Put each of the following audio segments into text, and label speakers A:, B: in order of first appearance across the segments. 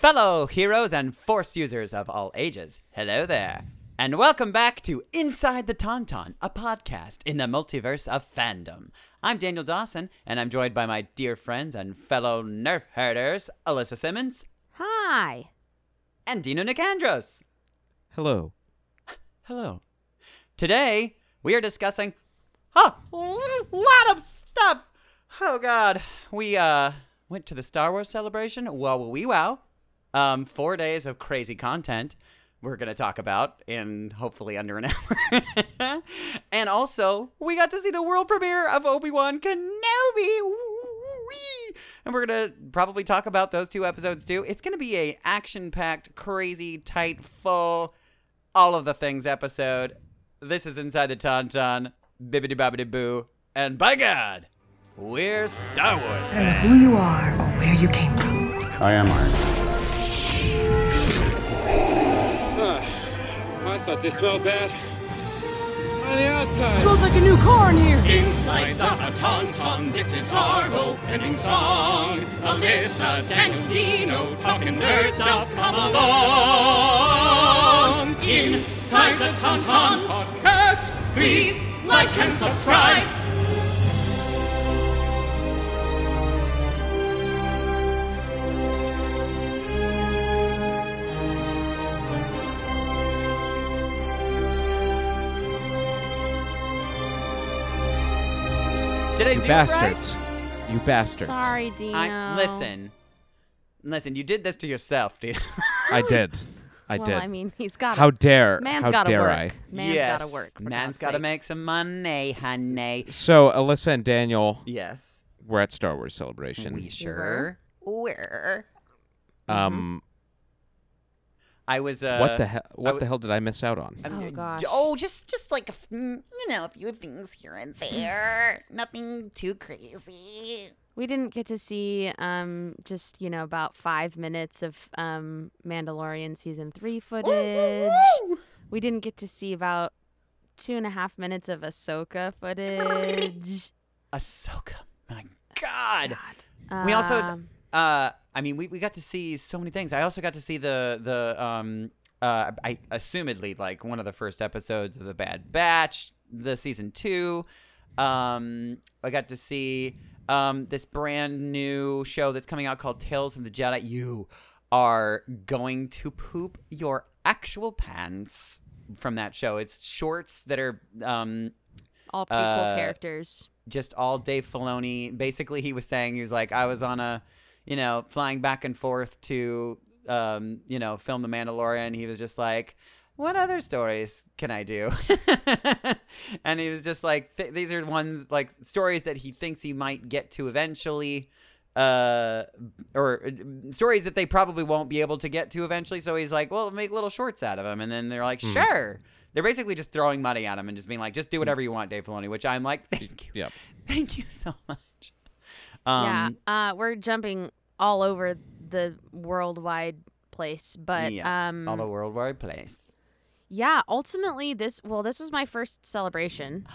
A: Fellow heroes and Force users of all ages, hello there. And welcome back to Inside the Tauntaun, a podcast in the multiverse of fandom. I'm Daniel Dawson, and I'm joined by my dear friends and fellow nerf herders, Alyssa Simmons
B: Hi.
A: and Dino Nicandros.
C: Hello.
A: Hello. Today, we are discussing a lot of stuff. Oh, God. We, uh, went to the Star Wars celebration. Wow, wee wow. Um, four days of crazy content we're going to talk about in hopefully under an hour. and also, we got to see the world premiere of Obi-Wan Kenobi. Woo-wee. And we're going to probably talk about those two episodes too. It's going to be a action-packed, crazy, tight, full, all of the things episode. This is Inside the Tauntaun, bibbidi bobbidi boo, and by God, we're Star Wars
D: I don't know who you are or where you came from.
E: I am Iron.
F: Thought they smelled bad. On the outside.
D: It Smells like a new car in here.
G: Inside the Tauntaun, this is our opening song. Alyssa, Daniel, Dino, talking nerd stuff, come along. Inside the Tauntaun podcast, please like and subscribe.
A: Did I
C: You
A: do
C: bastards. You bastards.
B: Sorry, Dino.
A: I, listen, listen. You did this to yourself, dude.
C: I did. I
B: well,
C: did.
B: I mean, he's got
C: How dare
B: man's
C: how
B: gotta
C: dare
B: work.
C: I?
B: Man's
A: yes.
B: gotta work. for
A: Man's
B: God's
A: got to
B: sake.
A: make some money, honey.
C: So Alyssa and Daniel
A: Yes,
C: We're at Star Wars Celebration.
A: we sure were.
C: um,
A: I was. Uh,
C: what the hell? What
A: w-
C: the hell did I miss out on?
A: um,
B: Oh, gosh.
A: Oh, just just like a, f- mm, you know, a few things here and there. Nothing too crazy.
B: We didn't get to see um just you know about five minutes of um Mandalorian season three footage. We didn't get to see about two and a half minutes of Ahsoka footage.
A: Ahsoka, my God.
B: God.
A: We also-
B: Um,
A: Uh, I mean, we, we got to see so many things. I also got to see the the um uh I assumedly like one of the first episodes of the Bad Batch, the season two. Um, I got to see um this brand new show that's coming out called Tales of the Jedi. You are going to poop your actual pants from that show. It's shorts that are um
B: all prequel
A: uh,
B: characters.
A: just all Dave Filoni. Basically, he was saying he was like, I was on a, you know, flying back and forth to, um, you know, film The Mandalorian. He was just like, what other stories can I do? and he was just like, th- these are ones like stories that he thinks he might get to eventually. Uh, or uh, stories that they probably won't be able to get to eventually. So he's like, well, make little shorts out of them. And then they're like, sure. They're basically just throwing money at him and just being like, just do whatever you want, Dave Filoni, which I'm like, thank you.
C: Yep.
A: Thank you so much. Um,
B: yeah, uh, we're jumping all over the worldwide place, but
A: yeah,
B: um,
A: all the worldwide place.
B: yeah, ultimately this well, this was my first celebration.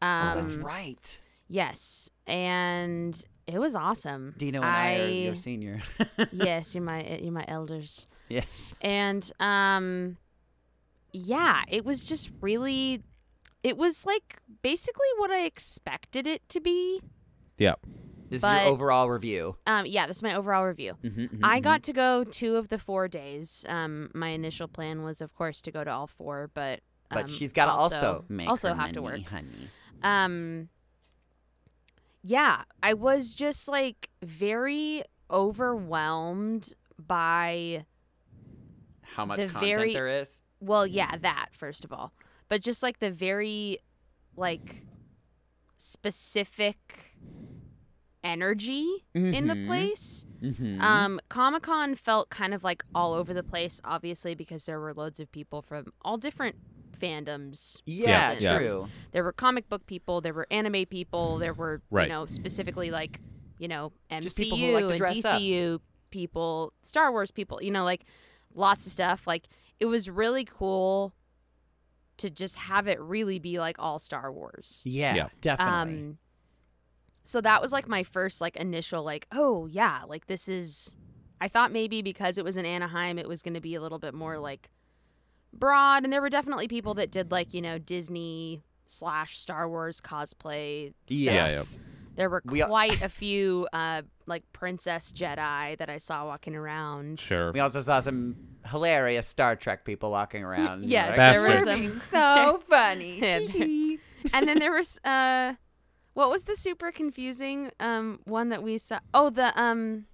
B: Um,
A: oh, that's right.
B: Yes, and it was awesome.
A: Dino and I, are your senior.
B: yes, you're my you're my elders,
A: yes.
B: and um, yeah, it was just really, it was like basically what I expected it to be.
C: Yep.
A: This is
B: But-
A: your overall review.
B: Um, yeah, this is my overall review.
A: Mhm, mhm,
B: I
A: mhm.
B: got to go two of the four days. Um, my initial plan was, of course, to go to all four, but
A: But
B: um,
A: she's got to also,
B: also
A: make
B: also have to work.
A: honey.
B: Um, yeah, I was just like very overwhelmed by
A: How much
B: The
A: content
B: very-
A: there is?
B: well, yeah, that first of all, but just like the very like specific energy in the
A: Mhm.
B: place.
A: Mm-hmm.
B: Um, Comic Con felt kind of like all over the place, obviously, because there were loads of people from all different fandoms.
A: yeah,
B: present.
C: yeah.
A: true.
B: There were comic book people, there were anime people, there were
C: Right.
B: you know specifically like you know MCU
A: Just people who like
B: and
A: dress up.
B: DCU people, Star Wars people, you know, like lots of stuff. Like it was really cool to just have it really be like all Star Wars.
A: Yeah,
C: Yeah.
A: definitely.
B: Um, so that was like my first like initial like oh yeah like this is I thought maybe because it was in Anaheim, it was going to be a little bit more like broad, and there were definitely people that did like you know Disney slash Star Wars cosplay stuff.
C: Yeah, yeah.
B: There were
A: We
B: quite a few uh, like Princess Jedi that I saw walking around.
C: Sure.
A: We also saw some hilarious Star Trek people walking around.
B: yes,
A: Like,
C: there was
A: "You're
B: some-
A: so funny.
B: Yeah, there-
A: Tee-hee."
B: and then there was uh what was the super confusing um one that we saw oh the um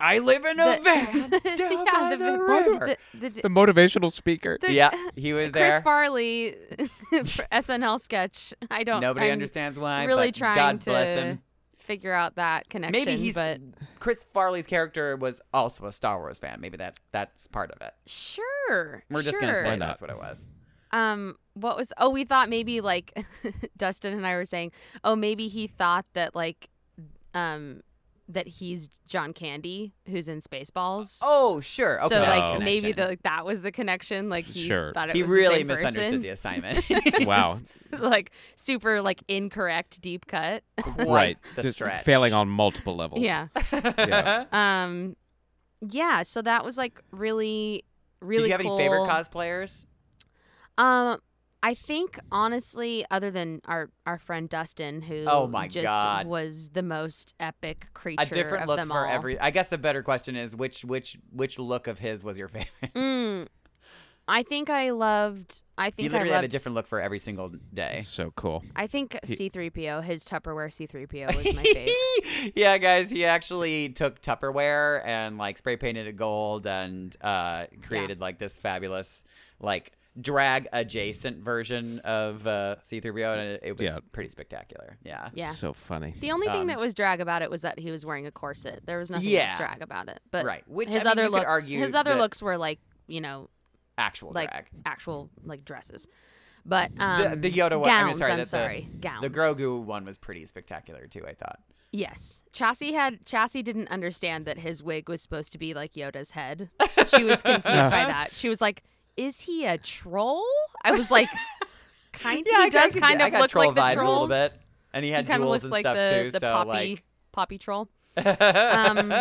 A: I live in a
B: the,
A: van down
B: yeah,
A: by
B: the,
A: the, river.
B: the, the,
C: The motivational speaker.
B: the-
A: yeah, he was
B: Chris
A: there.
B: Chris Farley SNL sketch. I don't.
A: Nobody
B: I'm
A: understands why.
B: Really
A: but
B: trying
A: God
B: to
A: bless him.
B: figure out that connection.
A: Maybe he's
B: but
A: Chris Farley's character was also a Star Wars fan. Maybe that's that's part of it.
B: sure.
A: We're just
B: sure.
A: gonna say
C: Why
A: that's what it was.
B: Um, what was? Oh, we thought maybe like Dustin and I were saying. Oh, maybe he thought that like, um, that he's John Candy who's in Spaceballs.
A: Oh, sure. Okay,
B: so
A: that's
B: like
A: the
B: maybe
A: connection.
B: the, like, that was the connection. Like he
C: Sure.
B: thought it
A: he
B: was
A: really
B: the same
A: misunderstood
B: person.
A: the assignment.
C: Wow.
B: like super like incorrect deep cut.
C: Right.
A: The
C: Just
A: stretch.
C: failing on multiple levels.
B: yeah.
C: Yeah.
B: Um, yeah. So that was like really, really.
A: Did you have
B: cool.
A: any favorite cosplayers?
B: Um, I think honestly, other than our our friend Dustin, who
A: Oh my
B: just
A: God.
B: was the most epic creature
A: A different
B: of
A: look
B: them
A: for
B: all.
A: every. I guess the better question is which which which look of his was your favorite?
B: Mm, I think I loved. I think
A: He
B: think I
A: literally
B: loved.
A: had a different look for every single day.
C: It's so cool.
B: I think C3PO, his Tupperware C3PO was my fave.
A: yeah, guys, he actually took Tupperware and like spray painted it gold and uh, created like this fabulous like drag adjacent version of uh, C3PO, and it, it was
C: Yeah.
A: pretty spectacular. Yeah.
B: Yeah.
C: So funny.
B: The only thing
A: Um,
B: that was drag about it was that he was wearing a corset. There was nothing
A: Yeah.
B: else drag about it. But
A: Right, which,
B: his
A: I mean,
B: other
A: you
B: looks,
A: argue
B: his other looks were like you know
A: Actual
B: like
A: drag.
B: actual like dresses. But um,
A: the, the Yoda one. I mean, sorry,
B: I'm
A: the, the-
B: sorry, gowns.
A: The Grogu one was pretty spectacular too. I thought.
B: Yes, Chassis had Chassis didn't understand that his wig was supposed to be like Yoda's head. She was confused by that. She was like, "Is he a troll?" I was like, "Kind
A: Yeah, I
B: he does
A: could-
B: kind
A: I
B: of
A: got
B: look
A: troll
B: like the
A: vibes
B: trolls.
A: a little bit, and he
B: He
A: had
B: kind of
A: jewels
B: looks
A: and
B: like
A: stuff
B: the
A: too.
B: the
A: so
B: poppy
A: like.
B: poppy troll. Um,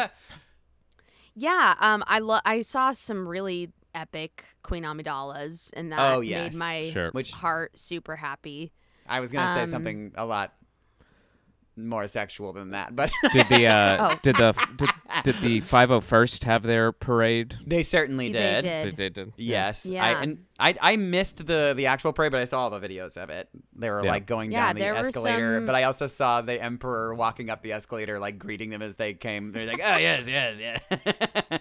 B: Yeah, um, I lo- I saw some really epic Queen Amidala's, and that
A: Oh,
B: made
A: yes.
B: my
C: Sure.
A: Which
B: heart super happy.
A: I was gonna say
B: Um,
A: something a lot more sexual than that, but
C: Did the uh,
B: Oh.
C: did the did, did the 501st have their parade?
A: they certainly
B: They
A: did.
B: did.
C: They did. did.
A: Yes, I
B: Yeah.
A: and I I missed the the actual parade, but I saw all the videos of it. They were
C: Yeah.
A: like going
B: Yeah,
A: down the
B: there were
A: escalator,
B: some-
A: but I also saw the emperor walking up the escalator, like greeting them as they came. They're like, "Oh yes, yes, yeah."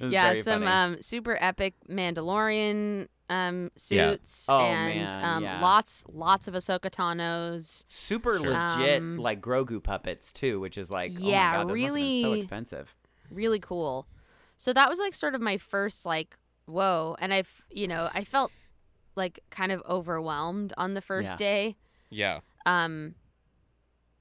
B: Yeah, some um super epic Mandalorian um
C: Yeah.
B: suits
A: Oh,
B: and
A: man,
B: um
A: yeah.
B: lots lots of Ahsoka Tanos.
A: super
C: Sure.
A: legit
B: Um,
A: like Grogu puppets too, which is like,
B: Yeah,
A: oh my god, those must have been so expensive.
B: Really cool. So that was like sort of my first like whoa, and I've you know I felt like kind of overwhelmed on the first
A: Yeah.
B: day.
C: Yeah.
B: Um,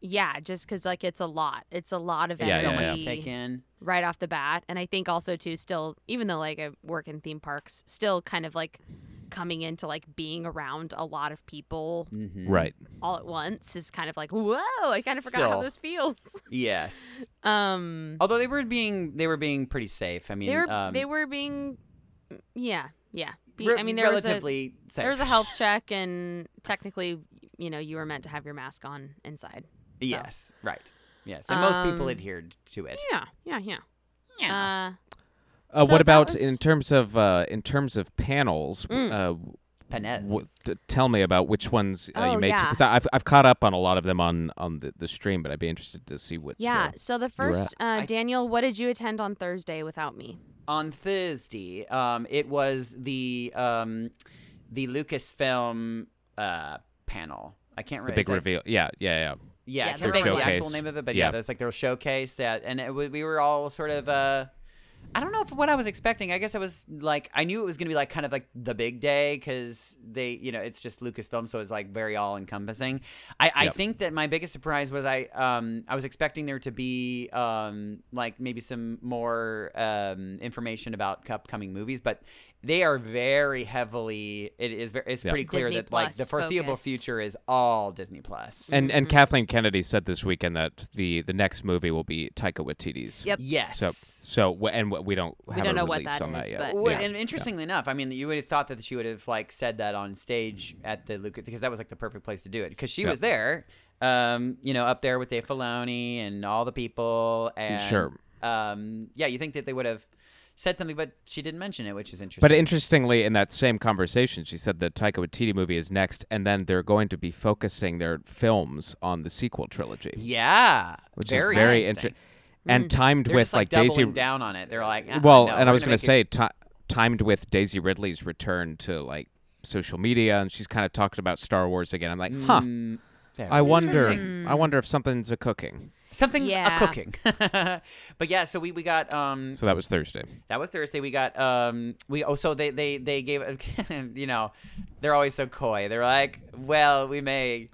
B: yeah, just because like it's a lot. It's a lot of
C: Yeah,
A: so
C: yeah,
A: much
B: energy
A: to take in.
B: right off the bat, and I think also too still even though like I work in theme parks, still kind of like coming into like being around a lot of people
A: Mhm.
C: Right.
B: all at once is kind of like whoa i kind of forgot how this feels
A: Yes.
B: um
A: Although they were being they were being pretty safe. I mean,
B: they were
A: um,
B: they were being yeah yeah Be-
A: re-
B: i mean there was a
A: relatively safe.
B: there was a health check and technically you know you were meant to have your mask on inside so.
A: Yes, right. Yes, and most people
B: Um,
A: adhered to it.
B: yeah yeah yeah uh
C: Uh,
B: So
C: what about
B: was-
C: in terms of uh, in terms of panels?
B: Mm.
C: Uh,
A: Panette.
C: w- t- tell me about which ones uh,
B: Oh,
C: you made
B: yeah.
C: because I've I've caught up on a lot of them on on the, the stream, but I'd be interested to see which.
B: yeah
C: uh,
B: so the first uh,
A: I-
B: daniel what did you attend on thursday without me
A: On Thursday, um, it was the um, the Lucasfilm uh, panel. I can't
C: the big
A: reveal. like-
C: reveal. Yeah, yeah, yeah.
A: Yeah, I can't remember the actual name of it, but
C: Yeah.
A: yeah, there's like their showcase that, and it, we were all sort of. Uh, I don't know if what I was expecting. I guess I was like, I knew it was gonna be like kind of like the big day because they, you know, it's just Lucasfilm, so it's like very all encompassing. I, I
C: Yep.
A: think that my biggest surprise was I, um, I was expecting there to be, um, like maybe some more um information about upcoming movies, but they are very heavily. It is. Very, it's
C: Yeah.
A: pretty clear
B: Disney
A: that like the foreseeable
B: focused.
A: future is all Disney Plus.
C: And and
B: Mhm.
C: Kathleen Kennedy said this weekend that the the next movie will be Taika Waititi's.
B: Yep.
A: Yes.
C: So so w- and we don't
B: We don't
C: a
B: know what
C: release
B: that
C: on
B: is,
C: that yet.
B: but-
A: Well,
C: yeah.
A: and interestingly enough, I mean, you would have thought that she would have like said that on stage at the Lucas because that was like the perfect place to do it because she
C: Yep.
A: was there, um, you know, up there with Dave Filoni and all the people and
C: Sure.
A: um, yeah, you think that they would have said something, but she didn't mention it, which is interesting.
C: But interestingly, in that same conversation, she said the Taika Waititi movie is next, and then they're going to be focusing their films on the sequel trilogy,
A: yeah,
C: which
A: very
C: is very
A: interesting.
C: interesting. And timed
A: They're
C: with
A: just, like,
C: Daisy.
A: down on it. They're like, uh-uh,
C: well,
A: no,
C: and I was going to
A: it-
C: say, timed with Daisy Ridley's return to like social media, and she's kind of talking about Star Wars again. I'm like, huh.
A: Mm, very
C: I wonder. I wonder if something's a cooking.
A: Something's
B: Yeah.
A: a cooking. but yeah, so we, we got um
C: So that was Thursday.
A: that was Thursday. We got um we oh so they they they gave you know they're always so coy. They're like, well, we may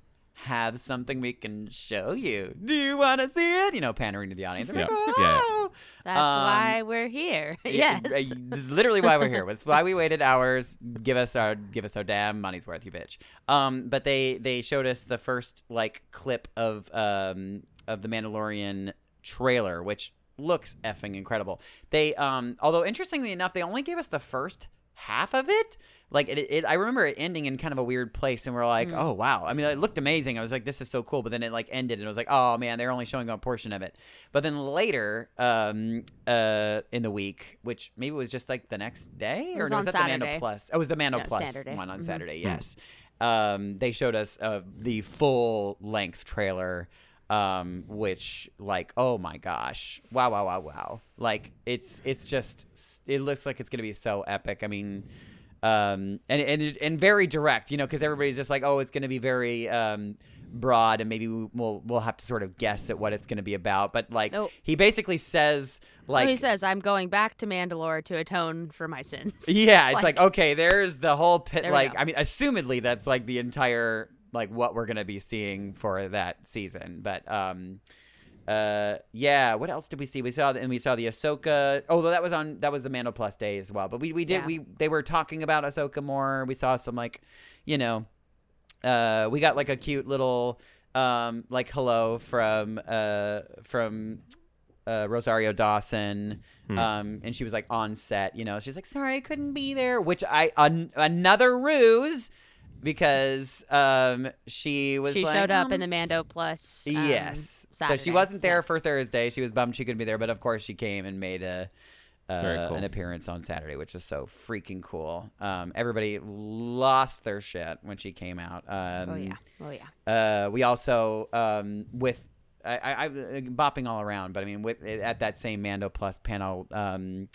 A: have something we can show you. Do you want to see it? You know, pandering to the audience. I'm like,
C: Yeah, yeah, yeah.
A: "Oh."
B: That's
A: Um,
B: why we're here.
A: It-
B: yes.
A: uh, this is literally why we're here. That's why we waited hours. Give us our give us our damn money's worth, you bitch. Um, but they they showed us the first like clip of um of the Mandalorian trailer, which looks effing incredible. They um although interestingly enough, they only gave us the first half of it. Like it, it I remember it ending in kind of a weird place, and we're like, oh wow. I mean, it looked amazing. I was like, this is so cool. But then it like ended, and I was like, oh man, they're only showing a portion of it. But then later, um, uh, in the week, which maybe was just like the next day, or
B: was
A: no,
B: on
A: was that the Mando Plus? Oh, it was the Mando
B: Yeah,
A: Plus
B: Saturday.
A: one on
B: Mhm.
A: Saturday. Yes. Um, they showed us uh, the full length trailer. Um, which like, oh my gosh, wow, wow, wow, wow! Like it's it's just it looks like it's gonna be so epic. I mean, um, and and and very direct, you know, because everybody's just like, oh, it's going to be very um, broad, and maybe we- we'll we'll have to sort of guess at what it's going to be about. But like,
B: Oh.
A: he basically says, like,
B: oh, he says, "I'm going back to Mandalore to atone for my sins."
A: yeah, it's like, okay, there's the whole pit.
B: There
A: Like. I mean, assumedly that's like the entire like what we're going to be seeing for that season. But um, uh, yeah, what else did we see? We saw and we saw the Ahsoka. Although that was on that was the Mando Plus day as well. But we we did
B: Yeah.
A: we they were talking about Ahsoka more. We saw some like, you know, uh, we got like a cute little um like hello from uh from uh, Rosario Dawson, um, and she was like on set. You know, she's like, "Sorry, I couldn't be there," which I an- another ruse because um she was
B: she
A: like,
B: showed up
A: "Um,
B: in the Mando Plus. um,
A: yes. So she wasn't there
B: Yeah.
A: for Thursday. She was bummed she couldn't be there, but of course she came and made a uh,
C: cool.
A: an appearance on Saturday, which was so freaking cool. Um, everybody lost their shit when she came out. Um,
B: Oh yeah. Oh yeah.
A: uh, we also um, with I, I, I bopping all around, but I mean with at that same Mando Plus panel um,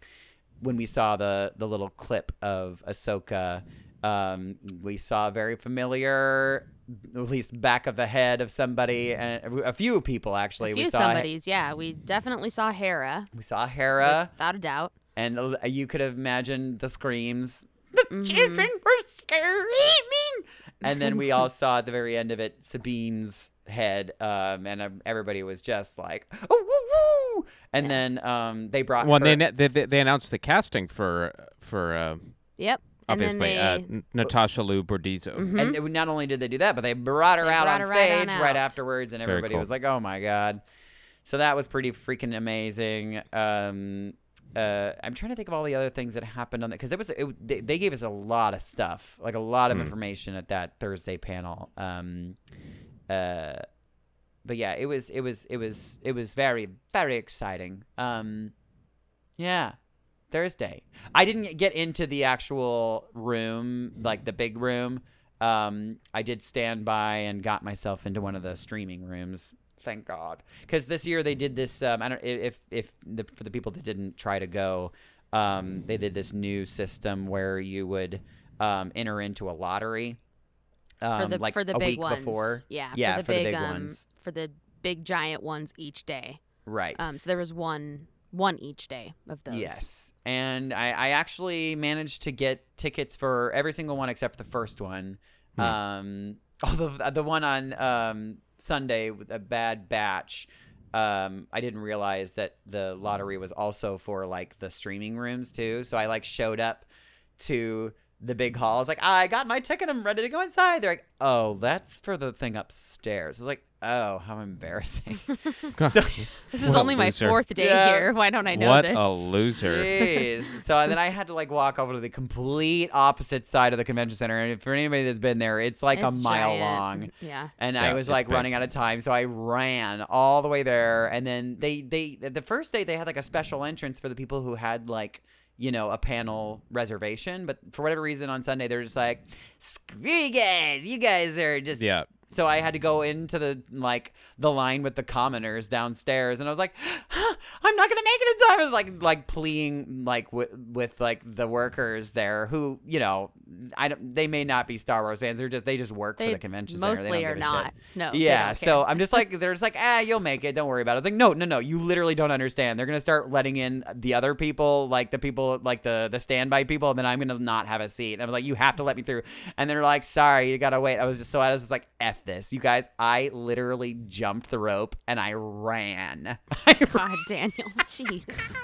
A: when we saw the the little clip of Ahsoka, um, we saw a very familiar, at least back of the head of somebody, and a few people actually.
B: A
A: we
B: few
A: saw
B: somebodies. Yeah, we definitely saw Hera,
A: we saw Hera,
B: without a doubt.
A: and uh, you could have imagined the screams.
B: Mm-hmm.
A: The children were screaming, and then we all saw at the very end of it Sabine's head, um, and um, everybody was just like, "Oh, woo, woo!" And then um, they brought
C: Well,
A: her-
C: they, they they they announced the casting for for uh,
B: Yep. And then
C: obviously
B: they,
C: uh, Natasha Liu Bordizzo.
A: And not only did they do that, but they brought her
B: They
A: out
B: brought
A: on
B: her right
A: stage
B: on
A: right, afterwards, and everybody
C: cool.
A: was like, "Oh my god!" So that was pretty freaking amazing. Um, uh, I'm trying to think of all the other things that happened on that because it was it, they, they gave us a lot of stuff, like a lot of information at that Thursday panel. Um, uh, but yeah, it was it was it was it was very very exciting. Um, yeah. Thursday. I didn't get into the actual room, like the big room. Um, I did stand by and got myself into one of the streaming rooms. Thank God, because this year they did this. Um, I don't if if the, for the people that didn't try to go, um, they did this new system where you would um, enter into a lottery. Um,
B: for the
A: like
B: for the big ones.
A: before.
B: Yeah.
A: yeah,
B: For the
A: for
B: big
A: the big
B: um,
A: ones.
B: For the big giant ones each day.
A: Right.
B: Um. So there was one one each day of those.
A: Yes. And I, I actually managed to get tickets for every single one except the first one. Um, although the, the one on um, Sunday with a bad batch, um, I didn't realize that the lottery was also for like the streaming rooms too. So I like showed up to the big hall. I was like, I got my ticket. I'm ready to go inside. They're like, oh, that's for the thing upstairs. I was like, oh, how embarrassing. so,
B: This is only my
C: loser.
B: fourth day
A: Yeah.
B: here. Why don't I know
C: what
B: this?
C: a loser.
A: Jeez. so then I had to like walk over to the complete opposite side of the convention center. And for anybody that's been there, it's like
B: It's
A: a mile
B: giant.
A: long.
B: Yeah.
A: And
C: Yeah,
A: I was like
C: big.
A: running out of time, so I ran all the way there. And then they they the first day they had like a special entrance for the people who had like you know a panel reservation, but for whatever reason on Sunday they're just like, screw you guys, you guys are just
C: Yeah.
A: So I had to go into the like the line with the commoners downstairs, and I was like, "I'm not gonna make it in time." I was like, like pleading like with with like the workers there, who you know, I don't, they may not be Star Wars fans. They're just they just work for the convention. They
B: mostly are
A: shit.
B: not. No.
A: Yeah, so. I'm just like, they're just like, ah, you'll make it. Don't worry about it. It's like, no, no, no. You literally don't understand. They're gonna start letting in the other people, like the people, like the the standby people, and then I'm gonna not have a seat. And I'm like, you have to let me through. And they're like, sorry, you gotta wait. I was just so I was just like, f this, you guys. I literally jumped the rope and I ran. I
B: God, Daniel. Jeez.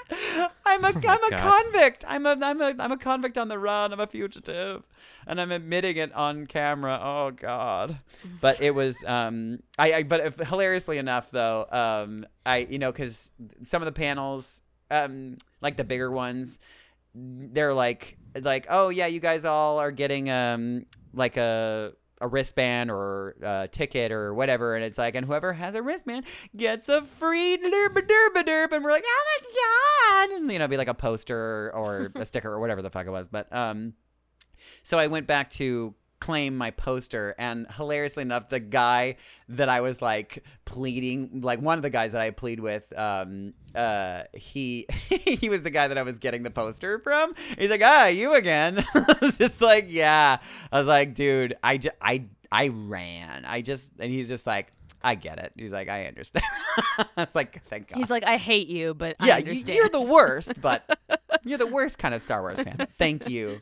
A: I'm a
C: Oh my
A: am a
C: God.
A: convict. I'm a I'm a I'm a convict on the run. I'm a fugitive, and I'm admitting it on camera. Oh God! But it was um I, I but if, hilariously enough though um I you know because some of the panels um like the bigger ones they're like like oh yeah you guys all are getting um like a a wristband or a ticket or whatever and it's like and whoever has a wristband gets a free derp derp derp and we're like oh my god and you know be like a poster or a sticker or whatever the fuck it was but um so I went back to claim my poster and hilariously enough the guy that I was like pleading like one of the guys that I plead with um uh he he was the guy that I was getting the poster from. He's like ah you again? I was just like yeah. I was like dude I just I I ran. I just and he's just like I get it. He's like I understand. I was like thank God.
B: He's like, I hate you, but I
A: yeah you, you're the worst but you're the worst kind of Star Wars fan. Thank you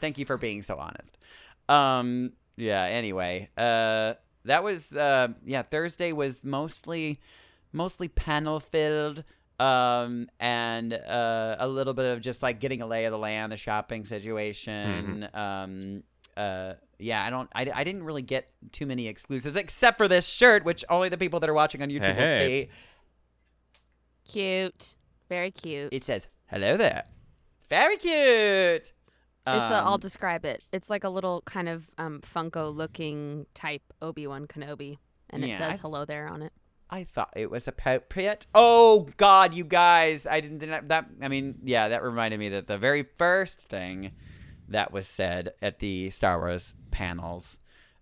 A: thank you for being so honest um yeah anyway uh that was uh yeah thursday was mostly mostly panel filled um and uh a little bit of just like getting a lay of the land the shopping situation um uh yeah i don't I, I didn't really get too many exclusives except for this shirt which only the people that are watching on youtube
C: Hey,
A: will
C: hey.
A: see
B: cute. Very cute.
A: it says hello there very cute
B: It's a, I'll
A: Um,
B: describe it. It's like a little kind of um, Funko looking type Obi Wan Kenobi, and it
A: Yeah,
B: says
A: I-
B: "Hello there" on it.
A: I thought it was appropriate. Oh God, you guys! I didn't that, that. I mean, yeah, that reminded me that the very first thing that was said at the Star Wars panels,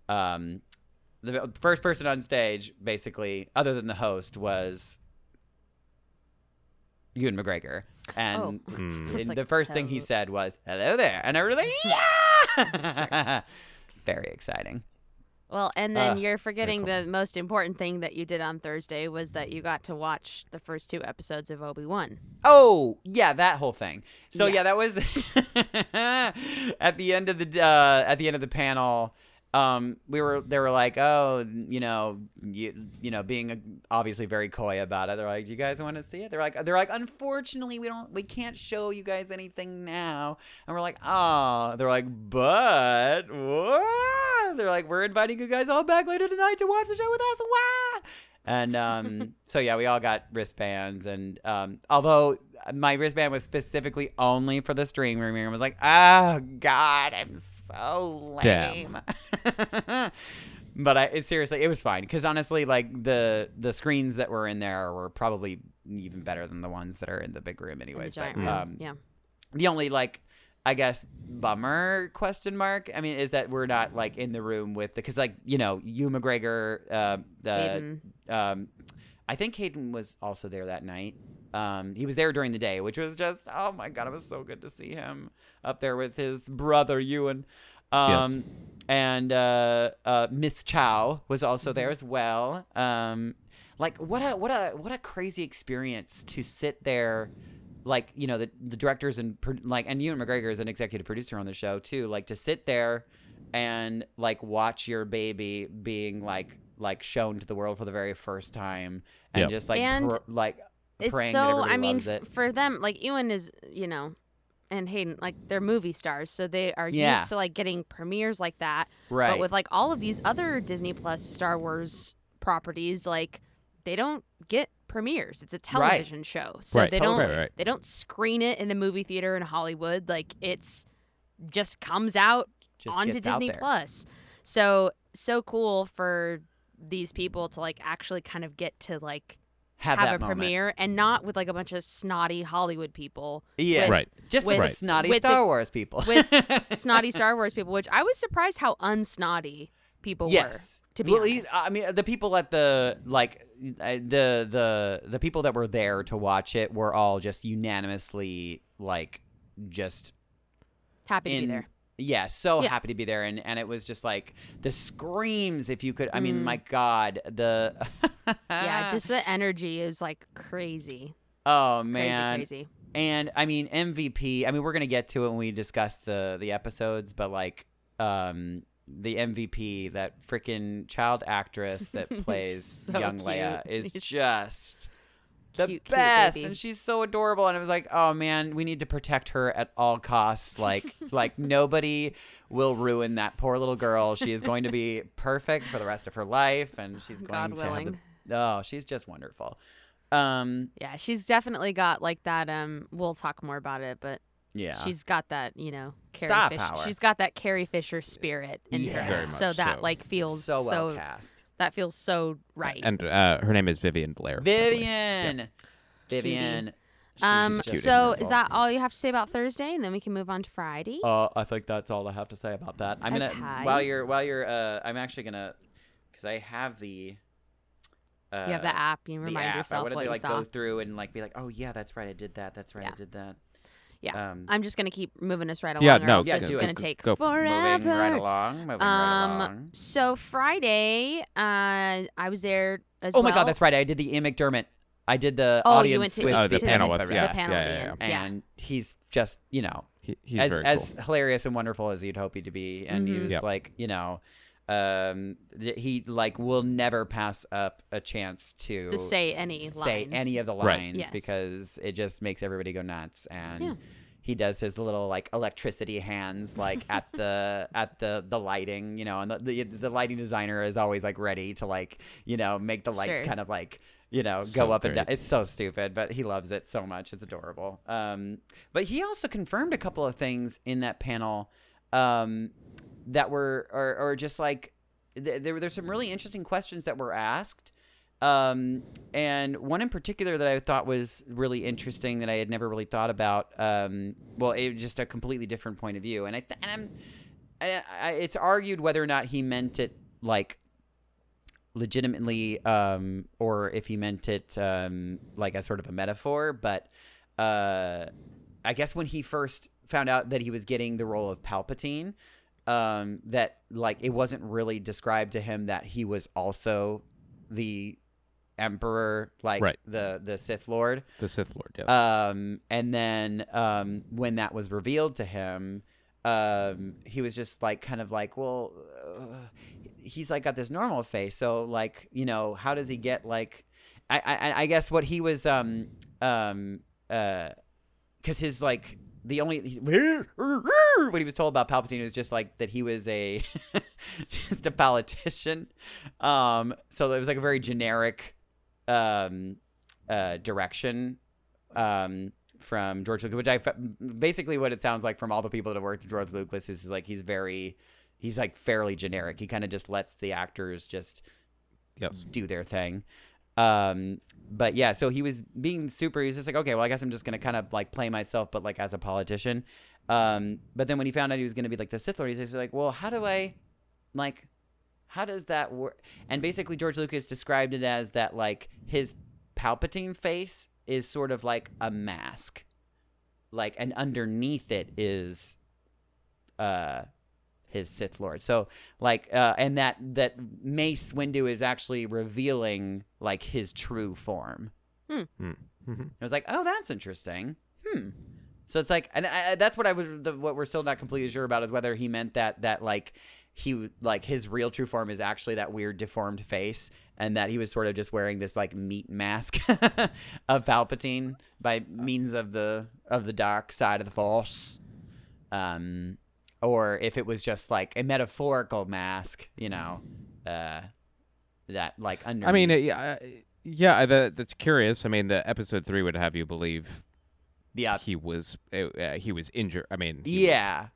A: um, the first person on stage, basically, other than the host, was Ewan McGregor, and,
B: Oh. It's
A: and
B: like,
A: the first thing he said was "Hello there," and I was like, "Yeah!" Very exciting.
B: Well, and then
A: Uh,
B: you're forgetting
C: cool.
B: the most important thing that you did on Thursday was that you got to watch the first two episodes of Obi Wan.
A: Oh, yeah, that whole thing. So yeah,
B: Yeah.
A: that was at the end of the uh, at the end of the panel. Um, we were they were like, oh, you know, you, you know, being obviously very coy about it. They're like, do you guys want to see it? They're like, they're like, unfortunately, we don't, we can't show you guys anything now. And we're like, oh, they're like, but what? They're like, we're inviting you guys all back later tonight to watch the show with us. What? And um, so yeah, we all got wristbands, and um, although my wristband was specifically only for the stream room, I was like, oh god, I'm so lame. But I it, seriously, it was fine because honestly, like the the screens that were in there were probably even better than the ones that are in the big room,
B: in the
A: anyways.
B: giant
A: but,
B: room.
A: um,
B: yeah.
A: the only like I guess bummer question mark. I mean, is that we're not like in the room with the because like you know you McGregor, uh, the
B: Hayden.
A: um, I think Hayden was also there that night. Um, he was there during the day, which was just oh my god, it was so good to see him up there with his brother Ewan. Um, and uh, uh, Miss Chow was also there as well. Um, like what a what a what a crazy experience to sit there like you know the the directors and like and Ewan McGregor is an executive producer on the show too like to sit there and like watch your baby being like like shown to the world for the very first time and
C: Yep.
A: just like
B: And
A: pr- like
B: It's
A: praying that
B: so.
A: everybody
B: I mean,
A: loves it.
B: for them, like Ewan is, you know, and Hayden, like they're movie stars, so they are
A: Yeah.
B: used to like getting premieres like that.
A: Right.
B: But with like all of these other Disney Plus Star Wars properties, like they don't get premieres. It's a television show, so
C: Right.
B: they don't
C: Right, right.
B: they don't screen it in the movie theater in Hollywood. Like it's just comes out
A: Just
B: onto
A: gets out
B: Disney. Plus. So so cool for these people to like actually kind of get to like
A: have,
B: have, a
A: moment.
B: premiere and not with like a bunch of snotty Hollywood people.
A: Yeah,
B: with-
C: Right.
A: Just with,
B: with-
A: the snotty
B: with the-
A: Star Wars people.
B: with snotty Star Wars people, which I was surprised how unsnotty people
A: yes.
B: were. To be
A: well,
B: honest,
A: he- I mean, the people at the like the the the people that were there to watch it were all just unanimously like just
B: happy to be there.
A: Yeah so
B: Yeah.
A: happy to be there and and it was just like the screams if you could i mean
B: Mm.
A: my god the
B: Yeah, just the energy is like crazy,
A: oh man
B: crazy.
A: crazy and i mean mvp i mean we're gonna get to it when we discuss the the episodes but like um the mvp that freaking child actress that plays
B: So
A: young leia is
B: He's
A: just the
B: cute, cute
A: best
B: baby.
A: and she's so adorable and it was like oh man we need to protect her at all costs like like nobody will ruin that poor little girl she is going to be perfect for the rest of her life and she's going
B: God
A: to have
B: willing.
A: the oh she's just wonderful um
B: Yeah, she's definitely got like that. Um, we'll talk more about it, but
A: yeah
B: she's got that. You know, Carrie
A: Star
B: Fisher.
A: power.
B: She's got that Carrie Fisher spirit in
A: Yeah.
B: her.
C: Very
B: so
C: much
B: that like feels
A: so
B: so,
A: well cast
B: that feels so right.
C: And uh, her name is Vivien Blair. by the
A: vivien vivien
B: um,
A: just
C: cute and
B: so is that all you have to say about Thursday, and then we can move on to Friday?
A: Uh, I think that's all I have to say about that. I'm gonna
B: Okay.
A: while you're while you're uh, I'm actually gonna because I have the. Uh,
B: you have the app. You
A: the
B: remind
A: app. I
B: yourself
A: wanted
B: what
A: to
B: you
A: like
B: saw.
A: go through and like be like, oh yeah, that's right, I did that. That's right, I did that.
B: Yeah.
A: Um,
B: I'm just gonna keep moving us right along.
C: Yeah,
B: or
C: no,
B: else
A: yeah,
B: this is
A: it.
B: gonna
C: Go-
B: take
C: go.
B: forever.
A: moving right along. Moving right
B: Um,
A: along.
B: so Friday, uh, I was there as
A: Oh
B: well.
A: my god, that's right. I did the Ian McDiarmid. I did the
B: Oh, you
A: audience
B: went to-
A: with
C: Oh, the
B: to
C: panel
B: the-
C: with
B: the
C: yeah,
B: panel
C: yeah,
B: at the
C: yeah, yeah.
B: Yeah.
A: and he's just you know
C: He, he's
A: as
C: very
A: as hilarious and wonderful as you'd hope he to be, and he
B: Mhm.
A: was
C: Yep.
A: like, you know, um, he like will never pass up a chance to
B: To say any
A: say
B: lines.
A: any of the
C: Right.
A: lines
B: Yes.
A: because it just makes everybody go nuts, and
B: Yeah.
A: he does his little like electricity hands like at the at the the lighting, you know, and the, the the lighting designer is always like ready to like you know make the lights
B: Sure.
A: kind of like you know
C: So
A: go up and down. It's so stupid, but he loves it so much. It's adorable. Um, but he also confirmed a couple of things in that panel um, that were or, or just like th- there there's some really interesting questions that were asked. Um, and one in particular that I thought was really interesting that I had never really thought about. Um, well, it was just a completely different point of view, and I th- and I'm, I, I, it's argued whether or not he meant it like legitimately, um, or if he meant it um, like as sort of a metaphor. But uh, I guess when he first found out that he was getting the role of Palpatine, um, that like it wasn't really described to him that he was also the emperor, like
C: Right.
A: the the Sith Lord.
C: the Sith Lord. Yeah.
A: Um, and then um, when that was revealed to him, um, he was just like, kind of like, well, uh, he's like got this normal face, so like, you know, how does he get like? I I, I guess what he was um um uh, because his like the only what he was told about Palpatine was just like that he was a just a politician. Um, so it was like a very generic um uh direction um from George Lucas, which I basically what it sounds like from all the people that have worked with George Lucas is like he's very he's like fairly generic. He kind of just lets the actors just
C: yes.
A: do their thing. Um, but yeah, so he was being super. He was just like, okay, well, I guess I'm just gonna kind of like play myself, but like as a politician. Um, but then when he found out he was gonna be like the Sith Lord, he's like, well, how do I, like, how does that work? And basically, George Lucas described it as that like his Palpatine face is sort of like a mask, like, and underneath it is, uh, his Sith Lord. So like, uh, and that that Mace Windu is actually revealing like his true form.
C: Mhm.
A: I was like, oh, that's interesting. Hmm. So it's like, and I, I- that's what I was. The, what we're still not completely sure about is whether he meant that that like he like his real true form is actually that weird deformed face, and that he was sort of just wearing this like meat mask of Palpatine by means of the of the dark side of the Force, um, or if it was just like a metaphorical mask, you know, uh, that like under.
C: I mean, yeah, uh, yeah, that, that's curious. I mean, the episode three would have you believe
A: yeah,
C: he was uh, uh, he was injured. I mean,
A: yeah,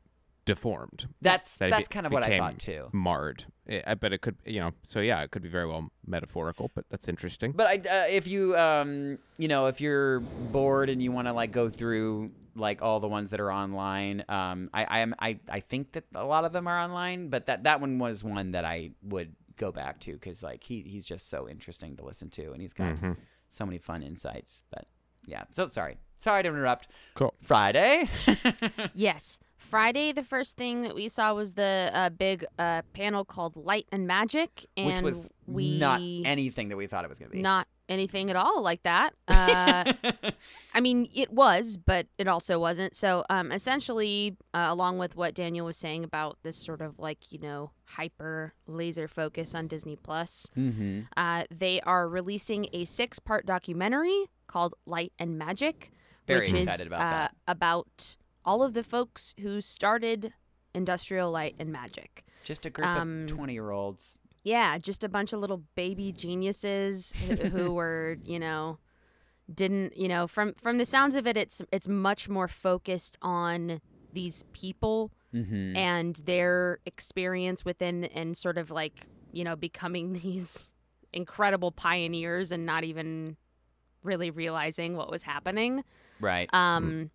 C: deformed.
A: that's
C: that
A: that's
C: be-
A: kind of what I thought too.
C: Marred. I I bet it could, you know. So yeah, it could be very well metaphorical, but that's interesting.
A: But I, uh, if you, um, you know, if you're bored and you want to like go through like all the ones that are online, um, I, I am, I, I think that a lot of them are online, but that that one was one that I would go back to because like he he's just so interesting to listen to, and he's got
C: Mhm.
A: so many fun insights. But yeah, so sorry, sorry to interrupt.
C: Cool.
A: Friday.
B: Yes. Friday, the first thing that we saw was the uh, big uh, panel called Light and Magic, and
A: Which was
B: we
A: not anything that we thought it was going to be.
B: not anything at all like that. Uh, I mean, it was, but it also wasn't. So, um, essentially, uh, along with what Daniel was saying about this sort of like you know hyper laser focus on Disney Plus,
A: mm-hmm.
B: uh, they are releasing a six-part documentary called Light and Magic,
A: Very
B: which
A: excited
B: is
A: about
B: uh, about all of the folks who started Industrial Light and Magic.
A: Just a group
B: um,
A: of twenty-year-olds.
B: Yeah, just a bunch of little baby geniuses who, who were, you know, didn't, you know, from from the sounds of it, it's it's much more focused on these people
A: Mm-hmm.
B: and their experience within and sort of like, you know, becoming these incredible pioneers and not even really realizing what was happening.
A: Right.
B: Um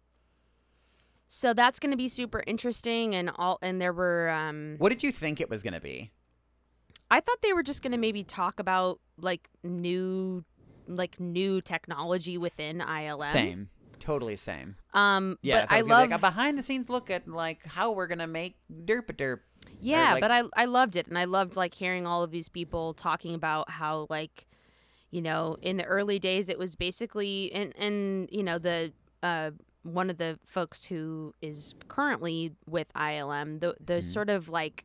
B: so that's going to be super interesting and all and there were um
A: what did you think it was going to be?
B: I thought they were just going to maybe talk about like new like new technology within ILM.
A: Same. Totally same.
B: Um
A: Yeah,
B: but I
A: be
B: love
A: like a behind the scenes look at like how we're gonna make derp derp.
B: Yeah,
A: like-
B: but I I loved it and I loved like hearing all of these people talking about how like you know, in the early days it was basically and and you know the uh one of the folks who is currently with ILM, the the sort of like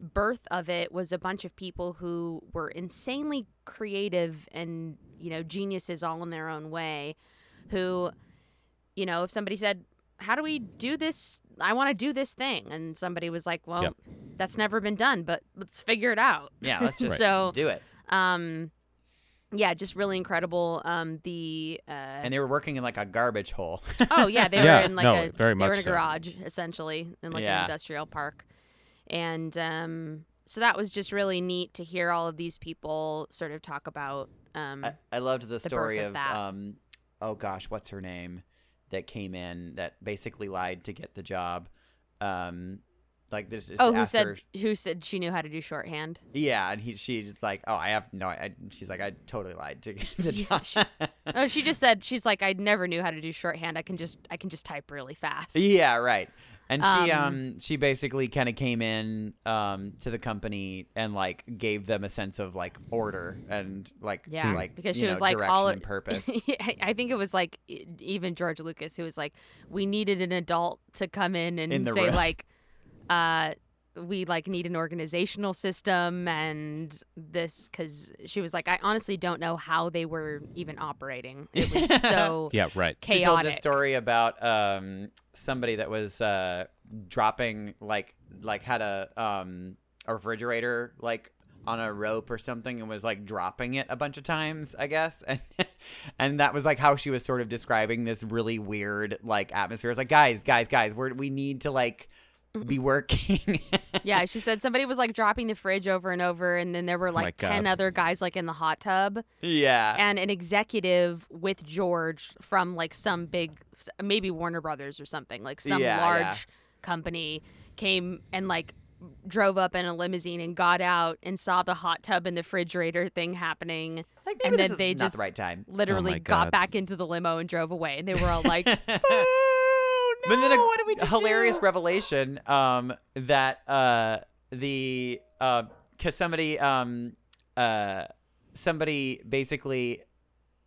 B: birth of it was a bunch of people who were insanely creative and you know geniuses all in their own way who you know if somebody said how do we do this i want to do this thing and somebody was like well
C: Yep.
B: that's never been done but let's figure it out
A: Yeah, let's just
B: so
A: do it.
B: um yeah just really incredible um the uh
A: And they were working in like a garbage hole.
B: Oh yeah, they
C: Yeah,
B: were in like
C: no,
B: a
C: very
B: they were in a
C: so.
B: garage essentially in like
A: Yeah.
B: an industrial park, and um, so that was just really neat to hear all of these people sort of talk about. Um,
A: I, I loved the
B: birth
A: story
B: of
A: of,
B: that.
A: um oh gosh, what's her name that came in that basically lied to get the job. Um like this is
B: oh, who
A: after,
B: said who said she knew how to do shorthand?
A: Yeah, and he she's like, "Oh, I have no I she's like, "I totally lied to get the
B: Yeah, she- Oh, she just said she's like I never knew how to do shorthand. I can just I can just type really fast.
A: Yeah, right. And she
B: Um,
A: um she basically kind of came in um to the company and like gave them a sense of like order and like
B: Yeah,
A: like
B: because she
A: know,
B: was like all
A: and purpose.
B: I think it was like even George Lucas who was like, we needed an adult to come in and
A: In
B: say
A: room.
B: like, uh, we like need an organizational system and this because she was like, I honestly don't know how they were even operating. It was so
C: Yeah, right.
A: She told
B: chaotic.
A: this story about um somebody that was uh dropping like like had a um a refrigerator like on a rope or something and was like dropping it a bunch of times, I guess. And and that was like how she was sort of describing this really weird like atmosphere. It's like, guys, guys, guys, we're we need to like be working.
B: yeah, she said somebody was like dropping the fridge over and over, and then there were
C: Oh
B: like ten
C: God.
B: other guys like in the hot tub.
A: yeah.
B: and an executive with George from like some big, maybe Warner Brothers or something, like some
A: Yeah,
B: large
A: yeah.
B: company came and like drove up in a limousine and got out and saw the hot tub and the refrigerator thing happening.
A: like
B: and
A: maybe
B: then
A: this is
B: they
A: not
B: just
A: the right time.
B: Literally
C: Oh
B: got
C: God.
B: back into the limo and drove away, and they were all like, "Boo, no,
A: but then a
B: what did we just
A: hilarious
B: do?"
A: revelation um that uh the uh cuz somebody um uh somebody basically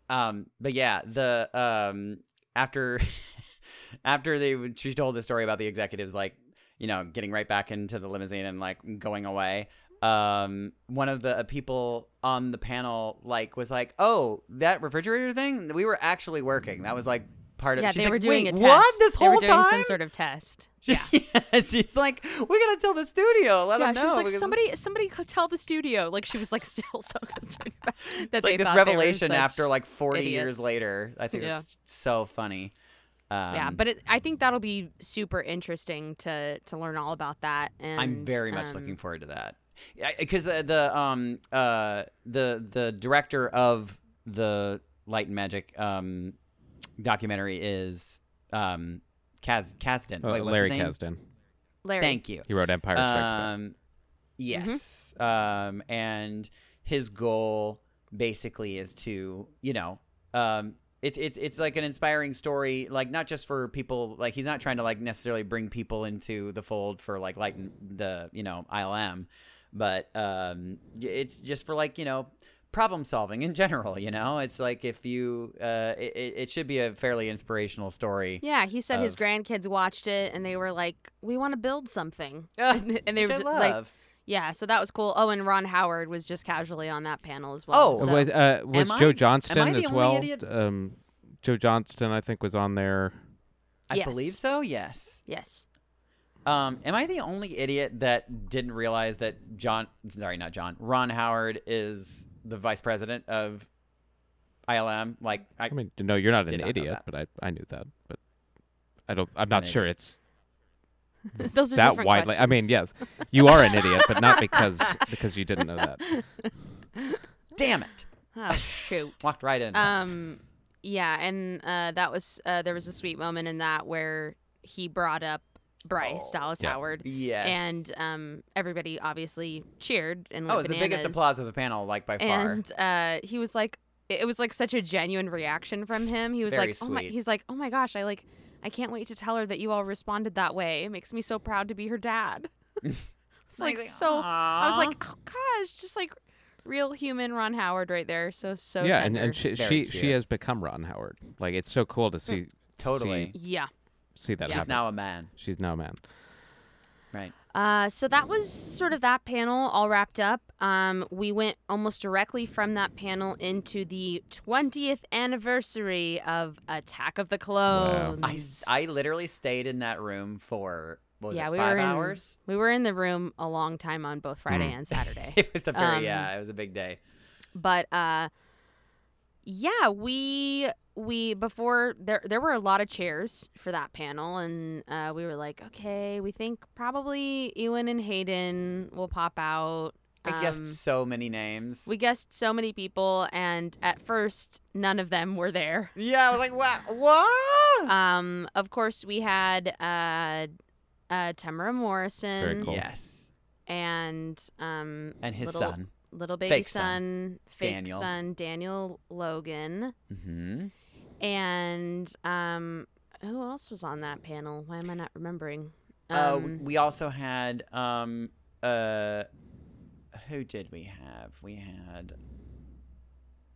A: um but yeah the um after after they she told the story about the executives like you know getting right back into the limousine and like going away um, one of the people on the panel like was like, "Oh, that refrigerator thing, we were actually working. That was like part of."
B: Yeah,
A: She's
B: they
A: like,
B: were doing a test.
A: What this
B: they
A: whole
B: were doing
A: time?
B: some sort of test. Yeah.
A: she's like, "We gotta tell the studio. Let
B: Yeah,
A: them
B: she was like,
A: because
B: somebody, somebody could tell the studio. Like she was like still so concerned about that
A: It's
B: they
A: like this revelation after like 40 years later. I think
B: Yeah.
A: it's so funny. Um,
B: yeah, but it, I think that'll be super interesting to to learn all about that. And
A: I'm very much
B: um,
A: looking forward to that. Because uh, the um uh the the director of the Light and Magic um documentary is um Kaz Kasdan.
C: Uh,
A: Wait, what's
C: Larry
A: his?
C: Kasdan.
B: Larry.
A: Thank you.
C: He wrote Empire Strikes Back.
A: Um, yes. Um, and his goal basically is to, you know, um, it's it's it's like an inspiring story, like not just for people. Like he's not trying to like necessarily bring people into the fold for like like the you know ILM, but um, it's just for like you know problem solving in general. You know, it's like if you uh, it, it it should be a fairly inspirational story.
B: Yeah, he said his grandkids watched it and they were like, "We want to build something,"
A: Yeah,
B: and, and they were just like, "Yeah." So that was cool. Oh, and Ron Howard was just casually on that panel as well.
A: Oh.
B: so-
C: was uh, was
A: Am
C: Joe
A: I-
C: Johnston
A: am I the
C: as well?
A: idiot?
C: Um, Joe Johnston, I think, was on there.
A: I
B: Yes.
A: believe so. Yes.
B: yes.
A: Um, am I the only idiot that didn't realize that John, sorry, not John, Ron Howard is the vice president of ILM? Like, I,
C: I mean, no, you're not an
A: not
C: idiot, but I I knew that, but I don't. I'm not
A: an
C: sure it's
B: Those are
C: that
B: different
C: widely. I mean, yes, you are an idiot, but not because because you didn't know that.
A: damn it,
B: Oh shoot.
A: walked right in.
B: Um, yeah, and uh, that was uh, there was a sweet moment in that where he brought up Bryce
A: Oh,
B: Dallas
C: yeah.
B: Howard,
A: yes.
B: and um, everybody obviously cheered and
A: oh, it was the biggest applause of the panel, like by far.
B: And uh, he was like, it was like such a genuine reaction from him. He was
A: Very
B: like, oh my, he's like, oh my gosh, I like, I can't wait to tell her that you all responded that way. It makes me so proud to be her dad. it's like so. I was like, oh gosh, just like real human Ron Howard right there. So so
C: yeah,
B: tender.
C: and, and she
A: Very
C: she, she has become Ron Howard. Like it's so cool to see
A: Totally.
C: see,
B: yeah.
C: See that
A: she's
C: happen.
A: now a man,
C: She's now a man.
A: right?
B: Uh, so that was sort of that panel all wrapped up. Um, we went almost directly from that panel into the 20th anniversary of Attack of the Clones.
A: I I literally stayed in that room for was
B: yeah,
A: it,
B: we
A: five
B: were in,
A: hours?
B: We were in the room a long time on both Friday
C: Hmm.
B: and Saturday.
A: It was the very
B: Um,
A: yeah, it was a big day.
B: but uh yeah, we we before there there were a lot of chairs for that panel and uh we were like, okay, we think probably Ewan and Hayden will pop out.
A: I guessed
B: Um,
A: so many names.
B: we guessed so many people and at first none of them were there.
A: yeah, I was like, what? What?
B: Um of course we had uh uh Temuera Morrison
C: Very cool.
A: Yes,
B: and um
A: and his
B: little,
A: son.
B: Little baby
A: Fake
B: son,
A: son.
B: fake
A: Daniel.
B: son Daniel Logan.
A: Mm-hmm.
B: And um, who else was on that panel? Why am I not remembering?
A: uh,
B: Um,
A: we also had um uh who did we have? We had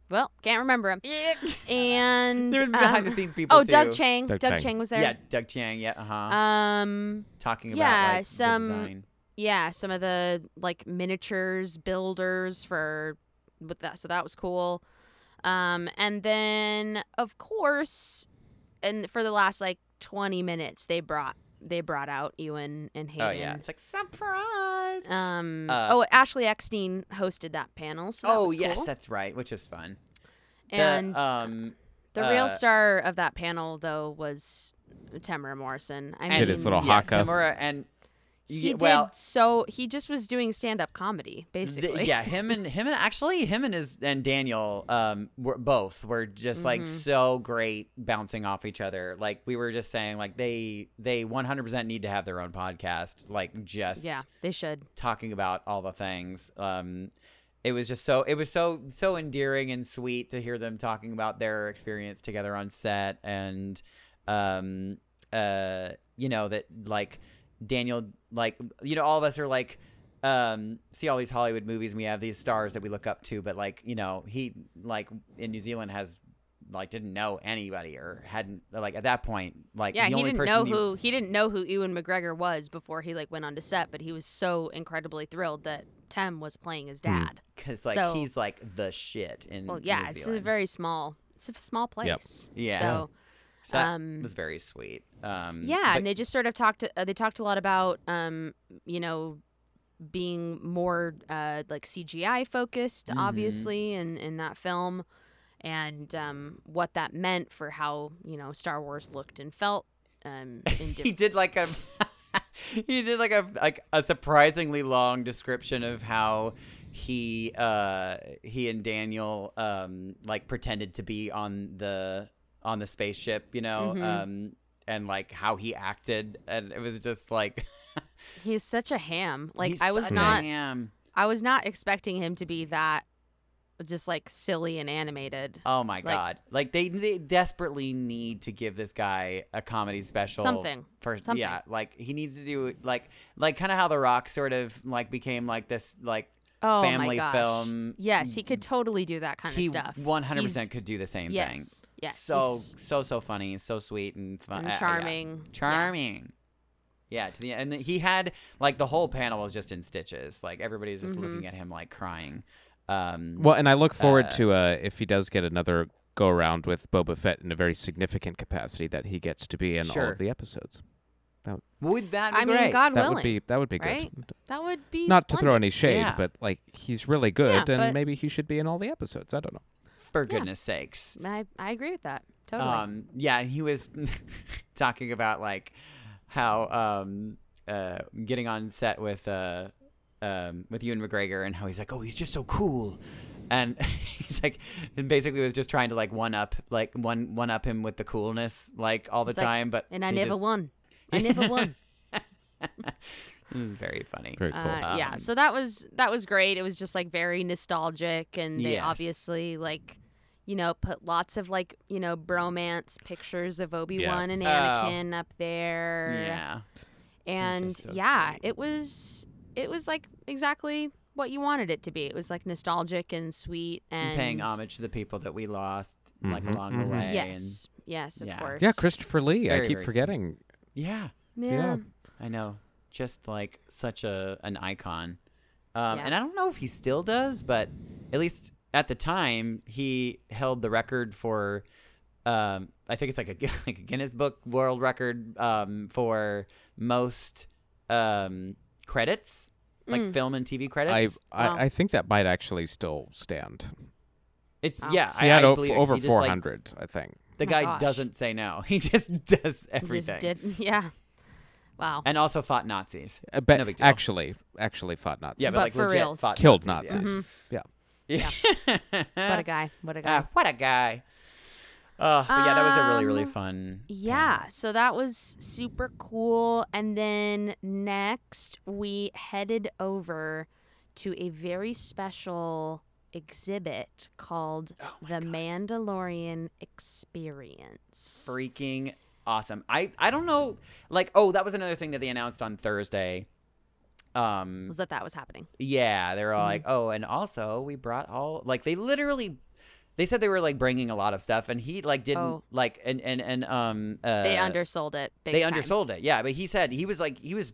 B: well, can't remember him. And
A: there was behind
B: um,
A: the scenes people
B: Oh,
A: too.
B: Doug Chiang.
C: Doug
B: Doug,
C: Chiang.
B: Chiang. was there.
A: Yeah, Doug Chiang. Yeah, uh huh.
B: Um.
A: Talking about
B: yeah,
A: like
B: some-
A: the design.
B: Yeah, some of the like miniatures builders for with that. So that was cool. Um, and then of course, and for the last like twenty minutes, they brought they brought out Ewan and Hayden.
A: Oh yeah, it's like surprise.
B: Um.
A: Uh,
B: oh, Ashley Eckstein hosted that panel. So that
A: oh
B: was
A: yes,
B: cool.
A: that's right, which is fun. The,
B: and
A: um,
B: the real
A: uh,
B: star of that panel though was Temuera Morrison. I mean,
C: Did his little
A: yes,
C: haka.
A: Temuera and
B: he did
A: well,
B: so. He just was doing stand up comedy
A: the-
B: basically.
A: yeah, him and him and actually him and his and Daniel um were both were just like
B: Mhm.
A: so great bouncing off each other. Like we were just saying like they they 100% need to have their own podcast like just
B: Yeah, they should.
A: talking about all the things. Um, it was just so it was so so endearing and sweet to hear them talking about their experience together on set and um uh you know that like Daniel like you know all of us are like um see all these Hollywood movies and we have these stars that we look up to but like you know he like in New Zealand has like didn't know anybody or hadn't like at that point like
B: Yeah,
A: the
B: he
A: only
B: didn't
A: person
B: know
A: he-
B: who he didn't know who Ewan McGregor was before he like went on to set, but he was so incredibly thrilled that Tem was playing his
C: Hmm.
B: dad.
A: because like
B: So-
A: he's like the shit in
B: Well, yeah,
A: New
B: it's a very small. It's a small place.
A: Yeah.
B: So
A: so that
B: um,
A: was very sweet. Um,
B: yeah,
A: but-
B: and they just sort of talked. Uh, they talked a lot about, um, you know, being more uh, like CGI focused,
A: Mm-hmm.
B: obviously, in in that film, and um, what that meant for how you know Star Wars looked and felt. Um, in
A: he did like a he did like a like a surprisingly long description of how he uh he and Daniel um like pretended to be on the on the spaceship, you know,
B: Mhm.
A: um and like how he acted and it was just like
B: He's such a ham. Like
A: he's
B: I was
A: such a
B: not.
A: ham.
B: I was not expecting him to be that, just like silly and animated.
A: Oh my
B: Like-
A: god! Like they, they desperately need to give this guy a comedy special.
B: Something.
A: For,
B: Something.
A: Yeah, like he needs to do like like kind of how The Rock sort of like became like this like
B: Oh
A: family
B: my gosh.
A: film.
B: Yes, he could totally do that kind of
A: He
B: stuff.
A: One hundred percent could do the same thing.
B: Yes, yes,
A: So
B: he's-
A: so so funny, so sweet and fun,
B: and
A: uh, yeah.
B: charming. Yeah.
A: charming. Yeah, to the end, and he had like the whole panel was just in stitches. Like everybody's just
B: Mm-hmm.
A: looking at him like crying. Um,
C: Well, and I look forward
A: Uh,
C: to uh, if he does get another go around with Boba Fett in a very significant capacity that he gets to be in all of the episodes.
A: Would that be
B: I mean,
A: great?
B: God
C: That
B: willing.
C: would be that would be
B: right?
C: good.
B: That would be
C: Not to throw
B: splendid.
C: any shade,
A: Yeah.
C: but like he's really good, and maybe he should be in all the episodes. I don't know.
A: For goodness sakes.
B: I, I agree with that. Totally.
A: Um, yeah, and he was talking about like how um, uh, getting on set with uh, um, with Ewan McGregor and how he's like, oh, he's just so cool, and he's like, and basically was just trying to like one up, like one one up him with the coolness, like all the
B: It's like,
A: time. But
B: and I
A: he
B: never
A: just-
B: won. I never won.
A: Very funny.
C: Very cool.
B: Uh, yeah,
A: Um,
B: so that was that was great. It was just like very nostalgic, and they
A: Yes.
B: obviously like, you know, put lots of like you know bromance pictures of Obi Wan and
A: Oh.
B: Anakin up there.
A: yeah,
B: and
A: so
B: yeah,
A: sweet.
B: it was it was like exactly what you wanted it to be. It was like nostalgic and sweet and,
A: and paying homage to the people that we lost, like
C: Mhm,
A: along the
C: mhm.
A: way.
B: Yes, yes, of
A: yeah.
B: course.
C: Yeah, Christopher Lee. I keep
A: very sweet.
C: forgetting.
A: And, yeah.
B: Yeah.
C: yeah.
A: I know, just like such a an icon. Um,
B: Yeah.
A: And I don't know if he still does, but at least at the time, he held the record for. Um, I think it's like a like a Guinness Book World Record um, for most um, credits, like
B: Mm.
A: film and TV credits.
C: I
B: Wow.
C: I think that might actually still stand.
A: it's
B: Wow.
A: yeah,
C: He
A: I,
C: had
A: I
C: o-
A: believe
C: over
A: he just, like,
C: 400, I think.
A: The
B: My
A: guy
B: gosh.
A: doesn't say no. He just does
B: He
A: everything,
B: Just did. Yeah. Wow.
A: and also fought Nazis.
C: Uh, but
A: No big deal.
C: actually, actually fought Nazis.
A: Yeah, but,
B: But
A: like
B: for
A: legit
B: reals.
A: fought
C: Killed
A: Nazis.
C: Nazis.
A: Yeah.
C: Yeah.
A: Yeah.
B: what a guy. What a guy.
A: Ah, what a guy. Uh, but yeah, that was a really, really
B: Um,
A: fun.
B: Yeah, so that was super cool. And then next, we headed over to a very special exhibit called
A: Oh
B: The Mandalorian Experience.
A: freaking awesome. I I don't know like oh that was another thing that they announced on Thursday. Um
B: Was that that was happening?
A: yeah, they were all
B: Mm-hmm.
A: like, "Oh, and also we brought all like they literally they said they were like bringing a lot of stuff and he like didn't
B: Oh.
A: like and and and um uh
B: they undersold it. Big
A: they
B: time.
A: undersold it. Yeah, but he said he was like he was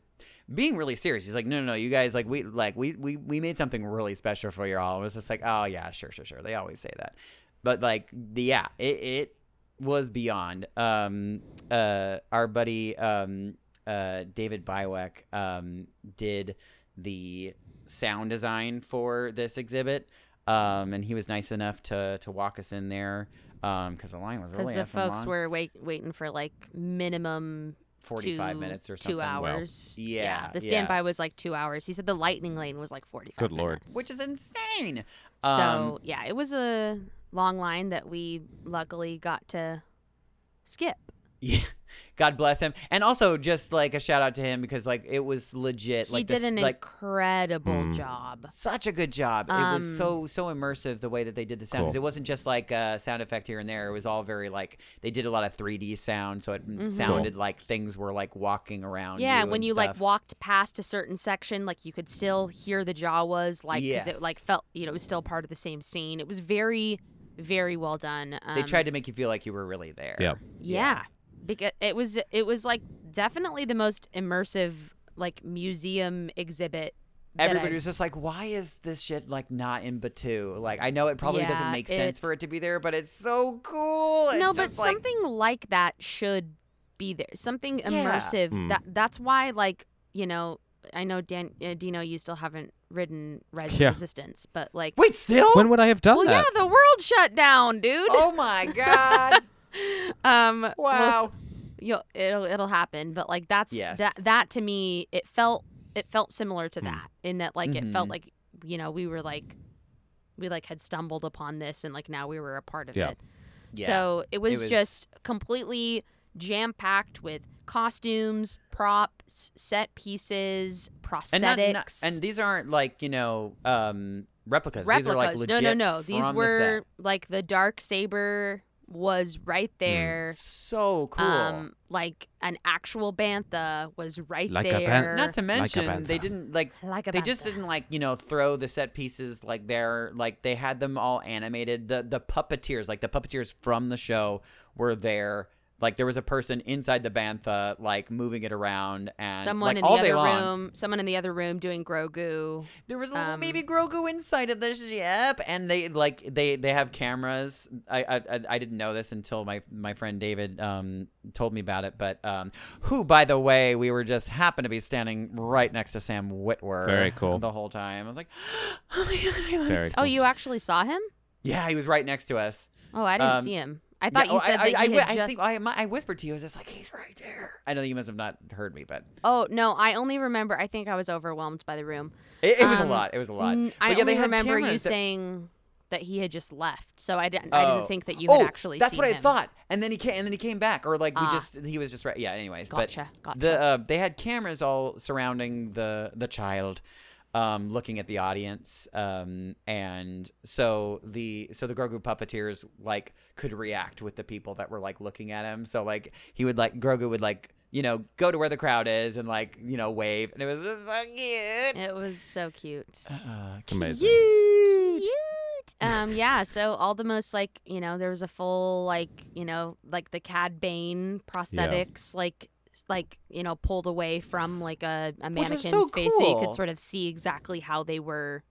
A: being really serious. He's like, no, no, no, you guys like we like we we we made something really special for you all. It was just like, oh yeah, sure, sure, sure. They always say that, but like the yeah, it it was beyond. Um, uh, our buddy um uh David Byweck um did the sound design for this exhibit. Um, and he was nice enough to to walk us in there. Um, because the line was
B: Because
A: really
B: the folks
A: long.
B: were wait, waiting for like minimum
A: 45
B: two,
A: minutes or something.
B: two hours.
A: yeah,
B: the
A: yeah.
B: standby was like two hours. He said the lightning lane was like forty-five.
C: Good lord.
B: minutes.
A: which is insane.
B: so
A: Um,
B: yeah, it was a long line that we luckily got to skip.
A: yeah, God bless him, and also just like a shout out to him because like it was legit.
B: He
A: like
B: did
A: this,
B: an
A: like
B: incredible
C: Hmm.
B: job.
A: such a good job. it was
B: Um,
A: so so immersive the way that they did the sound because
C: Cool.
A: it wasn't just like a sound effect here and there. It was all very like they did a lot of 3D sound, so it
B: Mm-hmm.
A: sounded like things were like walking around.
B: Yeah,
A: you
B: when
A: and
B: you like walked past a certain section, like you could still hear the Jawas, like because
A: Yes.
B: it like felt you know it was still part of the same scene. It was very, very well done. Um,
A: they tried to make you feel like you were really there.
C: Yeah.
B: Yeah, because it was it was like definitely the most immersive like museum exhibit
A: everybody was just like, why is this shit like not in Batuu? Like, I know it probably doesn't
B: Yeah,
A: make sense for it to be there, but it's so cool. It's
B: no, but
A: like-
B: something like that should be there. Something
A: Yeah.
B: immersive.
C: Mm.
B: That that's why, like you know, I know Dan, uh, Dino, you still haven't ridden Res-
C: Yeah.
B: Resistance, but like,
A: Wait, still?
C: When would I have done
B: well,
C: that?
B: yeah, the world shut down, dude.
A: oh my god!
B: um, we'll
A: Wow.
B: s- you'll, it'll it'll happen, but like that's
A: Yes.
B: that that to me, it felt it felt similar
C: Hmm.
B: to that in that like it felt
A: Mhm.
B: like you know we were like we like had stumbled upon this and like now we were a part of
C: Yeah.
B: it.
A: Yeah.
B: So it was,
A: was-
B: just completely jam packed with costumes, props, set pieces, prosthetics.
A: and not, not- and these aren't like you know um replicas.
B: replicas.
A: These are like
B: no,
A: legit
B: no, no. These
A: from the
B: were like the dark saber was right there.
A: so cool.
B: Um, like an actual bantha was right
C: Like a
B: there.
C: ban-
A: not to
C: Like a
A: mention, they didn't like
B: like a
A: they just didn't like you know throw the set pieces like they're like they had them all animated the the puppeteers like the puppeteers from the show were there like there was a person inside the bantha like moving it around and
B: Someone
A: like
B: in
A: all
B: the
A: day
B: other
A: long
B: room. Someone in the other room doing Grogu.
A: there was a little
B: um,
A: baby grogu inside of the ship and they like they they have cameras I, I I- i didn't know this until my my friend david um told me about it but um who by the way we were just happened to be standing right next to sam witwer
C: Very cool.
A: the whole time i was like oh my god I love
C: Very
A: him so
B: Oh, you actually saw him?
A: Yeah, he was right next to us.
B: Oh, I didn't
A: Um,
B: see him. I thought
A: Yeah,
B: you
A: oh,
B: said
A: I,
B: that
A: I,
B: he
A: I, I
B: just.
A: think I, I whispered to you. I was just like, he's right there. I know you must have not heard me, but
B: Oh no, I only remember. I think I was overwhelmed by the room.
A: it, it was a
B: Um,
A: lot. It was a lot.
B: N- I
A: yeah,
B: only
A: they had
B: remember you
A: that-
B: saying that he had just left, so I didn't. I
A: Oh.
B: didn't think that you
A: oh,
B: had actually.
A: That's what I
B: him.
A: thought. And then he came. And then he came back, or like we
B: Ah.
A: just he was just right. Yeah. Anyways,
B: Gotcha,
A: but
B: gotcha.
A: the uh, they had cameras all surrounding the the child. Um, looking at the audience, um, and so the so the Grogu puppeteers like could react with the people that were like looking at him. So like he would like Grogu would like you know go to where the crowd is and like you know wave, and it was just so cute.
B: It was so cute.
A: Uh,
C: Amazing.
A: cute.
B: Cute. Um, yeah. So all the most like you know there was a full like you know like the Cad Bane prosthetics like s- like you know pulled away from like a, a mannequin's
A: so
B: face, so you could sort of see exactly how they were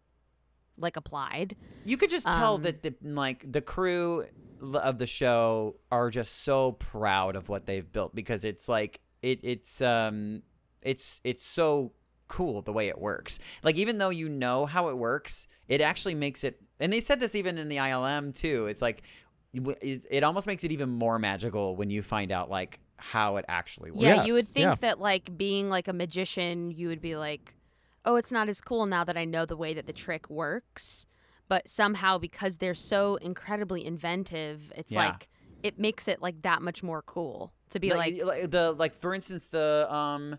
B: like applied.
A: You could just tell
B: Um,
A: that the like the crew of the show are just so proud of what they've built because it's like it it's um it's it's so cool the way it works. Like even though you know how it works, it actually makes it and they said this even in the ILM too. It's like it, it almost makes it even more magical when you find out like how it actually works.
B: Yeah, you would think
C: yeah.
B: that like being like a magician, you would be like, oh, it's not as cool now that I know the way that the trick works. But somehow, because they're so incredibly inventive, it's
A: Yeah.
B: like it makes it like that much more cool to be like,
A: like the like for instance the um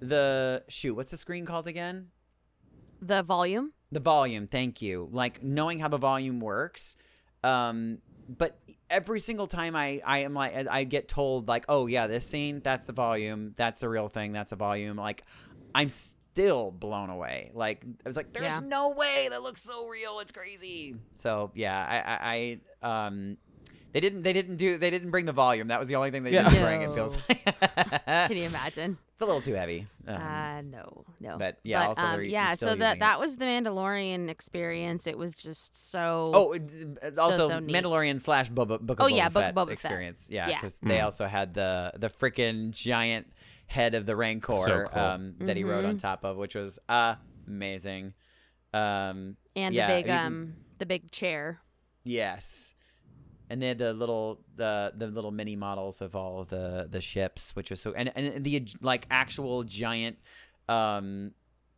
A: the shoot what's the screen called again
B: the volume.
A: The volume, thank you. Like knowing how the volume works. Um, but every single time I, I am like I get told like, oh yeah, this scene, that's the volume, that's the real thing, that's a volume. Like I'm still blown away. Like I was like, there's
B: Yeah.
A: no way that looks so real. It's crazy. So yeah, I, I, I um. They didn't. They didn't do. They didn't bring the volume. That was the only thing they
C: Yeah.
A: didn't bring. It feels.
B: Can you imagine?
A: it's a little too heavy. Um,
B: uh, no, no.
A: but yeah, also
B: um,
A: they're-
B: yeah. So that
A: it.
B: that was the Mandalorian experience. It was just so.
A: Oh, it's- it's also
B: so neat.
A: Mandalorian slash Boba, Book of
B: Oh,
A: Boba
B: yeah, Book
A: Fett
B: Boba Fett.
A: experience. Yeah,
B: Yeah.
A: because they
C: Mm.
A: also had the the freaking giant head of the Rancor
C: So cool.
A: um, that he rode on
B: Mhm.
A: top of, which was amazing. Um,
B: and
A: yeah,
B: the big um the big chair.
A: yes, and they had the little the the little mini models of all of the the ships, which was so and and the like actual giant. Um,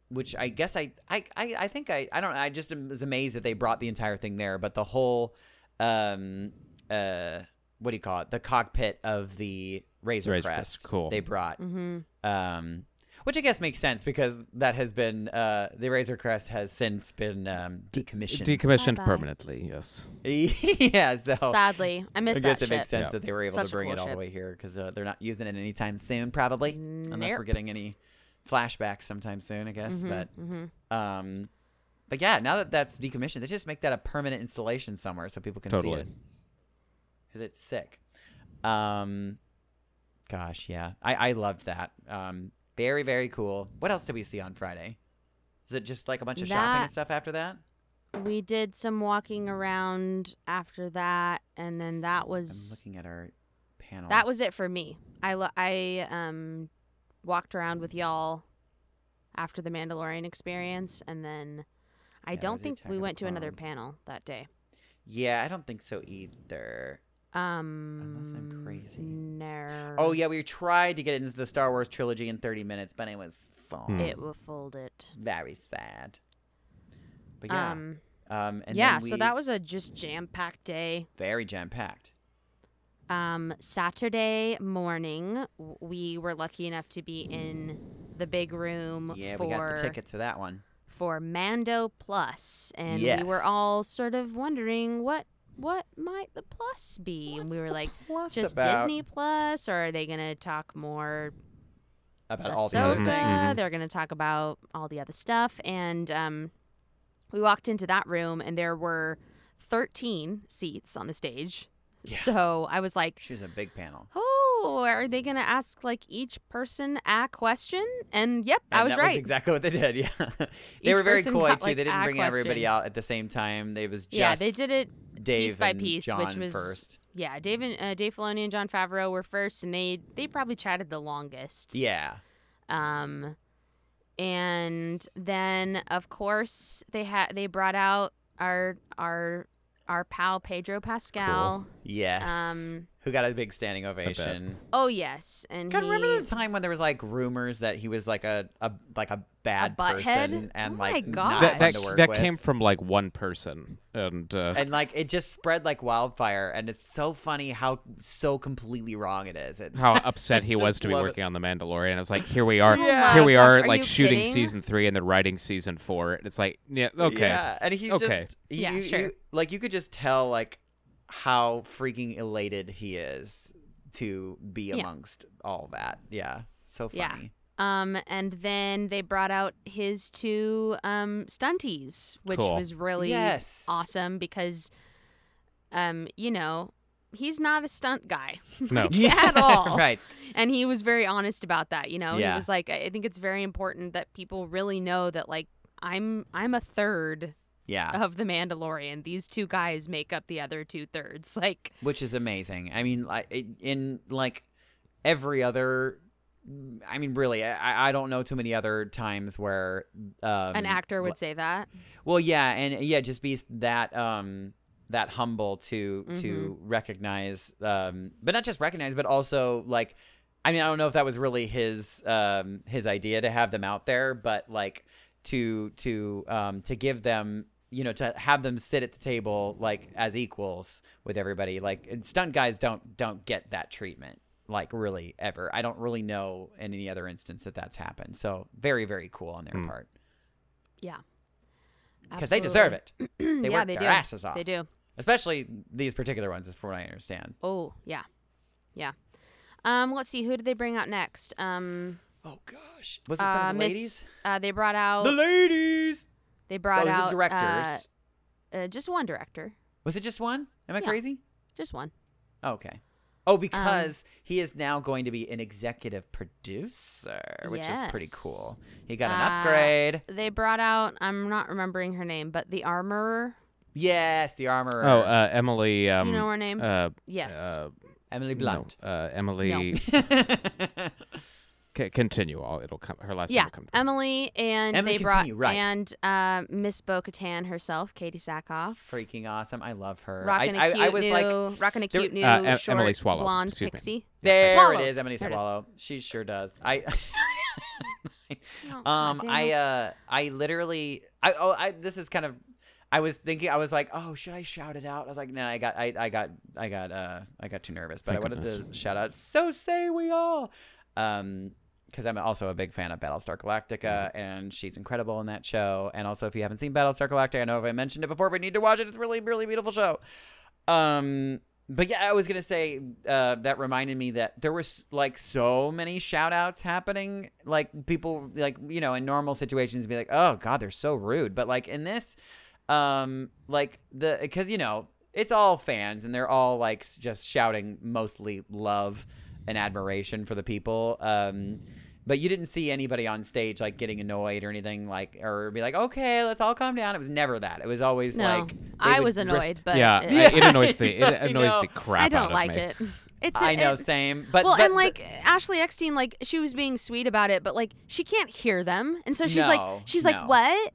A: which I guess I, I, I, I think I, I don't, I just was amazed that they brought the entire thing there, but the whole, um, uh, what do you call it? The cockpit of the Razor,
C: Razor
A: Crest.
C: Crest, cool.
A: They brought,
B: Mm-hmm.
A: um, which I guess makes sense because that has been, uh, the Razor Crest has since been, um, decommissioned.
C: Decommissioned
B: Bye-bye.
C: permanently. Yes.
A: yeah, so.
B: Sadly, I missed it.
A: I guess
B: that
A: it makes sense
C: Yeah.
A: that they were able
B: Such
A: to
B: a
A: bring it
B: cool
A: all the way here because uh, they're not using it anytime soon, probably, unless we're getting any flashbacks sometime soon, I guess.
B: Mhm,
A: But
B: mhm.
A: Um, but yeah, now that that's decommissioned, they just make that a permanent installation somewhere so people can
C: Totally.
A: see it. Because it's sick. Um, gosh, yeah, I I loved that. Um, very very cool. What else did we see on Friday? Is it just like a bunch of shopping and stuff after that?
B: We did some walking around after that, and then that
A: I'm
B: was
A: looking at our panel.
B: that was it for me. I lo- I um walked around with y'all after the Mandalorian experience, and then I
A: Yeah,
B: don't think we went to another panel that day.
A: Yeah, I don't think so either.
B: Um,
A: crazy.
B: No.
A: Oh yeah, we tried to get into the Star Wars trilogy in 30 minutes, but it was fun.
B: It will fold it.
A: Very sad. But yeah,
B: Um.
A: um, and
B: yeah.
A: then
B: So that was a just jam packed day.
A: very jam packed.
B: Um, Saturday morning, we were lucky enough to be in the big room
A: Yeah,
B: for
A: we got the tickets for that one.
B: for Mando Plus, and we were all sort of wondering what what might the plus be, and we were like, just
A: about-
B: Disney Plus, or are they gonna talk more
A: about all the other
B: Ahsoka?
A: things.
B: They're gonna talk about all the other stuff, and um, we walked into that room, and there were thirteen seats on the stage.
A: Yeah.
B: So I was like,
A: She was a big panel.
B: "Oh, are they gonna ask like each person a question?" And yep, I
A: And
B: was
A: that
B: right.
A: exactly what they did. Yeah, they
B: Each
A: were very coy
B: got,
A: too.
B: like,
A: they didn't
B: a
A: bring everybody out at the same time. They was just
B: yeah, they did it
A: Dave
B: piece by
A: and
B: piece,
A: John
B: which was
A: first.
B: yeah. Dave and uh, Dave Filoni and Jon Favreau were first, and they they probably chatted the longest.
A: Yeah,
B: Um, and then of course they had they brought out our our our pal Pedro Pascal.
A: yes.
B: Um,
A: Who got a big standing ovation?
B: oh yes, and
A: God,
B: he,
A: remember the time when there was like rumors that he was like a, a like a bad
B: butthead?
A: person and
B: Oh my
A: like
B: God.
A: not
C: that that,
A: to work
C: that
A: with?
C: came from like one person, and uh,
A: and like it just spread like wildfire and it's so funny how so completely wrong it is. It's
C: how upset he was to be
A: love it.
C: working on the Mandalorian. I was like, here we are,
A: Yeah.
C: here we
B: Oh
C: are,
B: gosh, are
C: like
B: you
C: shooting
B: kidding?
C: season three and then writing season four. And it's like, yeah, okay,
A: Yeah, and he's
C: Okay.
A: just he-
B: Yeah,
A: you-
B: sure.
A: you- like you could just tell like how freaking elated he is to be
B: Yeah.
A: amongst all that. Yeah, so
B: Yeah.
A: funny.
B: Um, and then they brought out his two um stunties, which
C: Cool.
B: was really
A: Yes.
B: awesome because, um, you know, he's not a stunt guy
C: No.
B: at all,
A: right.
B: and he was very honest about that. You know,
A: Yeah.
B: he was like, I I think it's very important that people really know that like I'm I'm a third
A: Yeah.
B: of the Mandalorian. These two guys make up the other two thirds. Like,
A: which is amazing. I mean, like in like every other. I mean, really, I, I don't know too many other times where um,
B: an actor would say that.
A: Well, yeah, and yeah, just be that um that humble to
B: Mm-hmm.
A: to recognize, um, but not just recognize, but also like, I mean, I don't know if that was really his um his idea to have them out there, but like to to um to give them you know to have them sit at the table like as equals with everybody like and stunt guys don't don't get that treatment like really ever i don't really know in any other instance that that's happened so very very cool on their
C: Hmm.
A: part
B: Yeah.
A: because they deserve it they
B: yeah,
A: work
B: they
A: their
B: do.
A: asses off
B: They do.
A: especially these particular ones, from what I understand.
B: Oh, yeah. Yeah. Um, let's see, who did they bring out next? Um
A: Oh gosh, was it some
B: uh,
A: of the
B: Miss
A: ladies?
B: uh they brought out
A: The ladies.
B: They brought
A: Those
B: out
A: the directors.
B: Uh, uh, just one director.
A: was it just one? Am I
B: Yeah.
A: crazy?
B: Just one.
A: Oh, okay. Oh, because he is now going to be an executive producer, which is pretty cool. He got an
B: Uh,
A: upgrade.
B: They brought out I'm not remembering her name, but the armorer.
A: Yes, the armor.
C: Oh, uh, Emily. Um,
B: Do you know her name?
C: Uh,
B: yes.
C: uh,
A: Emily
C: no,
A: Blunt.
C: uh, Emily. C- continue. I'll, it'll come. Her last name
B: yeah,
C: will come. to me.
B: Emily and
A: Emily,
B: they brought
A: continue, right.
B: and uh, Miss Bo-Katan herself, Katee Sackhoff,
A: Freaking awesome! I love her.
B: rocking
A: I,
B: a
A: I,
B: cute
A: I was
B: new,
A: like,
B: rocking a
A: there-
B: cute new
C: Uh,
B: short
C: Emily Swallow,
B: blonde
C: excuse me.
A: there it
B: Swallows.
A: is, Emily
B: There it is.
A: Swallow. She sure does. I.
B: Oh,
A: Um, I uh, I literally, I oh, I this is kind of, I was thinking, I was like, oh, should I shout it out? I was like, no, I got, I, I got, I got, uh, I got too nervous, but
C: Thank
A: I wanted
C: goodness.
A: to shout out. So say we all, um, because I'm also a big fan of Battlestar Galactica, and she's incredible in that show. And also, if you haven't seen Battlestar Galactica, I know if I mentioned it before, but you need to watch it. It's a really, really beautiful show. Um, but yeah, I was gonna say uh, that reminded me that there was like so many shout outs happening. Like people like you know in normal situations be like, oh god, they're so rude. But like in this, um, like the because you know it's all fans and they're all like just shouting mostly love and admiration for the people. Um, but you didn't see anybody on stage like getting annoyed or anything like, or be like, okay, let's all calm down. It was never that. It was always
B: No,
A: like
B: I was annoyed,
A: res-
B: but
C: yeah,
B: it-
C: I- it annoys the
A: I
C: it annoys
A: know.
C: the crap
B: I don't
C: of
B: like
C: me.
B: it. It's
A: I know,
B: it-
A: same. But
B: well,
A: but-
B: and
A: but-
B: like Ashley Eckstein, like she was being sweet about it, but like she can't hear them, and so she's like, she's
A: no.
B: like, what?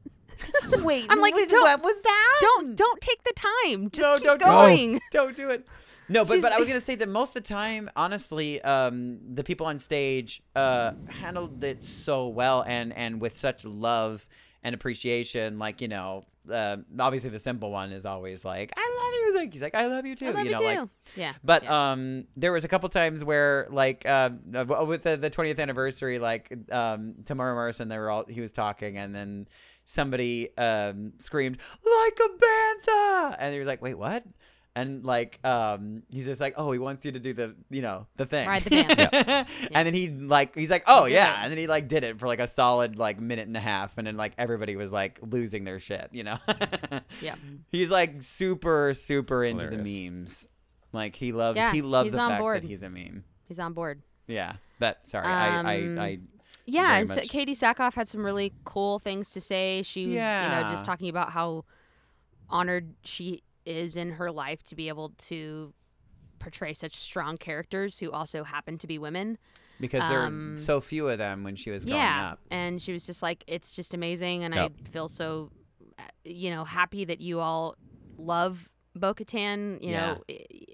A: wait,
B: I'm like,
A: wait,
B: don't-
A: what was that?
B: Don't don't take the time. Just
A: no,
B: keep
A: don't
B: going.
A: Do it. Don't do it. No, but,
B: She's-
A: but I was gonna say that most of the time, honestly, um, the people on stage uh, handled it so well and and with such love and appreciation. Like you know, uh, obviously the simple one is always like, "I love you." He's like, he's like, "I love you too."
B: I love
A: you know,
B: too.
A: like
B: yeah.
A: but
B: yeah.
A: um, there was a couple times where, like, uh, uh, with the, the 20th anniversary, like, um, Temuera Morrison, they were all he was talking, and then somebody um screamed like a bantha, and he was like, "Wait, what?" And like, um, he's just like, "Oh, he wants you to do the, you know, the thing,
B: Ride the bantha.
A: And then he like, he's like, "Oh
B: He
A: yeah,"
B: it.
A: and then he like did it for like a solid like minute and a half, and then like everybody was like losing their shit, you know?
B: Yeah.
A: He's like super, super into the memes. Like he loves
B: Yeah,
A: he loves
B: he's
A: the
B: on
A: fact
B: board.
A: that he's a meme.
B: He's on board.
A: Yeah. But sorry, I,
B: Um,
A: I I
B: Yeah,
A: very
B: so. Katee Sackhoff had some really cool things to say. She was, you know, just talking about how honored she is in her life to be able to portray such strong characters who also happen to be women.
A: because there
B: um,
A: are so few of them when she was growing
B: yeah,
A: up.
B: and she was just like, it's just amazing, and
C: Yep.
B: I feel so, uh, you know, happy that you all love Bo-Katan. You
A: Yeah.
B: know,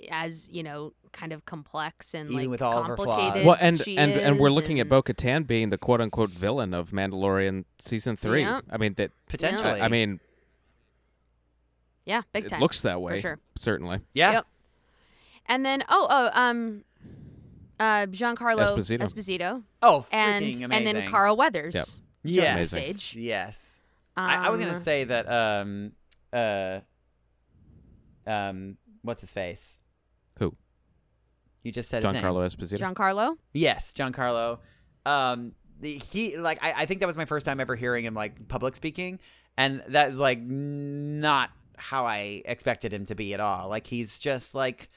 B: as you know, kind of complex and
A: Even
B: like
A: with all of her flaws.
B: complicated.
C: Well, and
B: she
C: and and we're
B: is,
C: looking at
B: and-
C: Bo-Katan being the quote unquote villain of Mandalorian season three.
B: Yeah.
C: I mean that.
A: Potentially.
C: I mean,
B: Yeah, big time.
C: it
B: time.
C: looks that way.
B: For sure.
C: Certainly.
A: yeah.
B: Yep. And then oh oh um uh Giancarlo
C: Esposito.
B: Esposito,
A: Oh, freaking
B: and
A: amazing.
B: and then Carl Weathers.
C: Yep.
A: Yes.
C: Amazing.
B: Stage.
A: Yes. I, I was gonna
B: Um,
A: say that um uh um what's his face?
C: Who?
A: You just said his name.
C: Giancarlo Esposito.
B: Giancarlo.
A: Yes, Giancarlo. Um, the, he like I, I think that was my first time ever hearing him like public speaking, and that is like not how I expected him to be at all. Like he's just like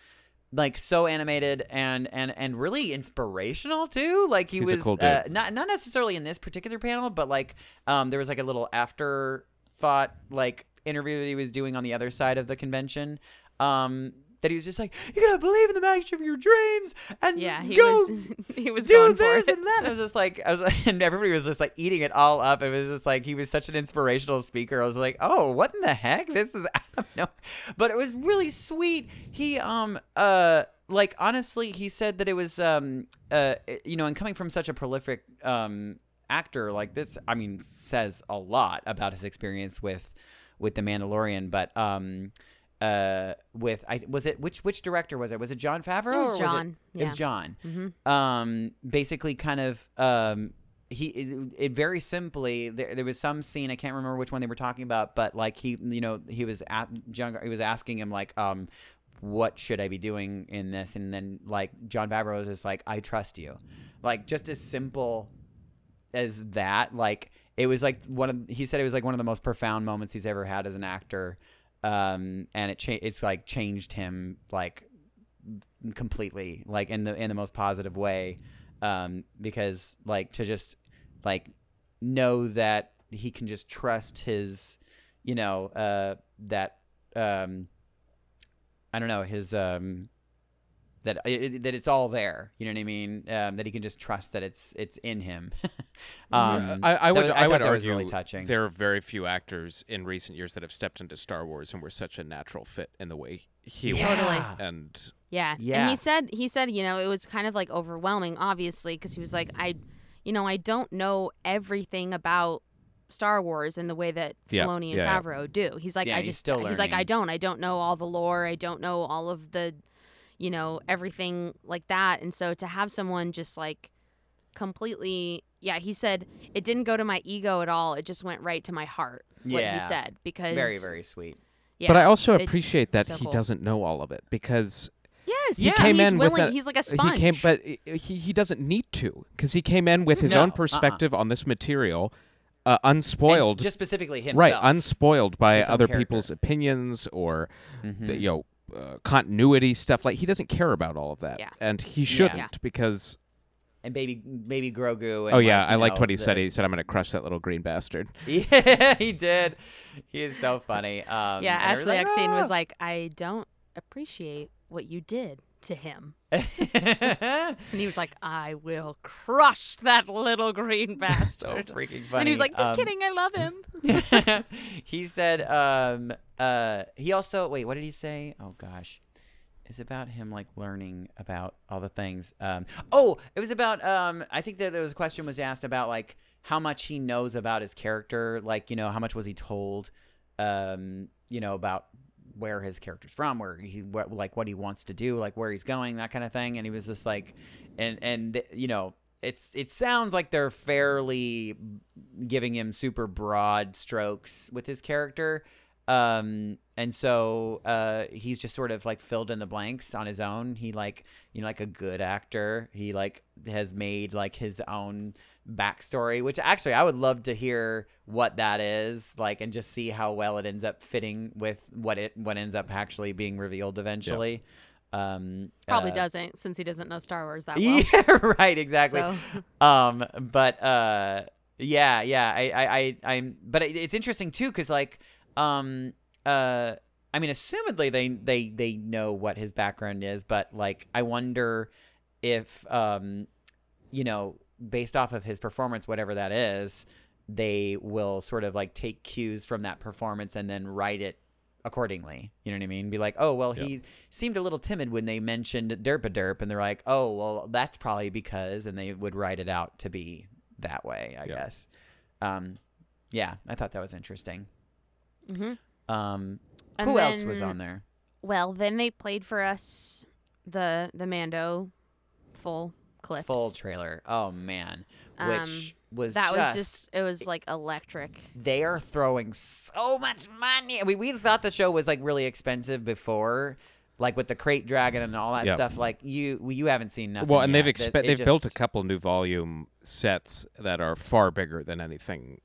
A: like so animated and and and really inspirational too. Like he
C: He's
A: was
C: cool
A: uh, not not necessarily in this particular panel, but like um there was like a little afterthought like interview that he was doing on the other side of the convention. Um, that he was just like, "You gotta believe in the magic of your dreams and
B: Yeah, he
A: go
B: was he was
A: do this and that. I was just like, I was, like- and everybody was just like eating it all up. It was just like he was such an inspirational speaker. I was like, oh, what in the heck? This is I don't know, but it was really sweet. He um uh like honestly, he said that it was um uh you know, and coming from such a prolific um actor like this, I mean, says a lot about his experience with with the Mandalorian, but um. Uh, with I was it which which director was it? Was it Jon Favreau?
B: It was John,
A: it was
B: yeah.
A: John
B: Mhm.
A: um basically kind of um he it, it very simply there, there was some scene i can't remember which one they were talking about but like he you know he was at john he was asking him like um what should i be doing in this and then like jon favreau was just like i trust you like just as simple as that like it was like one of he said it was like one of the most profound moments he's ever had as an actor um and it cha- it's like changed him like completely like in the in the most positive way um because like to just like know that he can just trust his you know uh that um i don't know his um that it, that it's all there you know what i mean um that he can just trust that it's it's in him um
C: I, I would
A: was-
C: I,
A: thought
C: would argue
A: really touching
C: there are very few actors in recent years that have stepped into Star Wars and were such a natural fit in the way he
A: Yeah.
B: Totally.
C: And
B: Yeah.
A: Yeah.
B: And he said he said, you know, it was kind of like overwhelming obviously because he was like I you know, I don't know everything about Star Wars in the way that
C: Yeah,
B: Filoni and
C: yeah, yeah.
B: Favreau do. He's like
A: Yeah,
B: I
A: he's
B: just
A: still
B: he's like I don't. I don't know all the lore. I don't know all of the you know, everything like that. And so to have someone just like completely yeah, he said it didn't go to my ego at all. It just went right to my heart. What
A: Yeah.
B: he said because
A: very very sweet
B: yeah,
C: but I also appreciate that
B: so
C: he
B: cool.
C: doesn't know all of it because
B: Yes,
C: he
B: and
C: came
B: he's
C: in
B: willing.
C: with a,
B: he's like a sponge.
C: He came, but he he doesn't need to because he came in with his
A: No,
C: own
A: uh-uh.
C: perspective on this material, uh,
A: And
C: unspoiled,
A: just specifically himself
C: right, unspoiled by other
A: character.
C: people's opinions or
A: Mhm.
C: the, you know uh, continuity stuff. Like he doesn't care about all of that,
B: Yeah.
C: and he shouldn't
B: Yeah.
C: because
A: and baby baby Grogu. And
C: Oh yeah,
A: like,
C: I liked
A: know,
C: what he
A: the-
C: said. He said, "I'm going to crush that little green bastard."
A: Yeah, he did. He is so funny. Um,
B: Yeah,
A: and
B: Ashley
A: everyone's
B: Eckstein
A: "Ah!"
B: was like, I don't appreciate what you did to him. And he was like, I will crush that little green bastard.
A: so freaking funny.
B: and he was like, just
A: Um,
B: kidding, I love him.
A: he said, um, uh, he also, wait, what did he say? Oh gosh. It's about him like learning about all the things. Um, oh, it was about, um, I think that there was a question was asked about like how much he knows about his character. Like, you know, how much was he told, um, you know, about where his character's from, where he, what, like what he wants to do, like where he's going, that kind of thing. And he was just like, and, and, you know, it's, it sounds like they're fairly giving him super broad strokes with his character. Um, and so uh, he's just sort of like filled in the blanks on his own. He like you know like a good actor. He like has made like his own backstory, which actually I would love to hear what that is like and just see how well it ends up fitting with what it what ends up actually being revealed eventually. Um,
B: Probably
A: uh,
B: doesn't, since he doesn't know Star Wars that well.
A: Yeah, right, exactly
B: So,
A: um but uh yeah yeah i i, I i'm but it's interesting too because like um uh i mean assumedly they they they know what his background is but like i wonder if um you know based off of his performance whatever that is they will sort of like take cues from that performance and then write it accordingly. You know what I mean? Be like, oh well, he seemed a little timid when they mentioned derp a derp, and they're like, oh well, that's probably because, and they would write it out to be that way, I
C: Yeah.
A: guess. Um, yeah, I thought that was interesting.
B: Mhm.
A: Um,
B: And
A: who else was on there?
B: well, then they played for us the the Mando full clips.
A: Full trailer. Oh man, which was
B: Um, that
A: just,
B: was just it was like electric.
A: they are throwing so much money. I mean, we thought the show was like really expensive before, like with the krayt dragon and all that
C: Yep.
A: stuff. Like you, you haven't seen nothing.
C: Well, and they've expe-
A: That- it
C: they've built a
A: just-
C: couple new volume sets that are far bigger than anything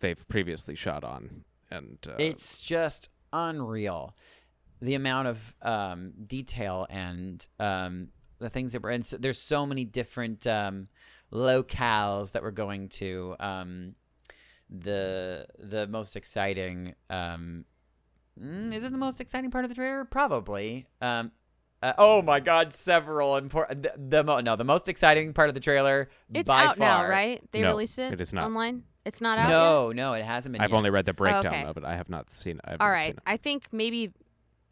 C: they've previously shot on, and uh,
A: It's just unreal, the amount of um, detail and um, the things that were. And so, there's so many different um, locales that we're going to. Um, the the most exciting. Um, mm, is it the most exciting part of the trailer? Probably. Um, uh, oh my God! Several important. The, the mo- no, the most exciting part of the trailer.
B: It's
A: by
B: out now,
A: far-
B: right? They
C: No,
B: released it.
C: it is not.
B: online. It's not out. yet?
A: No, no, it hasn't been.
C: I've
A: yet.
C: only read the breakdown
B: okay.
C: of it. I have not seen. I haven't seen
B: right.
C: it.
B: I think maybe.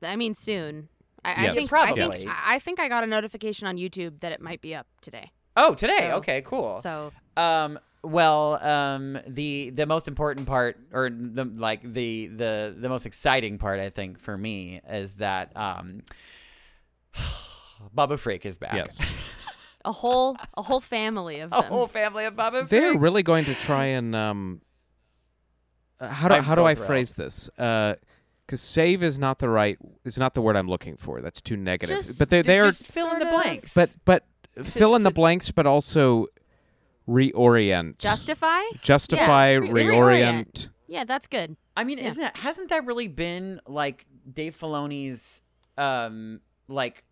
B: I mean, soon. I, I
C: Yes.
B: think. I
A: Probably.
B: think. I I think I got a notification on YouTube that it might be up today.
A: Oh, today.
B: So-
A: okay, cool.
B: So
A: Um. Well, um, the the most important part, or the like the the the most exciting part, I think, for me is that um, Babu Frik is back.
C: Yes,
B: a whole a whole family of
A: A
B: them.
A: whole family of Baba
C: they're really going to try and um. uh, How do
A: I'm
C: how do I
A: thrilled.
C: phrase this? Uh, because save is not the right is not the word I'm looking for. That's too negative.
B: Just-
C: but they they are
A: fill in the blanks.
C: but but fill in the blanks, but also reorient,
B: Justify.
C: justify,
B: Yeah, re-
C: reorient.
B: Yeah, that's good.
A: I mean,
B: Yeah.
A: isn't that hasn't that really been like Dave Filoni's um like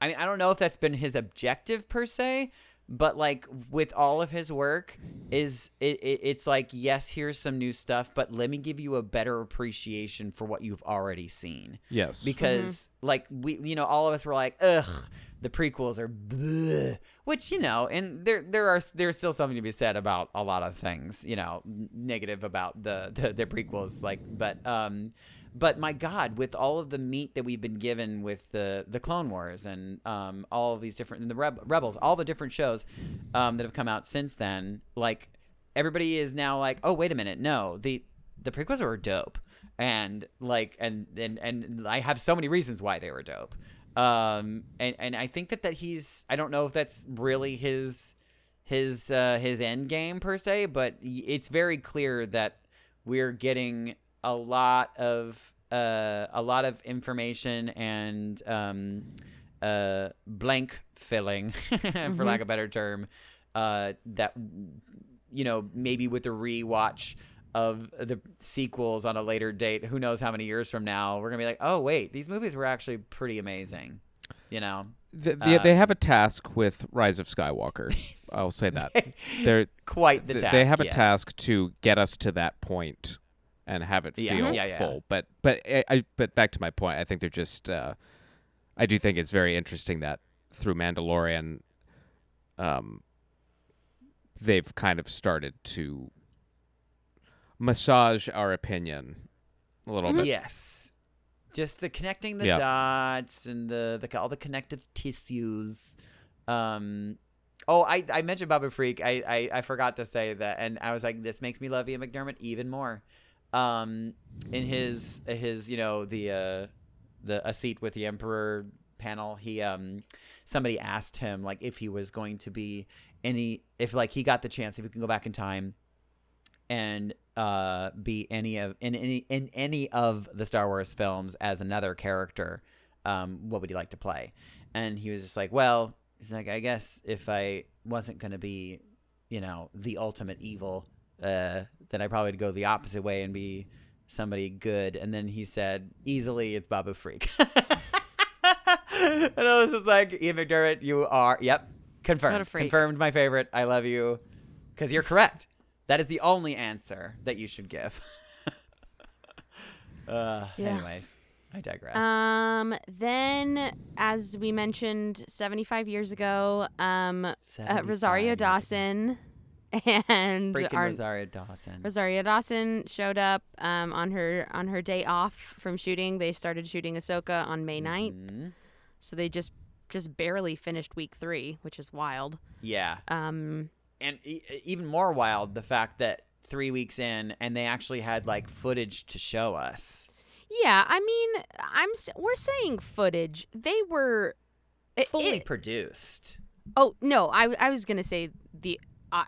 A: I mean I don't know if that's been his objective per se, but like with all of his work is it, it it's like yes, here's some new stuff, but let me give you a better appreciation for what you've already seen.
C: Yes,
A: Because like we you know all of us were like, "Ugh, the prequels are bleh. which you know and there there are there's still something to be said about a lot of things you know negative about the, the the prequels like but um but my god with all of the meat that we've been given with the the clone wars and um all of these different and the Reb- rebels all the different shows um that have come out since then like everybody is now like oh wait a minute no the the prequels were dope. And like and and and i have so many reasons why they were dope. Um and and i think that that he's i don't know if that's really his his uh his end game per se but it's very clear that we're getting a lot of uh a lot of information and um uh blank filling for lack of a better term uh that you know maybe with the rewatch of the sequels on a later date who knows how many years from now we're gonna be like oh wait these movies were actually pretty amazing you know
C: Th- they, they
A: Um,
C: have a task with Rise of Skywalker. I'll say that. They're
A: Quite the
C: th-
A: task.
C: they have a
A: yes.
C: task to get us to that point and have it
A: Yeah.
C: feel.
A: Yeah, yeah.
C: full. But but I, but back to my point, I think they're just uh, I do think it's very interesting that through Mandalorian um they've kind of started to massage our opinion a little bit.
A: Yes. Just the connecting the dots and the, the all the connective tissues. Um Oh, I, I mentioned Babu Frik. I, I, I forgot to say that, and I was like, this makes me love Ian McDiarmid even more. Um, in his his you know the uh, the a seat with the Emperor panel, he um somebody asked him like if he was going to be any if like he got the chance if he can go back in time and uh, be any of in any in any of the Star Wars films as another character, um, what would you like to play? And he was just like, well, he's like, I guess if I wasn't gonna be, you know, the ultimate evil, uh, then I probably would go the opposite way and be somebody good. And then he said, easily, it's Babu Frik. and I was just like, Ian McDiarmid, you are, yep, confirmed, confirmed, my favorite. I love you, because you're correct. That is the only answer that you should give. uh,
B: Yeah.
A: Anyways, I digress.
B: Um, then, as we mentioned, 75 years ago, um, uh, Rosario
A: years ago.
B: And
A: Freaking
B: our
A: Rosario Dawson.
B: Rosario Dawson showed up um, on her on her day off from shooting. They started shooting Ahsoka on May 9th,
A: Mhm.
B: so they just just barely finished week three, which is wild.
A: Yeah.
B: Um,
A: and e- even more wild the fact that three weeks in and they actually had like footage to show us
B: yeah, I mean, I'm we're saying footage. They were
A: fully
B: it-
A: produced
B: Oh no, I I was gonna say the.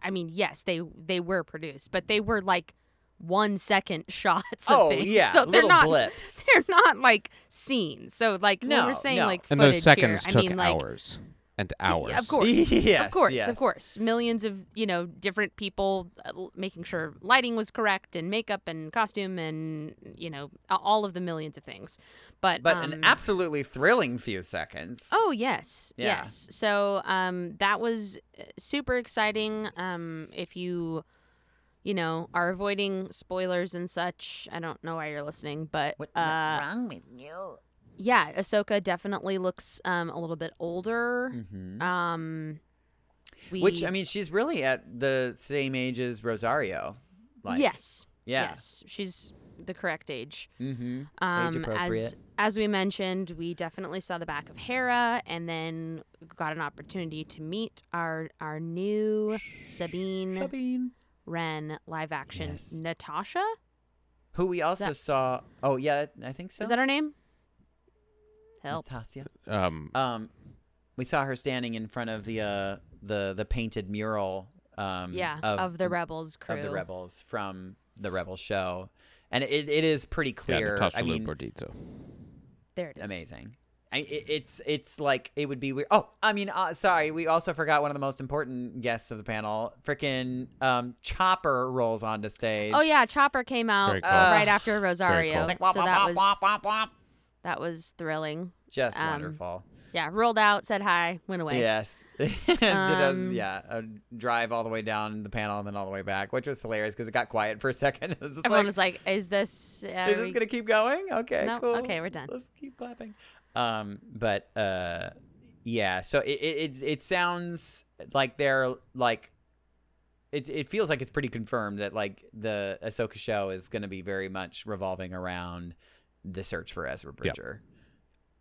B: I mean, yes, they they were produced, but they were like one second shots. Of
A: oh
B: things.
A: yeah
B: so they're
A: little
B: not
A: blips
B: they're not like scenes. So like when
A: No,
B: we're saying
A: no.
B: like
C: And
B: footage
C: those seconds
B: here,
C: took
B: I mean like
C: hours and hours.
B: of course,
A: Yes,
B: of course,
A: yes.
B: of course, millions of you know different people uh, making sure lighting was correct and makeup and costume and you know all of the millions of things. But
A: but
B: um,
A: an absolutely thrilling few seconds
B: Oh yes,
A: Yeah.
B: yes. So um, that was uh, super exciting. Um, if you, you know, are avoiding spoilers and such, I don't know why you're listening, but
A: what,
B: uh,
A: what's wrong with you
B: yeah, Ahsoka definitely looks um, a little bit older.
A: Mhm.
B: Um, we,
A: which i mean she's really at the same age as rosario like
B: yes,
A: yeah
B: yes, she's the correct age.
A: mm-hmm
B: Um, as
A: appropriate.
B: as we mentioned, we definitely saw the back of Hera, and then got an opportunity to meet our our new Sabine
A: Sabine.
B: Wren live action
A: Yes.
B: Natasha.
A: who we also
B: that-
A: saw oh yeah i think so
B: Is that her name? Help.
A: Natasha.
C: Um,
A: Um, we saw her standing in front of the uh the the painted mural. Um,
B: yeah,
A: of,
B: of, the Rebels crew.
A: of the rebels from the rebel show, and it, it is pretty
C: yeah,
A: clear.
C: Natasha
A: I mean,
C: Bordizzo.
B: There it is.
A: amazing. I, it, it's it's like it would be weird. Oh, I mean, uh, sorry, we also forgot one of the most important guests of the panel. Freaking um, Chopper rolls onto stage.
B: Oh yeah, Chopper came out
C: Very cool.
B: uh, right after Rosario,
C: cool.
B: So that was
A: wop, wop, wop.
B: That was thrilling.
A: just
B: um,
A: wonderful.
B: Yeah, rolled out, said hi, went away.
A: Yes. Did a,
B: Um,
A: yeah, a drive all the way down the panel and then all the way back, which was hilarious because it got quiet for a second.
B: Everyone
A: like,
B: was like, "Is this? Uh,
A: is this
B: we-
A: gonna keep going? Okay,
B: No,
A: cool.
B: okay, we're done.
A: Let's keep clapping. Um, but uh, yeah. So it it it, it sounds like they're like. It, it feels like it's pretty confirmed that like the Ahsoka show is going to be very much revolving around the search for Ezra Bridger.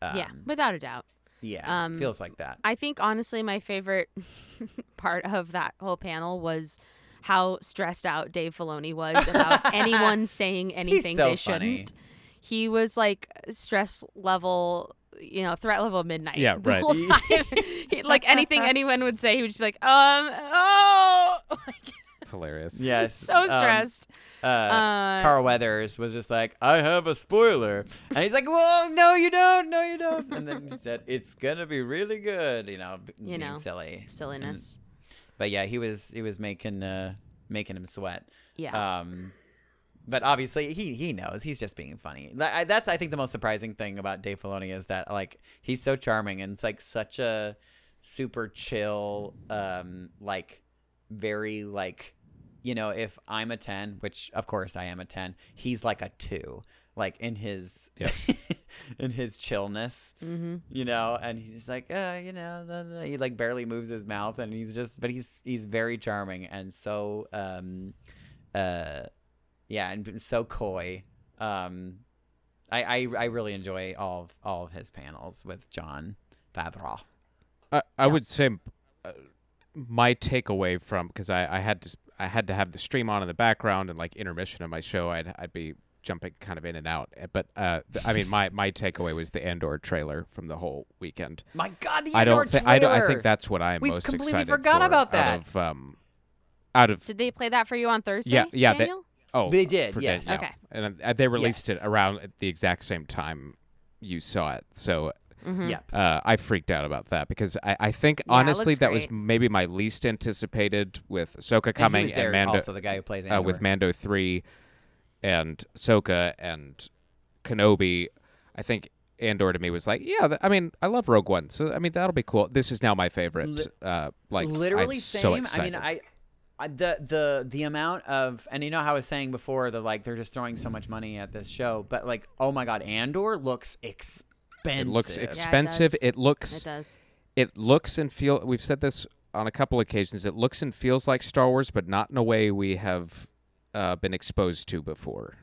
B: yeah,
A: Um,
B: without a doubt.
A: yeah,
B: um,
A: feels like that.
B: I think honestly, my favorite part of that whole panel was how stressed out Dave Filoni was about anyone saying anything
A: so
B: they shouldn't. He was like stress level, you know, threat level midnight.
C: Yeah,
B: the
C: right.
B: whole time. He- like anything anyone would say, he would just be like, um, oh, like,
C: It's hilarious.
A: Yes,
B: so
A: um,
B: stressed.
A: uh,
B: Uh,
A: Carl Weathers was just like, I have a spoiler. And he's like, well, no, you don't. No, you don't. And then he said, it's going to be really good, you know,
B: You
A: being
B: know,
A: silly.
B: Silliness.
A: But yeah, he was he was making uh making him sweat.
B: Yeah.
A: Um but obviously he he knows he's just being funny. That's I think the most surprising thing about Dave Filoni is that like he's so charming and it's like such a super chill, um, like very like you know if I'm a ten, which of course I am a ten, he's like a two, like in his
C: Yes.
A: in his chillness
B: Mm-hmm.
A: you know and he's like uh you know the, the- he like barely moves his mouth and he's just but he's he's very charming and so um uh yeah and so coy um i i, I really enjoy all of all of his panels with jon favreau
C: I, I would say uh, my takeaway from because I, I had to s- I had to have the stream on in the background and like intermission of my show I'd I'd be jumping kind of in and out but uh th- I mean my my takeaway was the Andor trailer from the whole weekend.
A: my god the
C: I
A: Andor
C: don't think I don't I think that's what I am
A: We've
C: most
A: completely
C: excited
A: forgot
C: for
A: about
C: out
A: that.
C: of um out of
B: Did they play that for you on Thursday?
C: Yeah, yeah, they- oh
A: They did,
C: for
A: yes.
C: Danielle.
B: Okay.
C: and uh, they released
A: Yes.
C: it around at the exact same time you saw it so
B: Mhm.
A: yep
C: uh, I freaked out about that because I, I think
B: Yeah,
C: honestly that was maybe my least anticipated with
A: Soka
C: coming
A: was there
C: Mando
A: also the guy who plays
C: uh, with Mando three and Soka and Kenobi. I think Andor to me was like, yeah, th- I mean, I love Rogue One, so I mean that'll be cool. This is now my favorite. Uh, like
A: literally
C: I'm
A: same.
C: so
A: I mean, I, I the the the amount of and you know how I was saying before the like they're just throwing so much money at this show, but like oh my god, Andor looks expensive.
C: It looks
B: does.
C: expensive. it looks
B: It does.
C: it looks and feel we've said this on a couple occasions it looks and feels like star wars but not in a way we have uh, been exposed to before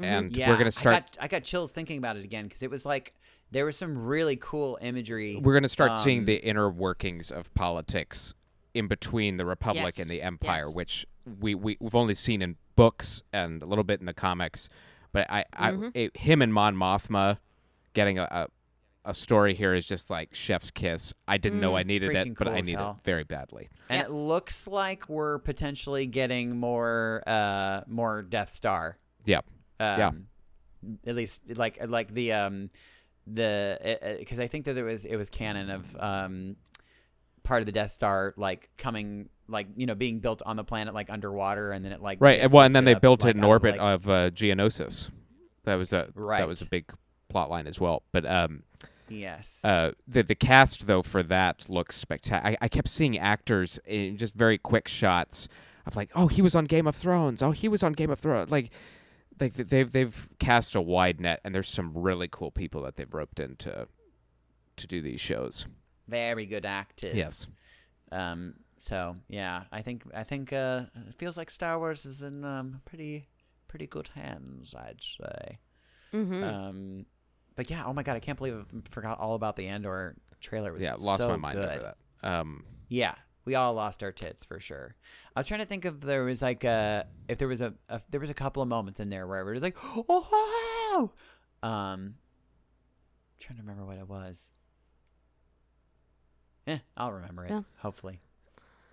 C: and
A: Yeah,
C: we're gonna start
A: I got, I got chills thinking about it again because it was like there was some really cool imagery.
C: we're gonna start seeing
A: um,
C: the inner workings of politics in between the republic
B: Yes.
C: and the empire
B: Yes.
C: which we, we we've only seen in books and a little bit in the comics but i,
B: Mm-hmm.
C: I it, him and mon mothma getting a, a a story here is just like chef's kiss. I didn't know I needed
A: Freaking
C: it, but
A: cool
C: I
A: as
C: need it very badly.
A: and
B: Yep.
A: it looks like we're potentially getting more uh more Death Star.
C: Yep.
A: Um,
C: Yeah.
A: At least like like the um the because I think that it was it was canon of um part of the Death Star like coming like you know being built on the planet like underwater and then it like
C: Right. Well, and then they
A: up,
C: built
A: like,
C: it in
A: out of,
C: orbit
A: like-
C: of uh, Geonosis. That was a that was a big plot line as well. But um,
A: yes.
C: uh, the the cast though for that looks spectacular. I, I kept seeing actors in just very quick shots of like, oh, he was on Game of Thrones. Oh, he was on Game of Thrones. Like, like they've they've cast a wide net, and there's some really cool people that they've roped in to to do these shows.
A: Very good actors.
C: Yes.
A: Um. So yeah, I think I think uh, it feels like Star Wars is in um pretty pretty good hands. I'd say.
B: Mm-hmm.
A: Um. But yeah, oh my god, I can't believe I forgot all about the Andor trailer. It was
C: yeah, lost
A: so
C: my mind
A: good.
C: over that. Um,
A: Yeah, we all lost our tits for sure. I was trying to think if there was like a if there was a, a there was a couple of moments in there where it was like oh wow. Um, trying to remember what it was. Eh, I'll remember it
B: Yeah.
A: hopefully.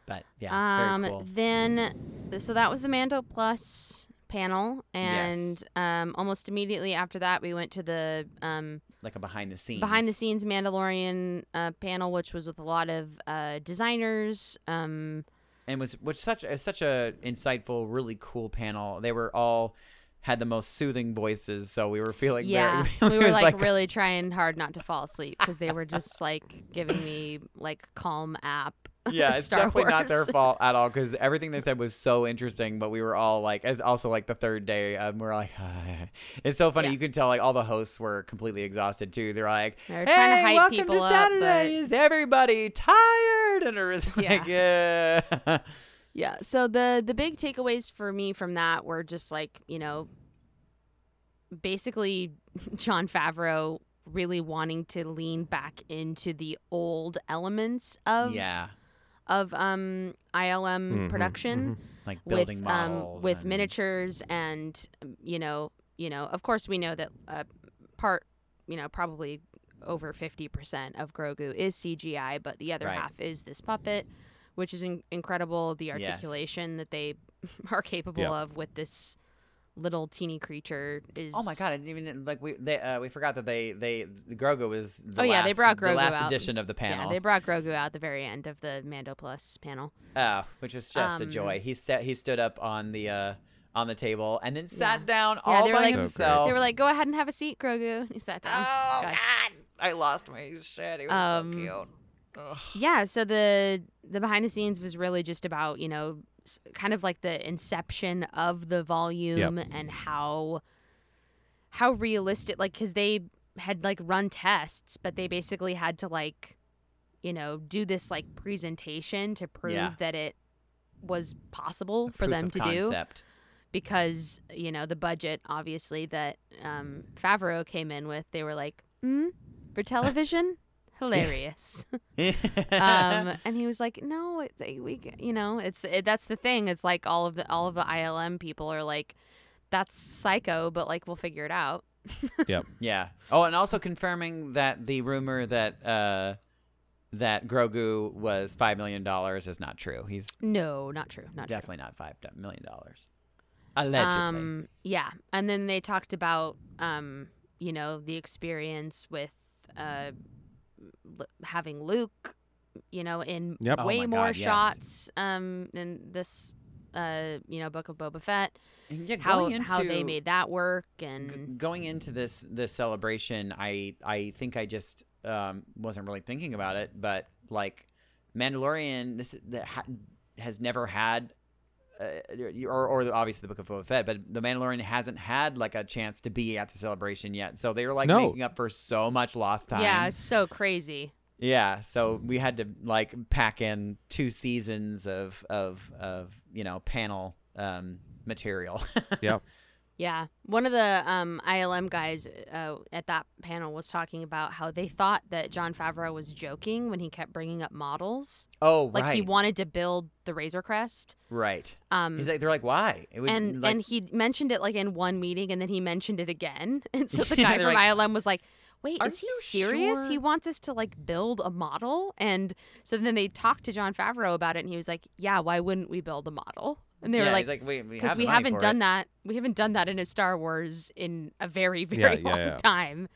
A: But yeah,
B: um,
A: very cool.
B: then so that was the Mando Plus panel, and
A: Yes.
B: um, almost immediately after that, we went to the um,
A: Like a behind the scenes.
B: behind the scenes Mandalorian uh, panel, which was with a lot of uh, designers. Um,
A: and was which such a such a insightful, really cool panel. They were all had the most soothing voices, so we were feeling
B: yeah,
A: very,
B: we were
A: was
B: like, really trying hard not to fall asleep because they were just like giving me like calm app.
A: yeah, it's
B: Star
A: definitely not their fault at all because everything they said was so interesting. But we were all like, it's also like the third day, um, we're like, it's so funny.
B: Yeah.
A: You could tell like all the hosts were completely exhausted too. They're like,
B: they're trying to
A: "Hey,
B: hype
A: welcome
B: people
A: to
B: up,
A: Saturday.
B: but-
A: Is everybody tired? And it was
B: Yeah.
A: like, yeah,
B: Yeah. So the the big takeaways for me from that were just like you know, basically Jon Favreau really wanting to lean back into the old elements of
A: yeah,
B: of um ILM
C: Mhm,
B: production
A: like
B: with
A: building
B: um
A: models
B: with
A: and-
B: miniatures and um, you know you know of course we know that uh, part you know probably over 50% of Grogu is CGI but the other
A: Right.
B: half is this puppet which is in- incredible the
A: Yes.
B: articulation that they are capable
C: Yeah.
B: of with this little teeny creature is
A: Oh my god! I didn't even like we they uh, we forgot that they they Grogu was the
B: Oh,
A: last,
B: yeah, they brought
A: the
B: Grogu
A: last
B: out.
A: edition of the panel.
B: yeah they brought Grogu out at the very end of the Mando Plus panel
A: Oh, which was just a
B: Um,
A: joy. He sta- he stood up on the uh on the table and then sat
B: Yeah.
A: down
B: Yeah,
A: all
B: they were
A: by
B: like-
C: So
A: himself.
B: They were like, "Go ahead and have a seat, Grogu." And he sat down.
A: "Oh
B: God.
A: God, I lost my shit. It was
B: Um,
A: so cute." Ugh.
B: Yeah, so the the behind the scenes was really just about you know kind of like the inception of the volume and how how realistic like because they had like run tests, but they basically had to like you know do this like presentation to prove
A: Yeah.
B: that it was possible for them to do because you know the budget obviously that um, Favreau came in with. They were like, mm, for television, hilarious. um, and he was like, "No, it's a, we, you know, it's it, that's the thing. It's like all of the all of the ILM people are like, that's psycho, but like we'll figure it out."
C: Yep.
A: Yeah. Oh, and also confirming that the rumor that uh, that Grogu was five million dollars is not true. He's
B: No, not true. Not true.
A: definitely not five million dollars. Allegedly.
B: Um, yeah, and then they talked about um, you know, the experience with uh, l- having Luke, you know, in
C: Yep.
A: Oh
B: way
A: my
B: more
A: God, yes.
B: shots um in this uh, you know, Book of Boba Fett.
A: And yeah,
B: How
A: going
B: how they made that work
A: G-
B: and
A: going into this this celebration, I I think I just um, wasn't really thinking about it, but like Mandalorian, this that ha- has never had. Uh, or, or obviously the Book of Boba Fett, but the Mandalorian hasn't had like a chance to be at the celebration yet. So they were like
C: No.
A: making up for so much lost time.
B: yeah, it's so crazy.
A: Yeah, so we had to like pack in two seasons of of of you know panel um, material.
C: Yep.
B: Yeah, one of the um, ILM guys uh, at that panel was talking about how they thought that Jon Favreau was joking when he kept bringing up models,
A: oh,
B: like
A: right,
B: he wanted to build the Razor Crest.
A: right.
B: Um,
A: He's like, they're like, why? It would,
B: and
A: like,
B: and he mentioned it like in one meeting, and then he mentioned it again, and so the guy from
A: like,
B: ILM was like. Wait,
A: "Are
B: is he serious? He wants us to like build a model, and so then they talked to Jon Favreau about it, and he was like, "Yeah, why wouldn't we build a model?" And they
A: yeah,
B: were like,
A: like, wait, we
B: because
A: have
B: we haven't done
A: it.
B: that. We haven't done that in a Star Wars in a very very
C: yeah,
B: long
C: yeah.
B: time.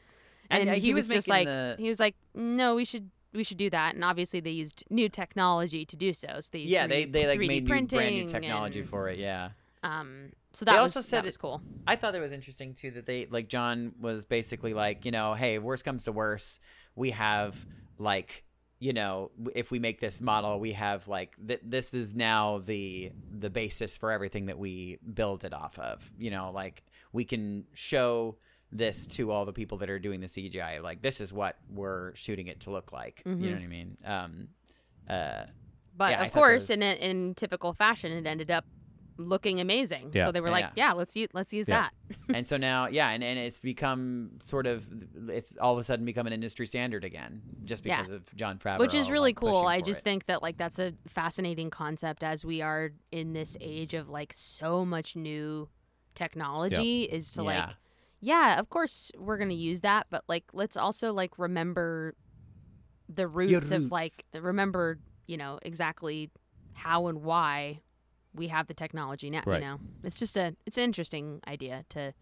A: And,
B: And,
A: uh,
B: he,
A: he
B: was,
A: was
B: just like
A: the-
B: he was like, no, we should we should do that. And obviously they used new technology to do so. So they used
A: Yeah, they
B: 3D
A: they like
B: 3D
A: made new brand new technology
B: and,
A: for it. Yeah.
B: Um, so
A: They
B: that
A: also
B: was
A: said
B: that was cool.
A: I thought it was interesting too that they like Jon was basically like, you know, hey, if worst comes to worse, we have like, you know, if we make this model, we have like th- this is now the the basis for everything that we build it off of. You know, like we can show this to all the people that are doing the CGI. Like this is what we're shooting it to look like. You know what I mean? Um, uh,
B: But
A: Yeah,
B: of course,
A: was-
B: in in typical fashion, it ended up looking amazing.
C: Yeah.
B: So they were like,
A: Yeah.
B: yeah, let's use let's use
C: Yeah.
B: that.
A: and so now, yeah, and, and it's become sort of, it's all of a sudden become an industry standard again, just
B: Yeah.
A: because of Jon Favreau.
B: which is really
A: like,
B: cool. I just
A: it.
B: think that like that's a fascinating concept as we are in this age of like so much new technology is to
A: Yeah.
B: like yeah, of course we're going to use that, but like let's also like remember the roots of like remember, you know, exactly how and why we have the technology now,
C: Right.
B: you know. It's just a it's an interesting idea to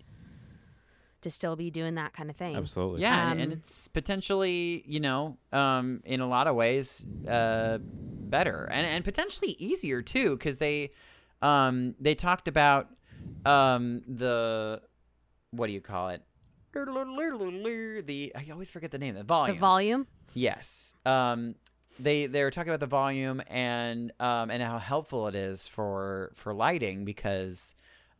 B: to still be doing that kind of thing.
C: Absolutely.
A: Yeah, and, and
B: Um,
A: it's potentially, you know, um, in a lot of ways, uh, better and and potentially easier too, because they, um, they talked about, um, the, what do you call it? The I always forget the name. The volume
B: The
A: volume.
B: volume?
A: Yes. Um, they they were talking about the volume and um and how helpful it is for for lighting because,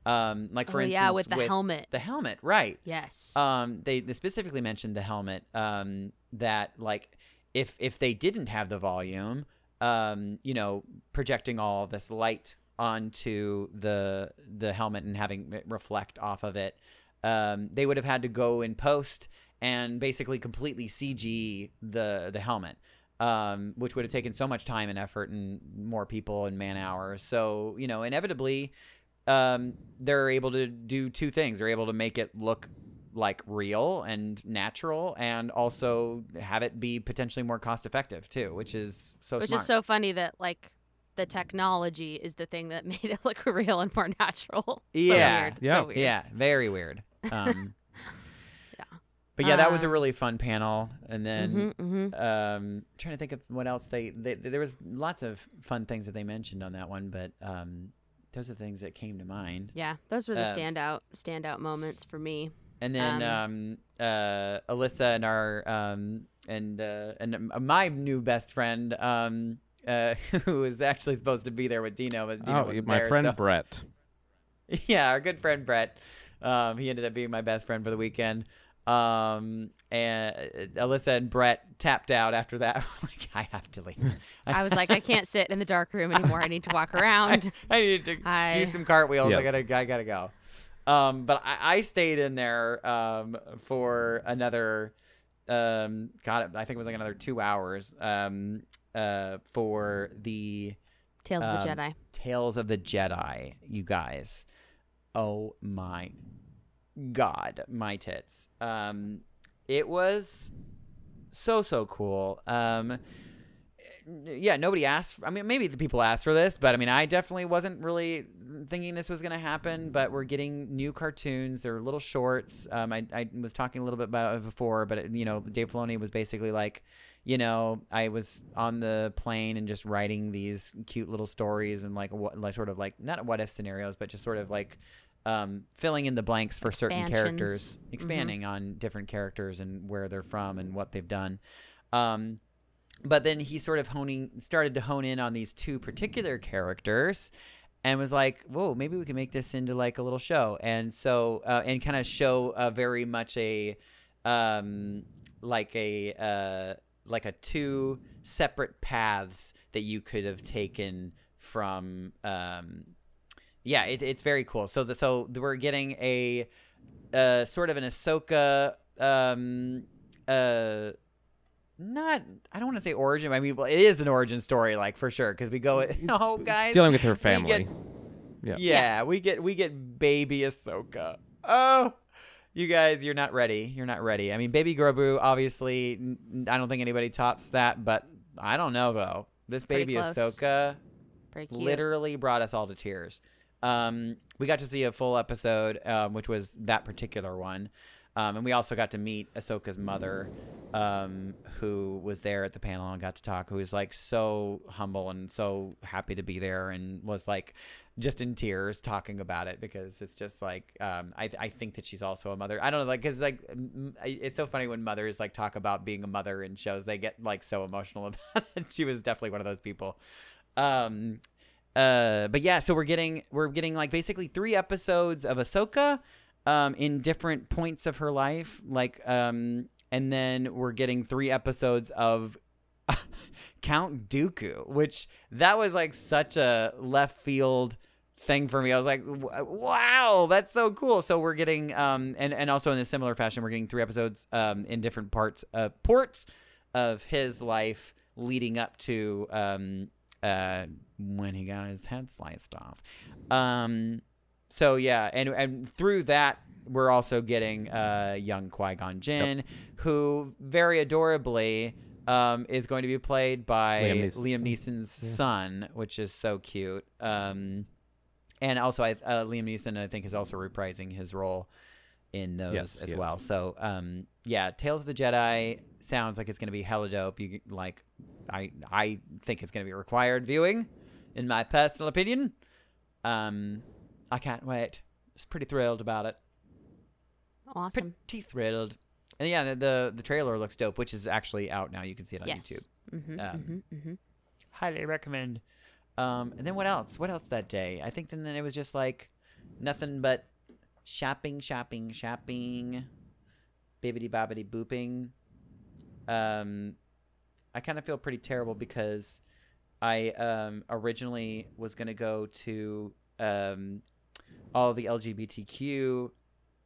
A: um, like for
B: Oh,
A: instance,
B: yeah, with the helmet.
A: The helmet, right?
B: Yes.
A: Um, they, they specifically mentioned the helmet. Um, that like if if they didn't have the volume, um, you know, projecting all this light onto the the helmet and having it reflect off of it, um, they would have had to go in post and basically completely CG the the helmet. Um, which would have taken so much time and effort and more people and man hours. So, you know, inevitably, um, they're able to do two things. They're able to make it look like real and natural, and also have it be potentially more cost effective too, which is so
B: Which
A: smart.
B: is so funny that like the technology is the thing that made it look real and more natural. So
A: Yeah.
B: weird.
C: Yeah.
B: So weird.
A: yeah, very weird. Um,
B: Yeah.
A: But yeah, that was a
B: Uh,
A: really fun panel, and then
B: hmm hmm
A: um, trying to think of what else they, they there was lots of fun things that they mentioned on that one, but um, those are the things that came to mind.
B: Yeah, those were the
A: Um,
B: standout standout moments for me.
A: And then um, uh, Alyssa and our um, and uh, and um, my new best friend um, uh, who was actually supposed to be there with Dino, but Dino
C: Oh,
A: wasn't
C: my
A: there,
C: friend
A: so-
C: Brett.
A: yeah, our good friend Brett. Um, he ended up being my best friend for the weekend. Um, and uh, Alyssa and Brett tapped out after that. like, I have to leave.
B: I was like, I can't sit in the dark room anymore. I need to walk around.
A: I need to
B: I-
A: do some cartwheels. I gotta, I gotta go. Um, but I, I stayed in there um, for another, um, God, I think it was like another two hours um, uh, for the
B: Tales of the
A: Um,
B: Jedi.
A: Tales of the Jedi, you guys. Oh my god, my tits. Um it was so so cool. Um yeah, nobody asked. I mean, maybe the people asked for this, but I mean, I definitely wasn't really thinking this was going to happen. But we're getting new cartoons. They're little shorts. Um, I, I was talking a little bit about it before, but you know, Dave Filoni was basically like, you know, I was on the plane and just writing these cute little stories and like what, like sort of like not what if scenarios, but just sort of like um, filling in the blanks for certain characters, expanding on different characters and where they're from and what they've done. Um, but then he sort of honing started to hone in on these two particular characters and was like whoa maybe we can make this into like a little show. And so uh, and kind of show a very much a um like a uh like a two separate paths that you could have taken from um yeah it, it's very cool so the so we're getting a uh sort of an Ahsoka um uh not I don't want to say origin. I mean, well, it is an origin story, like for sure, because we go. No, guys,
C: dealing with her
A: we get-
C: family. Yeah.
A: yeah, we get we get baby Ahsoka. Oh, you guys, you're not ready. You're not ready. I mean, baby Grogu, obviously, I don't think anybody tops that, but I don't know though. This baby
B: close.
A: Ahsoka literally brought us all to tears. Um, we got to see a full episode, um, which was that particular one. Um, and we also got to meet Ahsoka's mother, um, who was there at the panel and got to talk, who was like so humble and so happy to be there and was like just in tears talking about it because it's just like, um, I, I think that she's also a mother. I don't know, like, cause like, it's so funny when mothers like talk about being a mother in shows, they get like so emotional about it. She was definitely one of those people. Um, uh, but yeah, so we're getting we're getting like basically three episodes of Ahsoka, um, in different points of her life, like um, and then we're getting three episodes of Count Dooku, which that was like such a left field thing for me. I was like, wow, that's so cool. So we're getting um, and and also in a similar fashion, we're getting three episodes um in different parts uh ports of his life leading up to um uh when he got his head sliced off. Um so yeah, and and through that we're also getting uh young Qui-Gon Jinn who very adorably um is going to be played by
C: Liam
A: Liam
C: Neeson's
A: Neeson's,
C: son. Yeah.
A: son, which is so cute. Um and also I uh, Liam Neeson I think is also reprising his role in those
C: Yes,
A: as
C: he is.
A: well. So um yeah, Tales of the Jedi sounds like it's going to be hella dope. You like I I think it's going to be required viewing in my personal opinion. Um I can't wait. Just pretty thrilled about it.
B: Awesome.
A: Pretty thrilled. And yeah, the, the the trailer looks dope, which is actually out now. You can see it on
B: yes.
A: YouTube.
B: Mm-hmm,
A: Um,
B: mm-hmm, mm-hmm.
A: Highly recommend. Um, and then what else? What else that day? I think then, then it was just like nothing but shopping, shopping, shopping, bibbity bobbity booping. Um, I kind of feel pretty terrible because I um, originally was gonna go to um, all the LGBTQ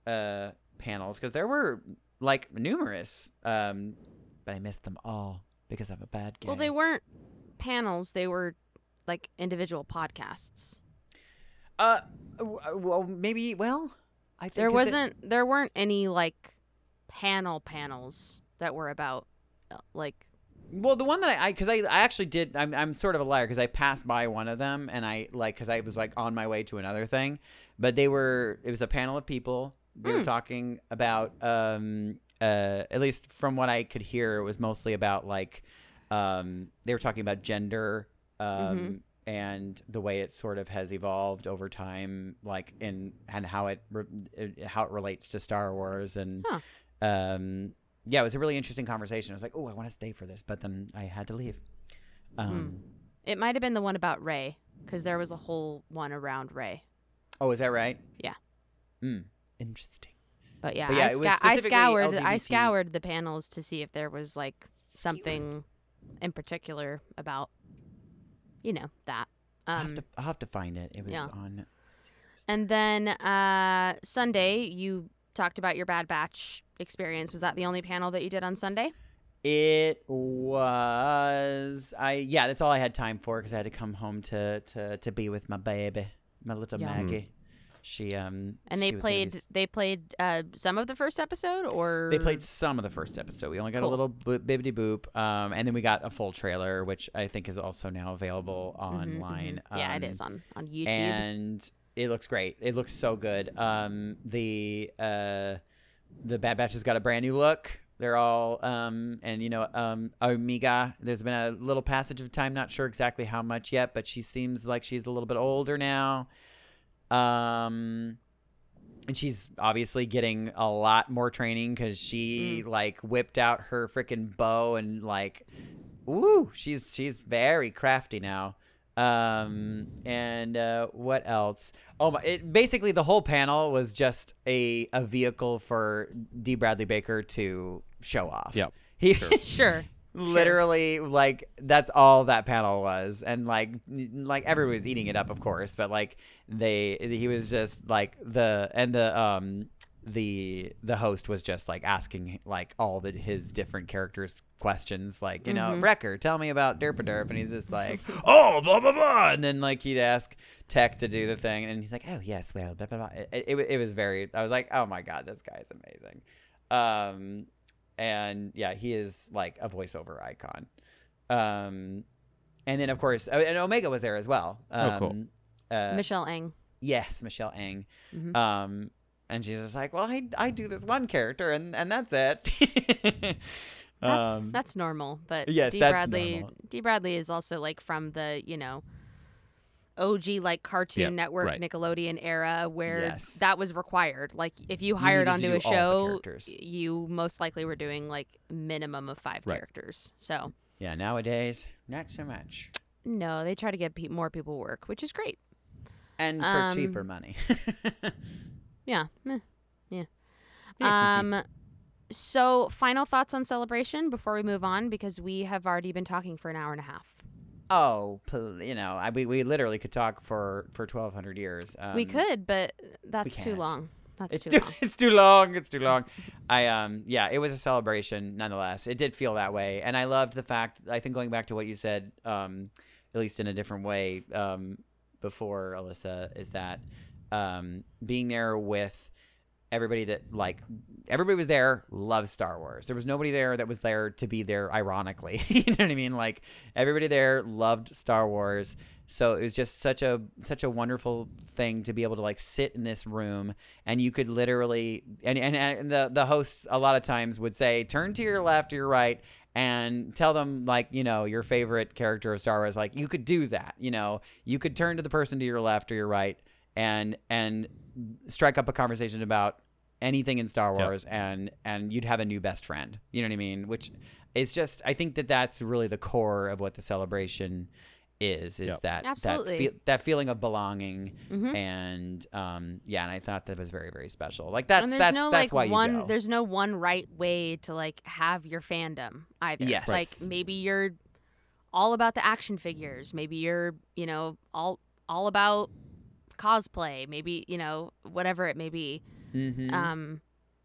A: uh, panels because there were like numerous, um, but I missed them all because I'm a bad guy.
B: Well, they weren't panels; they were like individual podcasts.
A: Uh, well, maybe. Well, I think
B: There
A: it-
B: wasn't. there weren't any like panel panels that were about uh, like.
A: Well, the one that I, because I, I, actually did. I'm, I'm sort of a liar because I passed by one of them and I like because I was like on my way to another thing, but they were. It was a panel of people. They were
B: Hmm.
A: talking about, um, uh, at least from what I could hear, it was mostly about like, um, they were talking about gender, um,
B: Mhm.
A: and the way it sort of has evolved over time, like in and how it, re- how it relates to Star Wars, and
B: Huh.
A: um, yeah, it was a really interesting conversation. I was like, oh, I want to stay for this, but then I had to leave. Um,
B: It might have been the one about Ray, because there was a whole one around Ray.
A: Oh, is that right?
B: Yeah.
A: Mm, interesting.
B: But yeah,
A: But yeah,
B: I, sca- I scoured I scoured the panels to see if there was like something in particular about you know that.
A: I'll, have
B: Um,
A: to, I'll have to find it. It was
B: yeah.
A: on.
B: and then uh, Sunday you talked about your Bad Batch experience. Was that the only panel that you did on Sunday?
A: It was I yeah that's all I had time for because I had to come home to to to be with my baby my little
B: Yeah.
A: Maggie. She um
B: And they
A: was gonna be
B: played
A: s-
B: they played uh, some of the first episode, or
A: They played some of the first episode. We only got
B: Cool.
A: a little bo- bibbity boop, um, and then we got a full trailer, which I think is also now available online.
B: mhm. Yeah, it
A: Um,
B: is on on YouTube.
A: and it looks great. It looks so good. Um, the uh, the Bad Batch has got a brand new look. They're all um, and you know um, Omega. There's been a little passage of time. Not sure exactly how much yet, but she seems like she's a little bit older now. Um, and she's obviously getting a lot more training because she like whipped out her freaking bow and like, woo, she's she's very crafty now. Um, and uh, what else? Oh my! It, basically, the whole panel was just a a vehicle for D. Bradley Baker to show off.
C: Yep.
A: He
B: sure.
A: literally like that's all that panel was and like like everybody was eating it up of course but like they he was just like the and the um the the host was just like asking like all the his different characters questions like you know Wrecker tell me about Derp Derp and he's just like oh blah blah blah and then like he'd ask Tech to do the thing and he's like oh yes well blah blah blah it, it, it was very I was like oh my god this guy is amazing um and yeah, he is like a voiceover icon. Um, and then of course, oh, and Omega was there as well. Um,
C: Oh, cool.
A: Uh,
B: Michelle Ang.
A: yes, Michelle Ang.
B: Mhm.
A: Um, and she's just like, well, I, I do this one character, and and that's it.
B: That's
A: Um,
B: that's normal, but
A: yes,
B: D Bradley
A: normal.
B: D Bradley is also like from the you know OG like Cartoon
C: Yep,
B: Network
C: right.
B: Nickelodeon era where
A: Yes.
B: that was required. Like if you hired
A: to
B: onto a
A: do all the
B: show, you most likely were doing like minimum of five
C: Right.
B: characters. So
A: yeah, nowadays not so much,
B: no, they try to get pe- more people work, which is great.
A: and for
B: Um,
A: cheaper money.
B: Yeah, yeah. Um, so final thoughts on celebration before we move on because we have already been talking for an hour and a half.
A: oh, you know, I, we we literally could talk for for twelve hundred years. Um,
B: we could, but that's too long. That's
A: it's
B: too,
A: too,
B: long.
A: it's too long. It's too long. I um yeah, it was a celebration nonetheless. It did feel that way, and I loved the fact. I think going back to what you said, um, at least in a different way, um, before Alyssa, is that um being there with everybody that like everybody was there loves Star Wars. There was nobody there that was there to be there ironically. you know what I mean? Like everybody there loved Star Wars. So it was just such a such a wonderful thing to be able to like sit in this room and you could literally and and, and the the hosts a lot of times would say turn to your left or your right and tell them like you know your favorite character of Star Wars like you could do that you know you could turn to the person to your left or your right and and strike up a conversation about anything in Star
C: Yep.
A: Wars and and you'd have a new best friend. You know what I mean? Which is just I think that that's really the core of what the celebration is is
C: Yep.
A: that
B: Absolutely.
A: that, fe- that feeling of belonging
B: Mhm.
A: and um yeah and I thought that was very very special. Like that's
B: and there's
A: that's
B: no
A: that's why
B: like
A: you
B: one
A: go.
B: there's no one right way to like have your fandom either.
A: Yes.
B: Like maybe you're all about the action figures. Maybe you're, you know, all all about cosplay. Maybe, you know, whatever it may be.
A: Mhm.
B: Um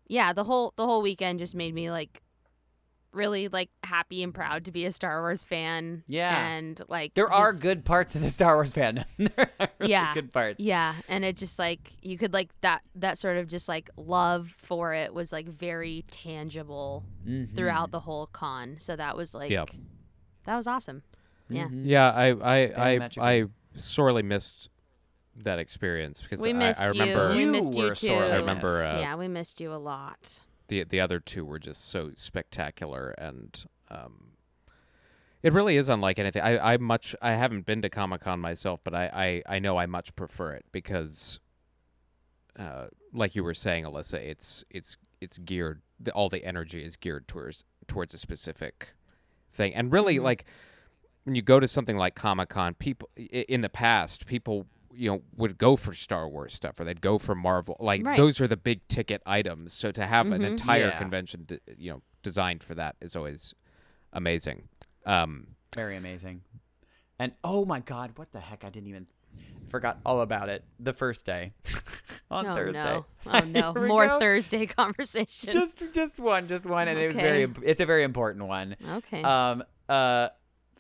B: yeah, the whole the whole weekend just made me like really like happy and proud to be a Star Wars fan.
A: Yeah.
B: And like
A: there are good parts of the Star Wars fandom. there are really
B: Yeah.
A: good parts.
B: Yeah, and it just like you could like that that sort of just like love for it was like very tangible
A: Mhm.
B: throughout the whole con. So that was like
C: Yep.
B: that was awesome. Yeah.
A: Mhm.
C: Yeah, I I I,
A: magical.
C: I sorely missed that experience because
B: We
C: I,
B: missed
C: I remember
B: you. We missed you
A: were
B: too.
A: sorely
C: I remember, uh,
B: yeah, we missed you a lot.
C: the the other two were just so spectacular and um, It really is unlike anything. I, I much I haven't been to Comic Con myself, but I, I, I know I much prefer it because, uh, like you were saying, Alyssa, it's it's it's geared. The, all the energy is geared towards towards a specific thing, and really like when you go to something like Comic Con, people in the past, people you know would go for Star Wars stuff or they'd go for Marvel. Like
B: Right.
C: those are the big ticket items. So to have an entire
A: Yeah.
C: convention, d- you know, designed for that is always amazing. Um,
A: Very amazing. And oh my God, what the heck? I didn't even forgot all about it the first day on
B: oh
A: Thursday.
B: no! Oh no! More
A: go.
B: Thursday conversation.
A: Just just one, just one, and it was very. It's a very important one.
B: okay.
A: Um. Uh.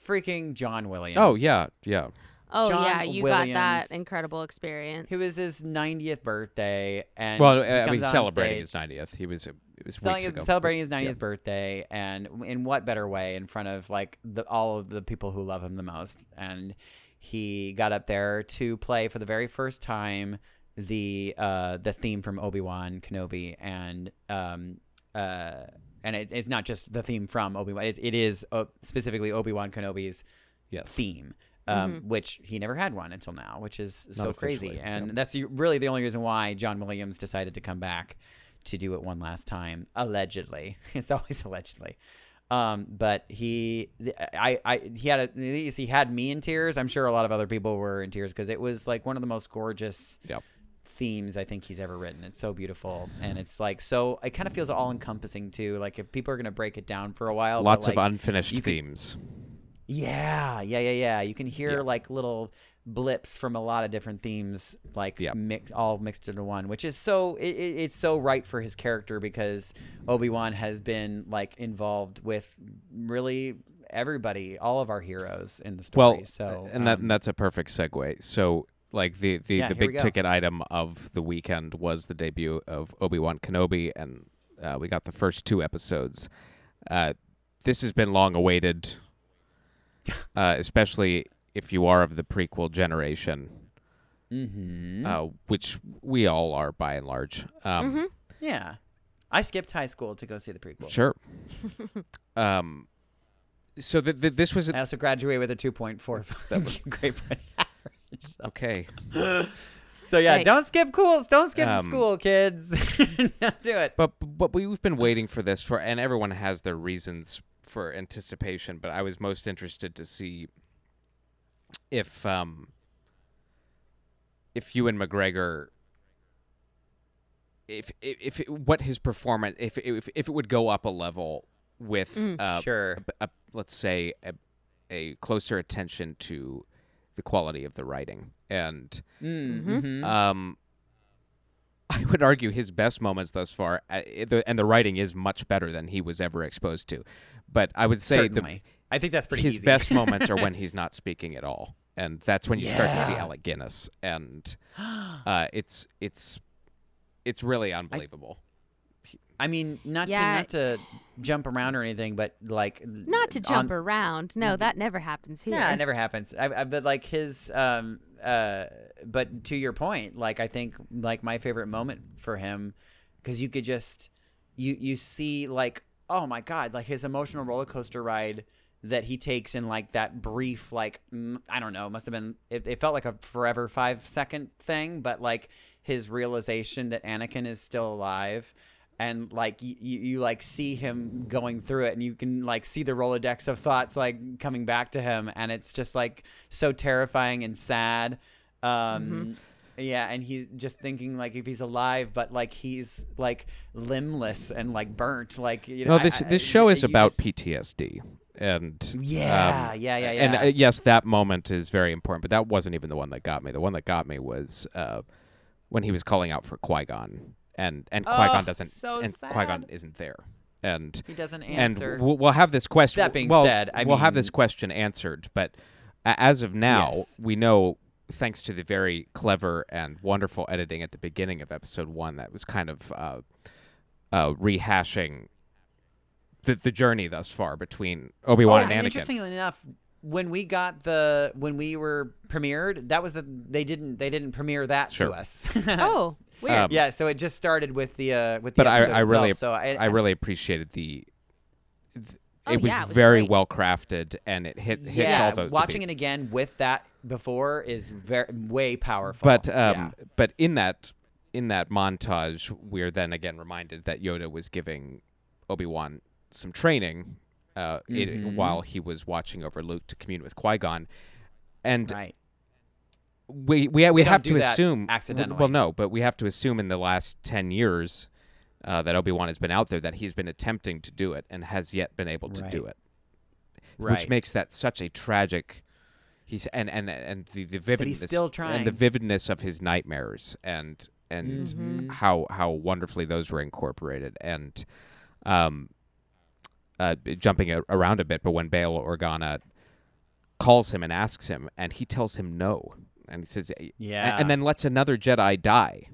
A: Freaking John Williams.
C: oh yeah, yeah.
B: Oh
A: John
B: yeah, you got that incredible experience.
A: It was his 90th birthday, and
C: Well,
A: he
C: I mean, celebrating
A: stage-
C: his 90th. He was it was
A: Cele-
C: weeks ago.
A: celebrating his 90th
C: yeah.
A: birthday, and in what better way in front of like the, all of the people who love him the most? And he got up there to play for the very first time the uh, the theme from Obi Wan Kenobi, and um, uh, and it, it's not just the theme from Obi Wan; it, it is uh, specifically Obi Wan Kenobi's
C: Yes.
A: theme, um, which he never had one until now, which is so crazy. And
C: yeah.
A: that's really the only reason why John Williams decided to come back to do it one last time, allegedly. It's always allegedly. Um, but he, I, I, he had a, he had me in tears. I'm sure a lot of other people were in tears because it was like one of the most gorgeous
C: Yep.
A: themes I think he's ever written. It's so beautiful, and it's like so. It kind of feels all encompassing too. Like if people are gonna break it down for a while, but,
C: Lots of unfinished
A: you could-
C: themes.
A: Yeah, yeah, yeah, yeah. You can hear
C: Yeah.
A: like little blips from a lot of different themes, like
C: Yep.
A: mix, all mixed into one, which is so it, it, it's so right for his character because Obi Wan has been like involved with really everybody, all of our heroes in the story.
C: Well,
A: so
C: and that
A: um,
C: and that's a perfect segue. So, like the the,
A: Yeah,
C: the big ticket item of the weekend was the debut of Obi Wan Kenobi, and uh, we got the first two episodes. Uh, this has been long awaited, uh, especially if you are of the prequel generation,
A: mhm.
C: uh, which we all are by and large. Um,
A: yeah. I skipped high school to go see the prequel.
C: Sure. um, so th- th- this was
A: I also graduated with a 2.4 grade point average. So.
C: okay.
A: So yeah,
B: Yikes.
A: don't skip schools. Don't skip
C: Um,
A: school, kids. don't do it.
C: But but we've been waiting for this for, and everyone has their reasons for anticipation. But I was most interested to see if um if Ewan McGregor. If if, if it, what his performance if, if if it would go up a level with uh,
A: Sure.
C: a, a- let's say a, a closer attention to the quality of the writing and
A: Mm-hmm.
C: um, I would argue his best moments thus far, uh, and the writing is much better than he was ever exposed to. But I would say the,
A: I think that's pretty
C: his
A: easy.
C: best moments are when he's not speaking at all, and that's when you start to see Alec Guinness, and uh, it's it's it's really unbelievable.
A: I mean, not
B: Yeah.
A: to not to jump around or anything, but like
B: Not to
A: on-
B: jump around. No, that never happens here.
A: Yeah, it never happens. I, I, but like his, um, uh, but to your point, like I think like my favorite moment for him, because you could just, you you see like oh my god, like his emotional roller coaster ride that he takes in like that brief like I don't know, must have been it, it felt like a forever five second thing, but like his realization that Anakin is still alive and like you, you like see him going through it and you can like see the rolodex of thoughts like coming back to him and it's just like so terrifying and sad. Um yeah and he's just thinking like if he's alive but like he's like limbless and like burnt like you know
C: No, this
A: I- I-
C: this show is about
A: just-
C: PTSD, and
A: Yeah,
C: um,
A: yeah, yeah,
C: And uh, yes, that moment is very important, but that wasn't even the one that got me. The one that got me was uh, when he was calling out for Qui Gon, and and Qui Gon
A: Oh,
C: doesn't,
A: so
C: and Qui Gon isn't there, and
A: he doesn't
C: and
A: answer
C: we'll, we'll have this question.
A: That being
C: well,
A: said, I
C: we'll have this question answered, but as of now,
A: Yes.
C: we know thanks to the very clever and wonderful editing at the beginning of episode one that was kind of uh, uh, rehashing the the journey thus far between Obi Wan
A: Oh,
C: and
A: and
C: Anakin.
A: Interestingly enough, when we got the when we were premiered, that was the they didn't they didn't premiere that
C: Sure.
A: to us.
B: Oh, weird.
C: Um,
A: yeah. So it just started with the uh with the
C: but I,
A: episode
C: I really
A: itself, so I,
C: I really appreciated the th-
B: Oh,
C: it was
B: yeah, it was
C: very
B: great.
C: well crafted, and it hit hits
A: yeah,
C: all the, the
A: watching
C: beats.
A: it again with that before is very way powerful.
C: But um,
A: Yeah.
C: but in that in that montage, we're then again reminded that Yoda was giving Obi Wan some training, uh, it-
A: Mhm.
C: while he was watching over Luke to commune with Qui Gon, and
A: right.
C: we we we
A: don't
C: have to assume
A: accidentally.
C: Well, no, but we have to assume in the last ten years uh, that Obi Wan has been out there that he's been attempting to do it and has yet been able to do it,
A: Right.
C: which makes that such a tragic. He's and and and the the vividness
A: still
C: and the vividness of his nightmares and and
A: Mhm.
C: how how wonderfully those were incorporated and um uh jumping a- around a bit but when Bail Organa calls him and asks him and he tells him no and he says
A: Yeah.
C: and then lets another Jedi die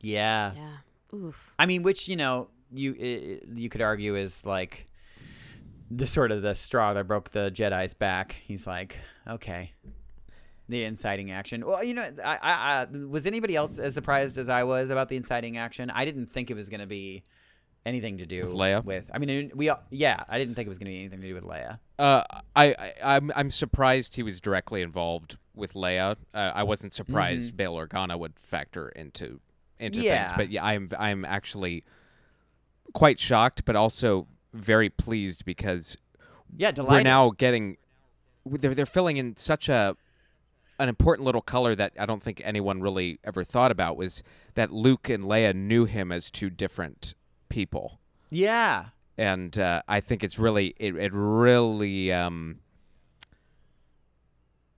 A: Yeah.
B: Yeah. Oof.
A: I mean, which you know, you i i- you could argue is like the sort of the straw that broke the Jedi's back. He's like, okay, the inciting action. Well, you know, I, I, I was anybody else as surprised as I was about the inciting action. I didn't think it was going to be anything to do
C: With Leia?
A: With I mean, we all- yeah, I didn't think it was going to be anything to do with Leia.
C: uh I, I I'm I'm surprised he was directly involved with Leia uh, I wasn't surprised Bail Organa would factor into into
A: Mm-hmm. Yeah.
C: things but yeah I'm I'm actually quite shocked but also very pleased because
A: Yeah, delighted.
C: we're now getting they're they're filling in such a an important little color that I don't think anyone really ever thought about was that Luke and Leia knew him as two different people,
A: yeah,
C: and uh, I think it's really it, it really um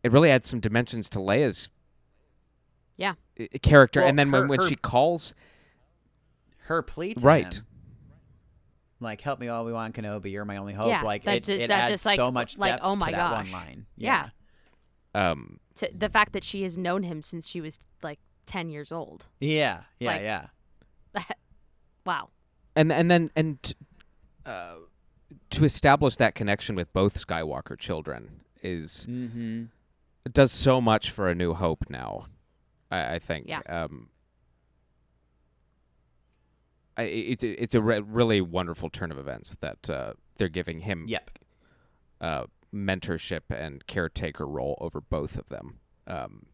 C: it really adds some dimensions to Leia's
B: Yeah.
C: character,
A: Well,
C: and then
A: her-
C: when when
A: her-
C: she calls
A: her plea to
C: Right.
A: him, like help me Obi Wan Kenobi, you're my only hope.
B: Yeah,
A: like
B: that
A: it,
B: just-
A: it
B: that
A: adds
B: just, like-
A: so much
B: like,
A: depth
B: oh my
A: to that
B: gosh.
A: one line.
B: Yeah.
C: um
B: To the fact that she has known him since she was like 10 years old.
A: yeah, yeah,
B: Like-
A: yeah.
B: Wow.
C: And and then and uh, to establish that connection with both Skywalker children is
A: Mm-hmm.
C: does so much for A New Hope now. I, I think.
B: Yeah.
C: Um, I, it's a, it's a re- really wonderful turn of events that uh, they're giving him
A: Yep.
C: uh, mentorship and caretaker role over both of them. Um,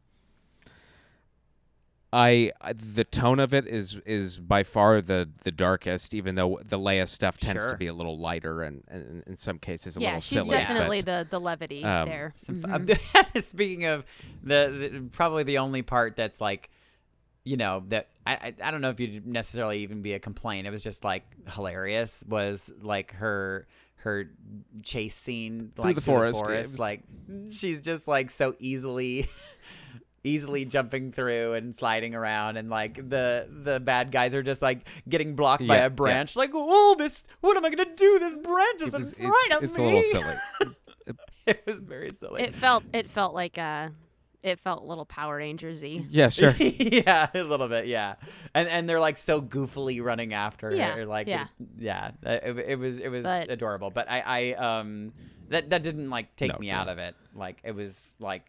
C: I I- the tone of it is is by far the the darkest, even though the Leia stuff tends to be a little lighter and, and in some cases a
B: yeah,
C: little silly.
B: Yeah, she's definitely
C: but-
B: the, the levity
C: um,
B: there.
A: Some,
B: Mhm.
A: speaking of the, the probably the only part that's like, you know, that I, I I don't know if you'd necessarily even be a complaint. It was just like hilarious. Was like her her chase scene
C: Through
A: like
C: the
A: through
C: forest, yeah, it
A: forest.
C: was-
A: Like she's just like so easily. easily jumping through and sliding around and like the the bad guys are just like getting blocked by
C: Yeah, yeah.
A: a branch like oh this what am i gonna do this branch is
C: it was-
A: in front
C: it's,
A: of
C: it's
A: me
C: a little silly.
A: it was very silly
B: It felt it felt like uh it felt a little Power Rangersy.
C: yeah, sure.
A: yeah, a little bit, yeah. And and they're like so goofily running after
B: Yeah,
A: her, like
B: yeah.
A: yeah. uh, It, it was it was
B: But-
A: adorable, but I I um that that didn't like take
C: No,
A: me
C: no.
A: out of it. Like it was like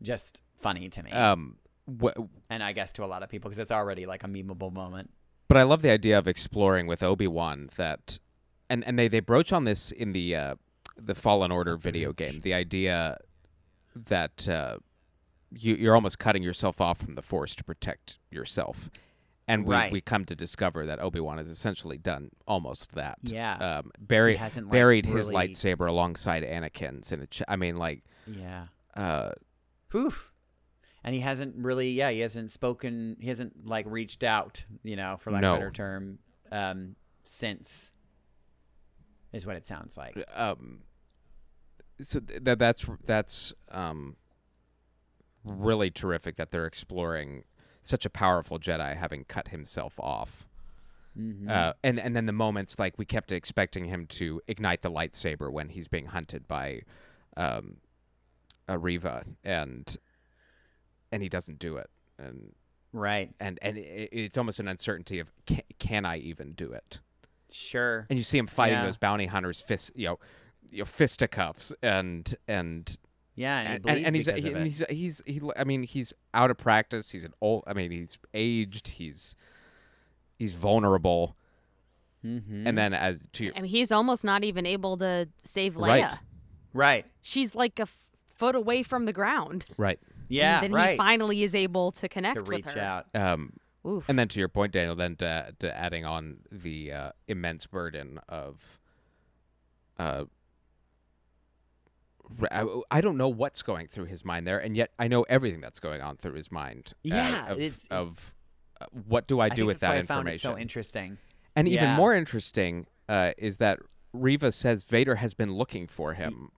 A: just funny to me,
C: Um, wh-
A: and I guess to a lot of people because it's already like a memeable moment.
C: but I love the idea of exploring with Obi Wan that, and and they they broach on this in the uh, the Fallen Order video game. The idea that uh, you you're almost cutting yourself off from the Force to protect yourself, and we
A: Right.
C: we come to discover that Obi Wan has essentially done almost that.
A: Yeah.
C: um, buried
A: hasn't, like,
C: buried his lightsaber alongside Anakin's in a. Ch- I mean, like,
A: Yeah.
C: uh,
A: Whew. And he hasn't really, yeah, he hasn't spoken, he hasn't like reached out, you know, for lack
C: No.
A: of a better term, um, since, is what it sounds like.
C: um so that that's that's um really terrific that they're exploring such a powerful Jedi having cut himself off.
A: Mhm.
C: Uh, and and then the moments like we kept expecting him to ignite the lightsaber when he's being hunted by um Ariva and and he doesn't do it and
A: right.
C: and and it, it's almost an uncertainty of can, can I even do it
A: Sure.
C: and you see him fighting
A: Yeah.
C: those bounty hunters fist you know you know fisticuffs and and
A: Yeah, and he
C: and, and, he's he, and
A: it.
C: he's he's he I mean he's out of practice he's an old I mean he's aged he's he's vulnerable
A: Mm-hmm.
C: And then as to your
B: I mean, he's almost not even able to save Leia.
C: Right.
A: right.
B: She's like a f- foot away from the ground.
C: right.
A: Yeah,
B: and then
A: right.
B: he finally is able to connect
A: to
B: with
A: reach
B: her.
A: out.
C: Um,
B: Oof.
C: and then to your point, Daniel, then to, to adding on the uh, immense burden of, uh, r- I, I don't know what's going through his mind there, and yet I know everything that's going on through his mind. uh,
A: Yeah,
C: of,
A: it's-
C: of uh, what do I do
A: think
C: with
A: that's why
C: that
A: I found it
C: information?
A: so interesting.
C: and even more interesting uh, is that Reva says Vader has been looking for him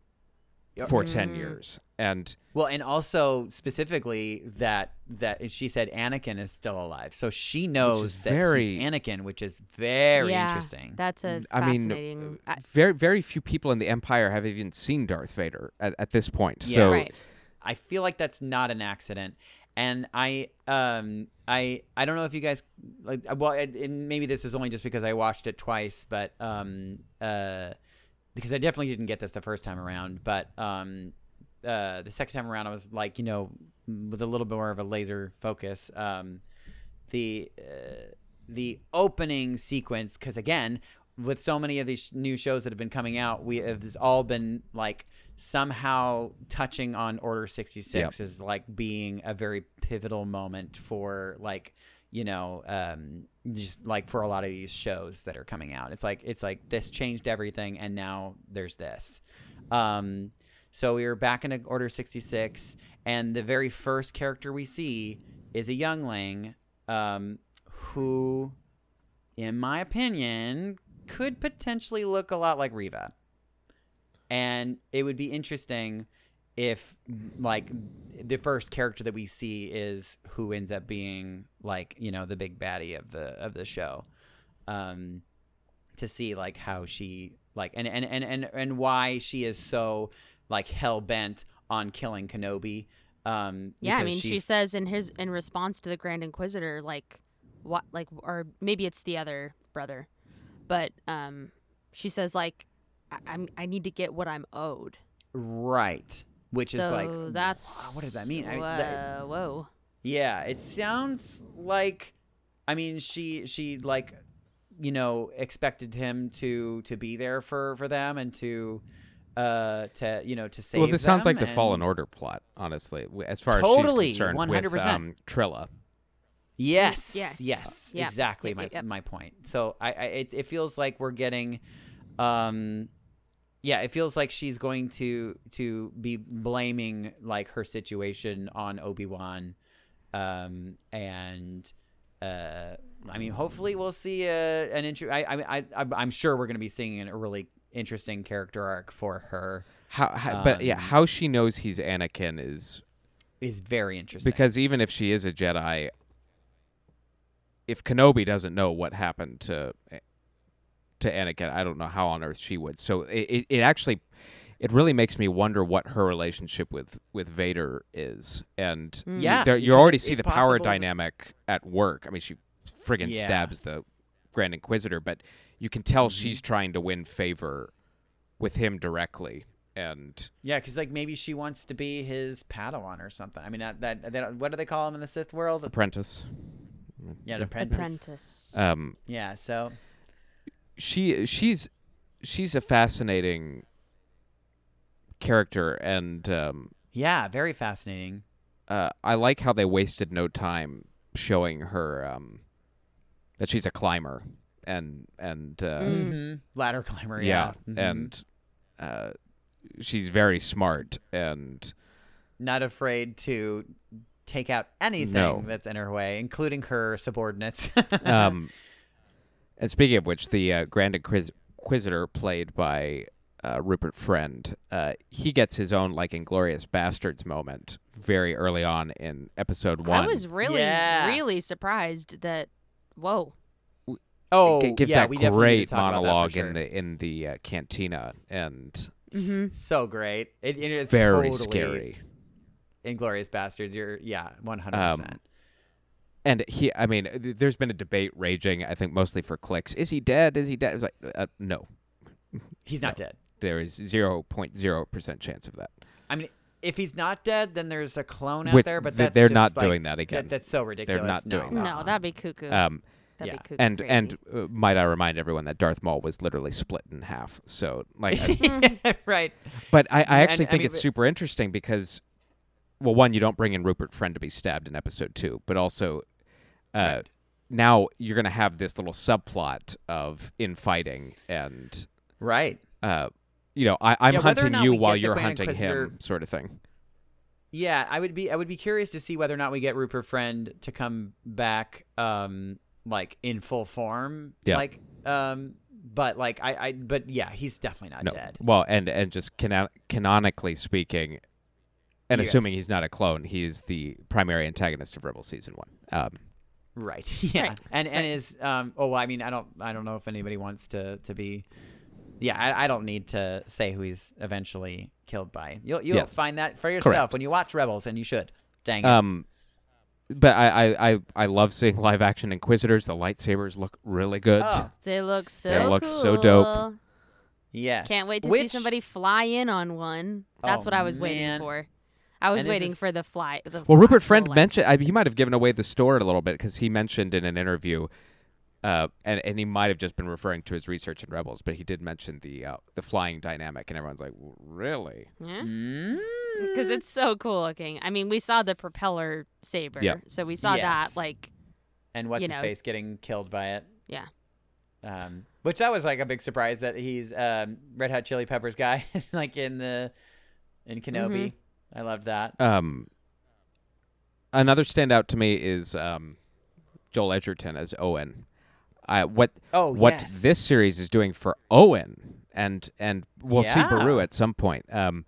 C: for ten
B: Mm.
C: years, and
A: Well, and also specifically that that she said Anakin is still alive, so she knows that
C: very-
A: he's Anakin, which is very
B: yeah,
A: interesting.
B: That's a
C: I mean,
B: fascinating. I-
C: very very few people in the Empire have even seen Darth Vader at, at this point.
A: Yeah.
C: so
B: Right.
A: I feel like that's not an accident. And I um I I don't know if you guys like well and and maybe this is only just because I watched it twice, but um uh because I definitely didn't get this the first time around, but um uh the second time around I was like, you know, with a little bit more of a laser focus. Um the uh, the opening sequence because again with so many of these new shows that have been coming out we have it's all been like somehow touching on order 66
C: Yep.
A: as like being a very pivotal moment for like you know um just like for a lot of these shows that are coming out. It's like it's like this changed everything and now there's this. Um so we were back in order 66 and the very first character we see is a youngling um who in my opinion could potentially look a lot like Reva and it would be interesting if like the first character that we see is who ends up being like you know the big baddie of the of the show um to see like how she like and and and and, and why she is so like hell bent on killing Kenobi um
B: yeah, I mean, she, says in his in response to the Grand Inquisitor, like what, like, or maybe it's the other brother, but um, she says like, I- I'm I need to get what I'm owed.
A: right which
B: so
A: is like
B: that's
A: what does that mean I, that-
B: whoa, whoa.
A: Yeah, it sounds like I mean she she like you know expected him to to be there for for them and to uh to you know to save
C: well, this sounds like the Fallen Order plot, honestly, as far
A: Totally,
C: as she's concerned
A: 100%.
C: with um, Trilla.
A: Yes.
B: Yes.
A: Yes.
B: Yep.
A: Exactly
B: Yep,
A: my
B: yep, yep.
A: my point. So I, I it, it feels like we're getting um yeah, it feels like she's going to to be blaming like her situation on Obi-Wan um and uh I mean hopefully we'll see uh, an intro I I I I'm sure we're going to be seeing a really interesting character arc for her
C: How, how but yeah,
A: Um,
C: how she knows he's Anakin is
A: is very interesting.
C: because even if she is a Jedi, if Kenobi doesn't know what happened to to Anakin, I don't know how on earth she would. So it, it, it actually it really makes me wonder what her relationship with with Vader is. And
B: Mm.
A: Yeah,
C: there, you already
A: it-
C: see the power
A: possible that-
C: dynamic at work. I mean, she friggin'
A: Yeah.
C: stabs the Grand Inquisitor, but you can tell
A: Mm-hmm.
C: she's trying to win favor with him directly. And
A: Yeah, because like maybe she wants to be his Padawan or something. I mean, that, that, that what do they call him in the Sith world?
C: apprentice.
A: Yeah, an apprentice.
B: Apprentice.
C: Um,
A: Yeah, so
C: she she's she's a fascinating character and um,
A: yeah, very fascinating.
C: uh, I like how they wasted no time showing her um, that she's a climber and and uh,
B: Mm.
A: hmm Ladder climber.
C: yeah,
A: Yeah, Mhm.
C: and uh, she's very smart and
A: not afraid to take out anything
C: No.
A: that's in her way, including her subordinates.
C: um, and speaking of which, the uh, Grand Inquis- Inquisitor played by uh, Rupert Friend, uh, he gets his own like Inglourious Basterds moment very early on in episode one.
B: I was really,
A: Yeah.
B: really surprised that. Whoa.
A: oh,
C: G- gives
A: yeah,
C: that
A: we
C: great
A: to talk about that
C: monologue
A: sure.
C: in the in the uh, cantina and
B: Mhm.
A: so great. It, it- it's
C: very
A: totally
C: scary.
A: Inglourious Basterds. You're yeah, one hundred
C: Um,
A: percent.
C: And he, I mean, there's been a debate raging. I think mostly for clicks. Is he dead? Is he dead? It was like, uh, no,
A: He's not dead.
C: there is zero point zero percent chance of that.
A: I mean, if he's not dead, then there's a clone out there. But
C: th-
A: that's
C: they're
A: just,
C: not
A: like,
C: doing that again.
A: that's so ridiculous.
C: They're not
A: No.
C: doing
B: No,
C: that.
B: that'd be cuckoo.
C: Um,
B: That'd
A: Yeah.
B: be coo-
C: and
B: crazy.
C: and uh, might I remind everyone that Darth Maul was literally split in half. So like, I-
A: right.
C: but I, I
A: And-
C: actually
A: I
C: think
A: mean,
C: it's
A: but-
C: super interesting because, well, one, you don't bring in Rupert Friend to be stabbed in episode two, but also, uh,
A: Right.
C: now you're gonna have this little subplot of infighting and,
A: Right.
C: uh, you know, I, I'm
A: Yeah,
C: hunting you while you're hunting him, sort of thing.
A: Yeah, I would be I would be curious to see whether or not we get Rupert Friend to come back um like in full form.
C: Yeah.
A: Like um but like I, I but yeah, he's definitely not
C: No,
A: dead.
C: well, and and just canon- canonically speaking, and assuming he's not a clone, he's the primary antagonist of Rebel season one. Um,
A: Right. Yeah.
B: Right.
A: And and is um oh well, I mean I don't I don't know if anybody wants to to be yeah, I, I don't need to say who he's eventually killed by. You'll you'll
C: Yes.
A: find that for yourself
C: Correct.
A: when you watch Rebels and you should. Dang it.
C: um, but I, I, I, I love seeing live action Inquisitors. The lightsabers look really good.
A: Oh,
B: they look so
A: They
C: look so dope.
B: cool.
A: yes.
B: Can't wait to see somebody fly in on one. That's
A: Oh,
B: what I was
A: man.
B: waiting for. I was
A: And
B: waiting
A: is-
B: for the fly. The
C: Well, Rupert Friend
B: like-
C: mentioned I, he might have given away the story a little bit because he mentioned in an interview, uh, and and he might have just been referring to his research in Rebels, but he did mention the uh, the flying dynamic, and everyone's like, really?
B: Yeah.
A: Mm.
B: because it's so cool looking. I mean, we saw the propeller saber,
C: Yeah.
B: so we saw
A: Yes.
B: that like
A: and what's
B: you
A: his
B: know.
A: face getting killed by it.
B: yeah.
A: Um, which that was like a big surprise that he's um, Red Hot Chili Peppers guy like in the in Kenobi.
B: Mm-hmm.
A: I loved that.
C: Um, another standout to me is um, Joel Edgerton as Owen. I what
A: Oh,
C: what
A: yes.
C: this series is doing for Owen, and and we'll see Beru at some point. Um,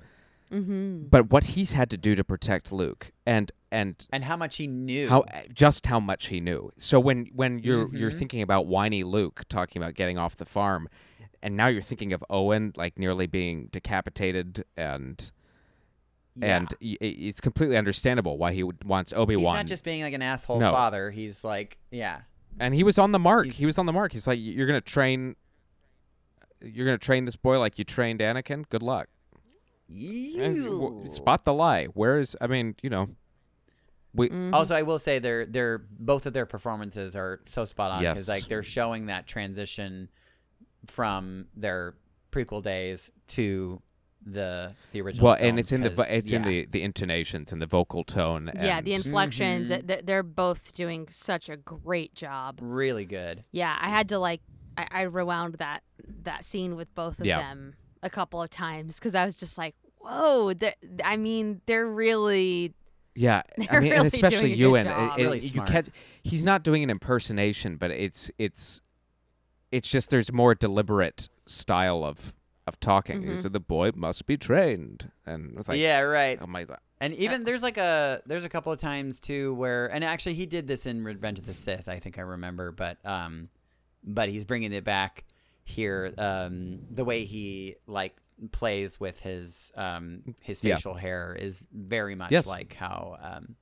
B: Mm-hmm.
C: but what he's had to do to protect Luke, and and
A: and how much he knew.
C: how just how much he knew. So when when you're you're
A: Mhm.
C: thinking about whiny Luke talking about getting off the farm, and now you're thinking of Owen like nearly being decapitated, and
A: Yeah.
C: and it's completely understandable why he would, wants Obi Wan.
A: he's not just being like an asshole
C: No.
A: father. He's like, yeah,
C: and he was on the mark.
A: He's-
C: He was on the mark. He's like, you're gonna train. You're gonna train this boy like you trained Anakin. Good luck.
A: Ew.
C: spot the lie. Where is? I mean, you know, we
B: Mm-hmm.
A: Also, I will say they're they're both of their performances are so spot on because
C: Yes.
A: like they're showing that transition from their prequel days to the the original.
C: well, and it's in the vo-
A: 'cause,
C: it's in the the intonations and the vocal tone.
B: yeah, the inflections.
A: Mhm.
B: They're both doing such a great job.
A: really good.
B: Yeah, I had to like I, I rewound that that scene with both of
C: Yeah.
B: them a couple of times because I was just like, whoa. I mean, they're really
C: Yeah, I
B: They're
C: mean,
B: really
C: and especially
B: doing a good
C: Ewan. it- it-
A: Really
C: you
A: smart.
C: catch, he's not doing an impersonation, but it's it's it's just there's more deliberate style of of talking.
B: Mhm.
C: said, the boy must be trained, and it's like,
A: yeah, right.
C: oh my god,
A: And even there's like a there's a couple of times too where and actually he did this in Revenge of the Sith I think I remember but um but he's bringing it back here um the way he like plays with his um his
C: Yeah.
A: facial hair is very much
C: Yes.
A: like how um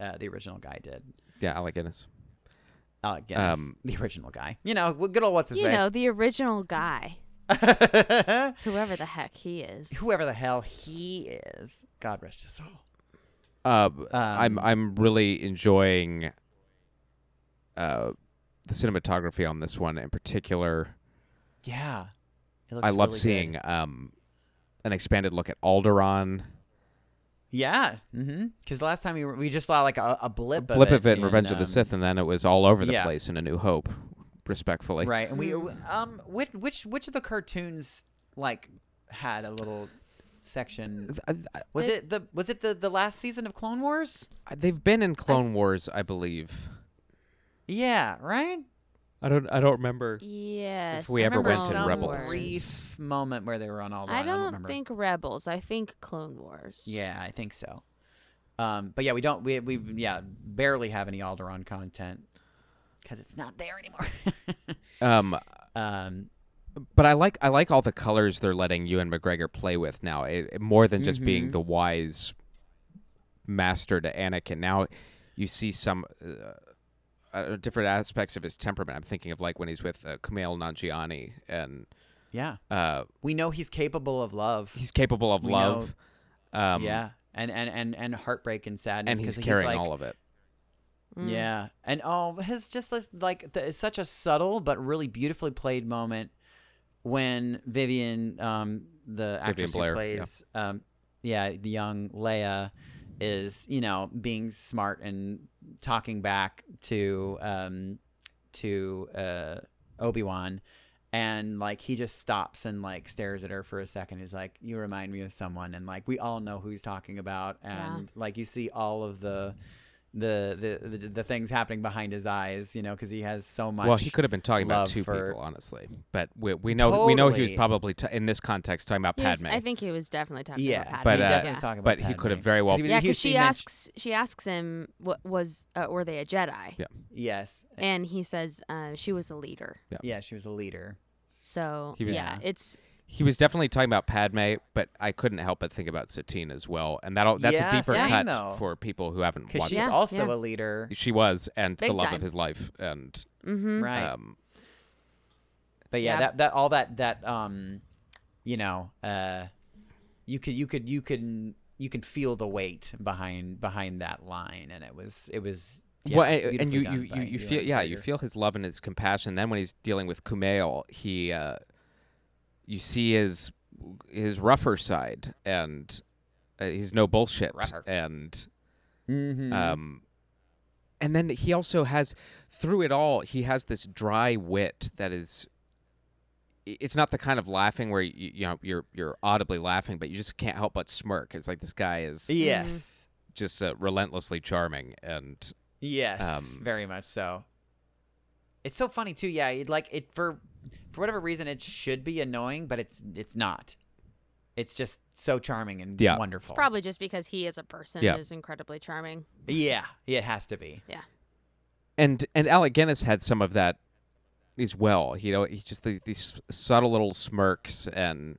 A: uh, the original guy did.
C: yeah, Alec Guinness.
A: Uh, Guinness,
C: Um,
A: the original guy. You know, good old what's his
B: name?
A: you
B: know the original guy, whoever the heck he is.
A: Whoever the hell he is. God rest his soul.
C: Uh, I'm
A: Um,
C: I'm really enjoying uh the cinematography on this one in particular.
A: Yeah. It looks
C: I love
A: really good.
C: seeing um an expanded look at Alderaan.
A: Yeah, mm-hmm. Because the last time we were, we just saw like a, a blip,
C: blip
A: of
C: of it in
A: in,
C: Revenge of the
A: um,
C: Sith, and then it was all over the
A: yeah.
C: place in A New Hope. Respectfully,
A: right? And we um which which which of the cartoons like had a little section? Was it the was it the the last season of Clone Wars?
C: They've been in Clone Wars, I believe.
A: Yeah, right.
C: I don't. I don't remember.
B: Yes.
C: we ever went
A: to
C: Rebels.
A: brief moment where they were on all.
B: I don't
A: remember.
B: think Rebels. I think Clone Wars.
A: Yeah, I think so. Um, but yeah, we don't. We we yeah barely have any Alderaan content because it's not there anymore.
C: Um,
A: um,
C: but I like. I like all the colors they're letting Ewan McGregor play with now. It, it- more than just being
A: Mhm.
C: the wise master to Anakin. Now, you see some. Uh, uh, different aspects of his temperament. I'm thinking of like when he's with uh, Kumail Nanjiani, and
A: yeah,
C: uh,
A: we know he's capable of love.
C: he's capable of
A: We
C: love. Um,
A: yeah, and, and and and heartbreak and sadness.
C: and he's carrying
A: like,
C: all of it.
B: Mm.
A: Yeah, and oh, his just this, like the, it's such a subtle but really beautifully played moment when Vivien, um, the actress
C: Blair,
A: who
C: yeah.
A: plays, um, yeah, the young Leia, is you know being smart and talking back to um, to uh, Obi Wan. And like he just stops and like stares at her for a second. He's like, "You remind me of someone," and like we all know who he's talking about.
B: Yeah.
A: And like you see all of the the the the, the things happening behind his eyes, you know, because he has so much.
C: Well, he could have been talking about two
A: for-
C: people, honestly. But we, we know we know he was probably t- in this context talking about
B: He was-
C: Padme.
B: I think he was definitely talking
A: Yeah,
B: about Padme.
C: But,
A: he
C: uh,
A: definitely
B: yeah.
A: talking about
C: but he could have very well-
A: he was-
B: Yeah, because she
A: he mentioned-
B: asks she asks him what was uh, were they a Jedi?
C: Yeah.
A: Yes,
B: And he says uh, she was a leader.
A: yeah, she was a leader.
B: So
C: He was-
B: yeah, it's
C: he was definitely talking about Padme, but I couldn't help but think about Satine as well, and that that's
A: Yeah,
C: a deeper
A: same,
C: cut
A: though.
C: for people who haven't
A: Because
C: watched.
A: she's
B: Yeah,
C: it.
A: also
B: yeah.
A: a leader,
C: She was, and the love
B: time.
C: of his life, and
B: mm-hmm.
A: right?
C: um,
A: but yeah,
B: Yeah.
A: that that all that that um, you know, uh, you could you could you could you can feel the weight behind behind that line, and it was it was. Yeah,
C: well, and, and you you, you, you feel yeah, you feel his love and his compassion. Then when he's dealing with Kumail, he uh, you see his his rougher side, and uh, he's no bullshit,
A: Rougher.
C: and
A: Mhm.
C: um, and then he also has through it all, he has this dry wit that is. It's not the kind of laughing where you, you know you're you're audibly laughing, but you just can't help but smirk. It's like this guy is
A: yes,
C: just uh, relentlessly charming, and
A: yes,
C: um,
A: very much so. It's so funny too. Yeah, it, like it for for whatever reason it should be annoying, but it's it's not. It's just so charming and
C: Yeah.
A: wonderful.
B: probably just because he as a person
C: Yeah.
B: is incredibly charming.
A: yeah, it has to be. Yeah.
C: And and Alec Guinness had some of that as well. You know, he just these, these subtle little smirks and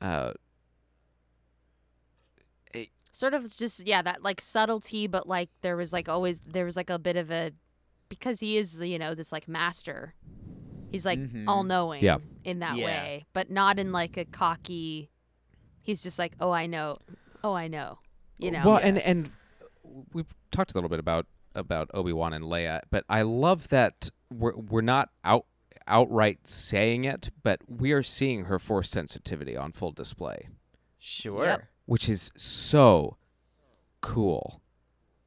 C: uh,
B: Sort of just yeah, that like subtlety, but like there was like always there was like a bit of a because he is you know this like master. He's like
A: Mhm.
B: all knowing
C: Yeah.
B: in that
A: Yeah.
B: way, but not in like a cocky. He's just like, oh, I know, oh, I know, you know.
C: well, and
A: Yes.
C: and we've talked a little bit about about Obi Wan and Leia, but I love that we're we're not out outright saying it, but we are seeing her force sensitivity on full display,
A: Sure.
B: Yep.
C: which is so cool.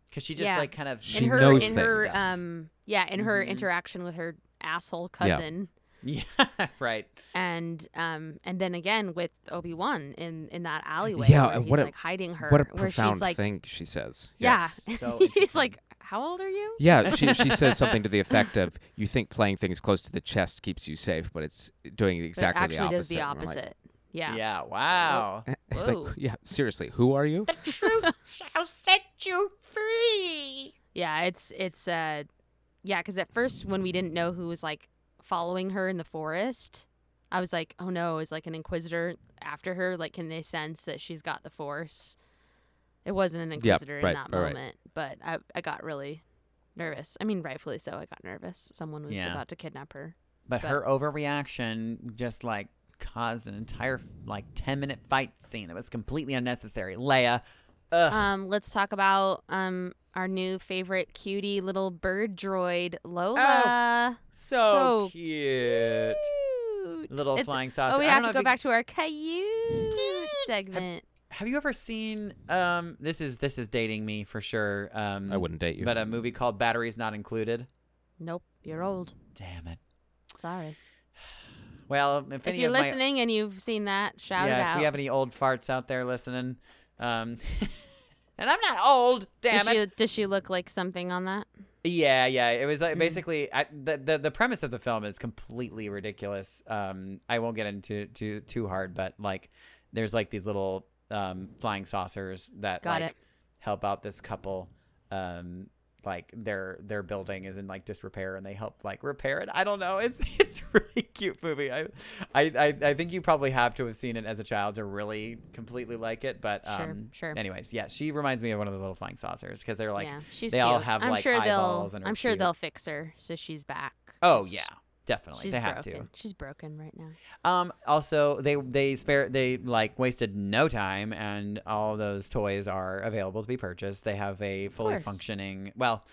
A: Because she just
B: Yeah.
A: like kind of
C: She
B: in her
C: knows
B: in her
C: things.
B: um yeah in her
A: Mhm.
B: interaction with her asshole cousin
A: yeah right.
B: and um and then again with obi-wan in in that alleyway
C: Yeah,
B: where
C: and
B: he's
C: what a-
B: like hiding her
C: what a
B: where
C: profound
B: she's like
C: thing she says.
B: yeah
A: So
B: he's like how old are you
C: Yeah, she she says something to the effect of, "You think playing things close to the chest keeps you safe, but it's doing
B: But it
C: exactly the opposite."
B: Actually, does the
C: And I'm like,
B: opposite yeah
A: Yeah. Wow.
C: It's
B: Whoa.
C: like, yeah, seriously, who are you?
A: The truth shall set you free.
B: yeah it's it's uh yeah because at first when we didn't know who was like following her in the forest i was like oh no is like an inquisitor after her like can they sense that she's got the force it wasn't an inquisitor
C: right,
B: in that
C: right,
B: moment but I, I got really nervous i mean rightfully so i got nervous someone was
A: Yeah.
B: about to kidnap her
A: But,
B: But-
A: her overreaction just like caused an entire like ten minute fight scene that was completely unnecessary. Leia. Ugh.
B: um let's talk about um our new favorite cutie little bird droid lola
A: so,
B: so
A: cute.
B: cute.
A: Little
B: It's-
A: flying saucer.
B: Oh, we
A: I
B: have to go back to our Caillou segment.
A: Have you ever seen um this is this is dating me for sure. Um
C: I wouldn't date you.
A: But a movie called Batteries Not Included.
B: Nope, you're old.
A: Damn it.
B: Sorry.
A: Well, if,
B: If
A: any
B: you're
A: of my-
B: listening and you've seen that, shout out.
A: yeah,
B: it
A: if we have any old farts out there listening, um, and I'm not old, damn
B: does,
A: it.
B: she, does she look like something on that?
A: Yeah, yeah. It was like,
B: Mm.
A: basically I, the, the the premise of the film is completely ridiculous. Um, I won't get into too too hard, but like, there's like these little um flying saucers that
B: Got
A: like
B: it.
A: help out this couple. Um, like their their building is in like disrepair, and they help like repair it. I don't know. It's it's a really cute movie. I I I, I think you probably have to have seen it as a child to really completely like it. But
B: Sure,
A: um,
B: sure.
A: Anyways, yeah, she reminds me of one of the little flying saucers because they're like
B: yeah, she's
A: they
B: cute.
A: all have
B: I'm
A: like
B: sure
A: eyeballs and
B: I'm sure
A: cute.
B: they'll fix her so she's back.
A: Oh yeah, definitely.
B: she's
A: they have
B: broken. She's broken right now.
A: Um. Also, they they spare they like wasted no time, and all those toys are available to be purchased. They have a fully functioning. Well,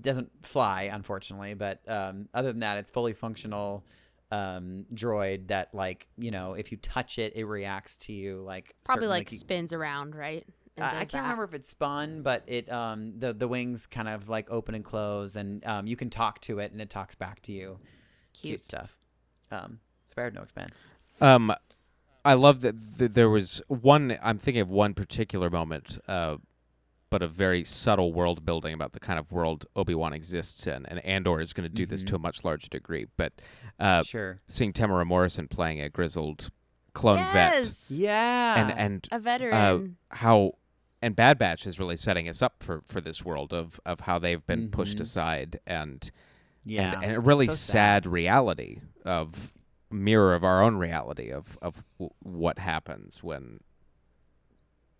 A: doesn't fly, unfortunately. But um, other than that, it's fully functional um, droid that, like, you know, if you touch it, it reacts to you. Like
B: Probably like
A: you-
B: spins around, right?
A: I can't
B: that.
A: remember if it spun, but it um the the wings kind of like open and close, and um you can talk to it, and it talks back to you. Cute,
B: Cute.
A: stuff. Um, spared no expense.
C: Um, I love that th- there was one. I'm thinking of one particular moment, uh, but a very subtle world building about the kind of world Obi Wan exists in, and Andor is going to do this to a much larger degree. But uh,
A: sure.
C: seeing Temuera Morrison playing a grizzled clone vet,
B: Yes,
A: Yeah.
C: and and
B: a
C: uh,
B: veteran.
C: how and Bad Batch is really setting us up for for this world of of how they've been pushed
A: Mhm.
C: aside and
A: yeah,
C: and, and a really
A: So
C: sad. reality of mirror of our own reality of of w- what happens when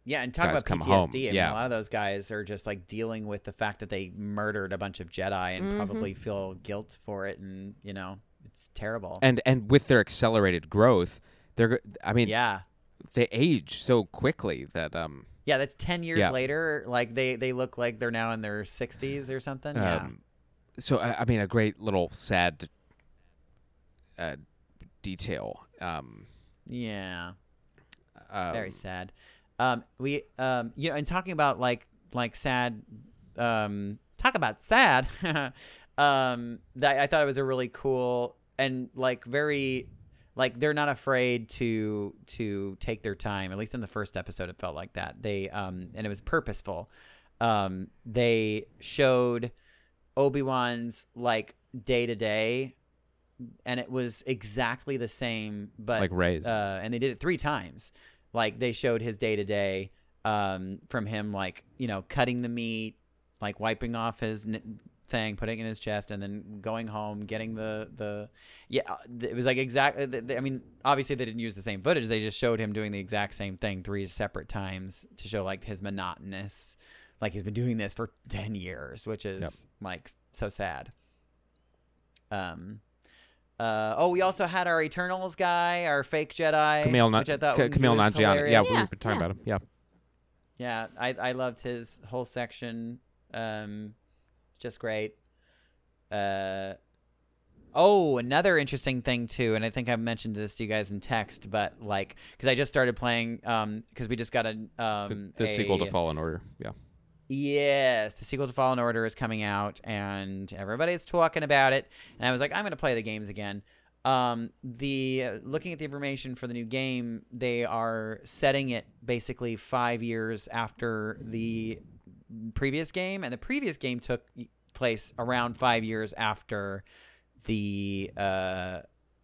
A: Yeah, and talk about PTSD.
C: home,
A: I mean,
C: yeah.
A: a lot of those guys are just like dealing with the fact that they murdered a bunch of Jedi and
B: Mhm.
A: probably feel guilt for it, and you know, it's terrible.
C: and and with their accelerated growth they're go- i mean
A: yeah,
C: they age so quickly that um
A: yeah, that's ten years
C: Yeah.
A: later. Like they they look like they're now in their sixties or something. yeah.
C: um so I, I mean a great little sad uh detail um
A: Yeah.
C: um,
A: Very sad. Um, we um, you know, and talking about like like sad, um, talk about sad. um, that I thought it was a really cool and like very like they're not afraid to to take their time. At least in the first episode, it felt like that. They um, and it was purposeful. Um, they showed Obi Wan's like day to day. And it was exactly the same, but
C: like rays
A: uh, and they did it three times. Like they showed his day to day um, from him, like you know, cutting the meat, like wiping off his n- thing, putting it in his chest, and then going home, getting the the yeah. uh, It was like exactly. I mean, obviously they didn't use the same footage. They just showed him doing the exact same thing three separate times to show like his monotonous. Like he's been doing this for ten years, which is
C: Yep.
A: like so sad. Um. Uh, oh, we also had our Eternals guy, our fake Jedi,
C: Kumail
A: which I thought
C: Ka- Kumail
A: was
C: nanjiani yeah we-
B: Yeah,
C: we've been talking
B: yeah.
C: about him yeah
A: Yeah, I I loved his whole section. Um, just great. Uh, oh, another interesting thing too, and I think I've mentioned this to you guys in text, but like, because I just started playing, um, because we just got a um
C: the, the sequel to
A: a-
C: fallen order yeah
A: Yes, the sequel to Fallen Order is coming out, and everybody's talking about it. And I was like, I'm gonna play the games again. Um, the uh, looking at the information for the new game, they are setting it basically five years after the previous game, and the previous game took place around five years after the uh,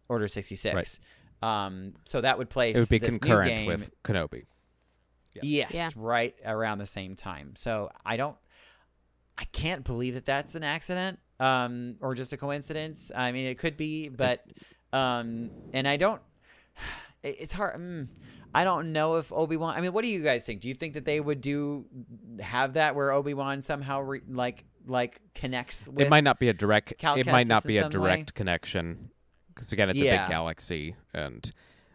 A: Order 66. Um, so that would place
C: it would be concurrent
A: game-
C: with kenobi
A: Yes,
B: Yeah.
A: right around the same time. So I don't, I can't believe that that's an accident, um, or just a coincidence. I mean, it could be, but, um, and I don't. It's hard. Mm, I don't know if Obi Wan. I mean, what do you guys think? Do you think that they would do have that where Obi Wan somehow re, like like connects? With
C: it might not be a direct
A: Cal
C: it might not be a
A: some way?
C: direct connection because again it's a big galaxy and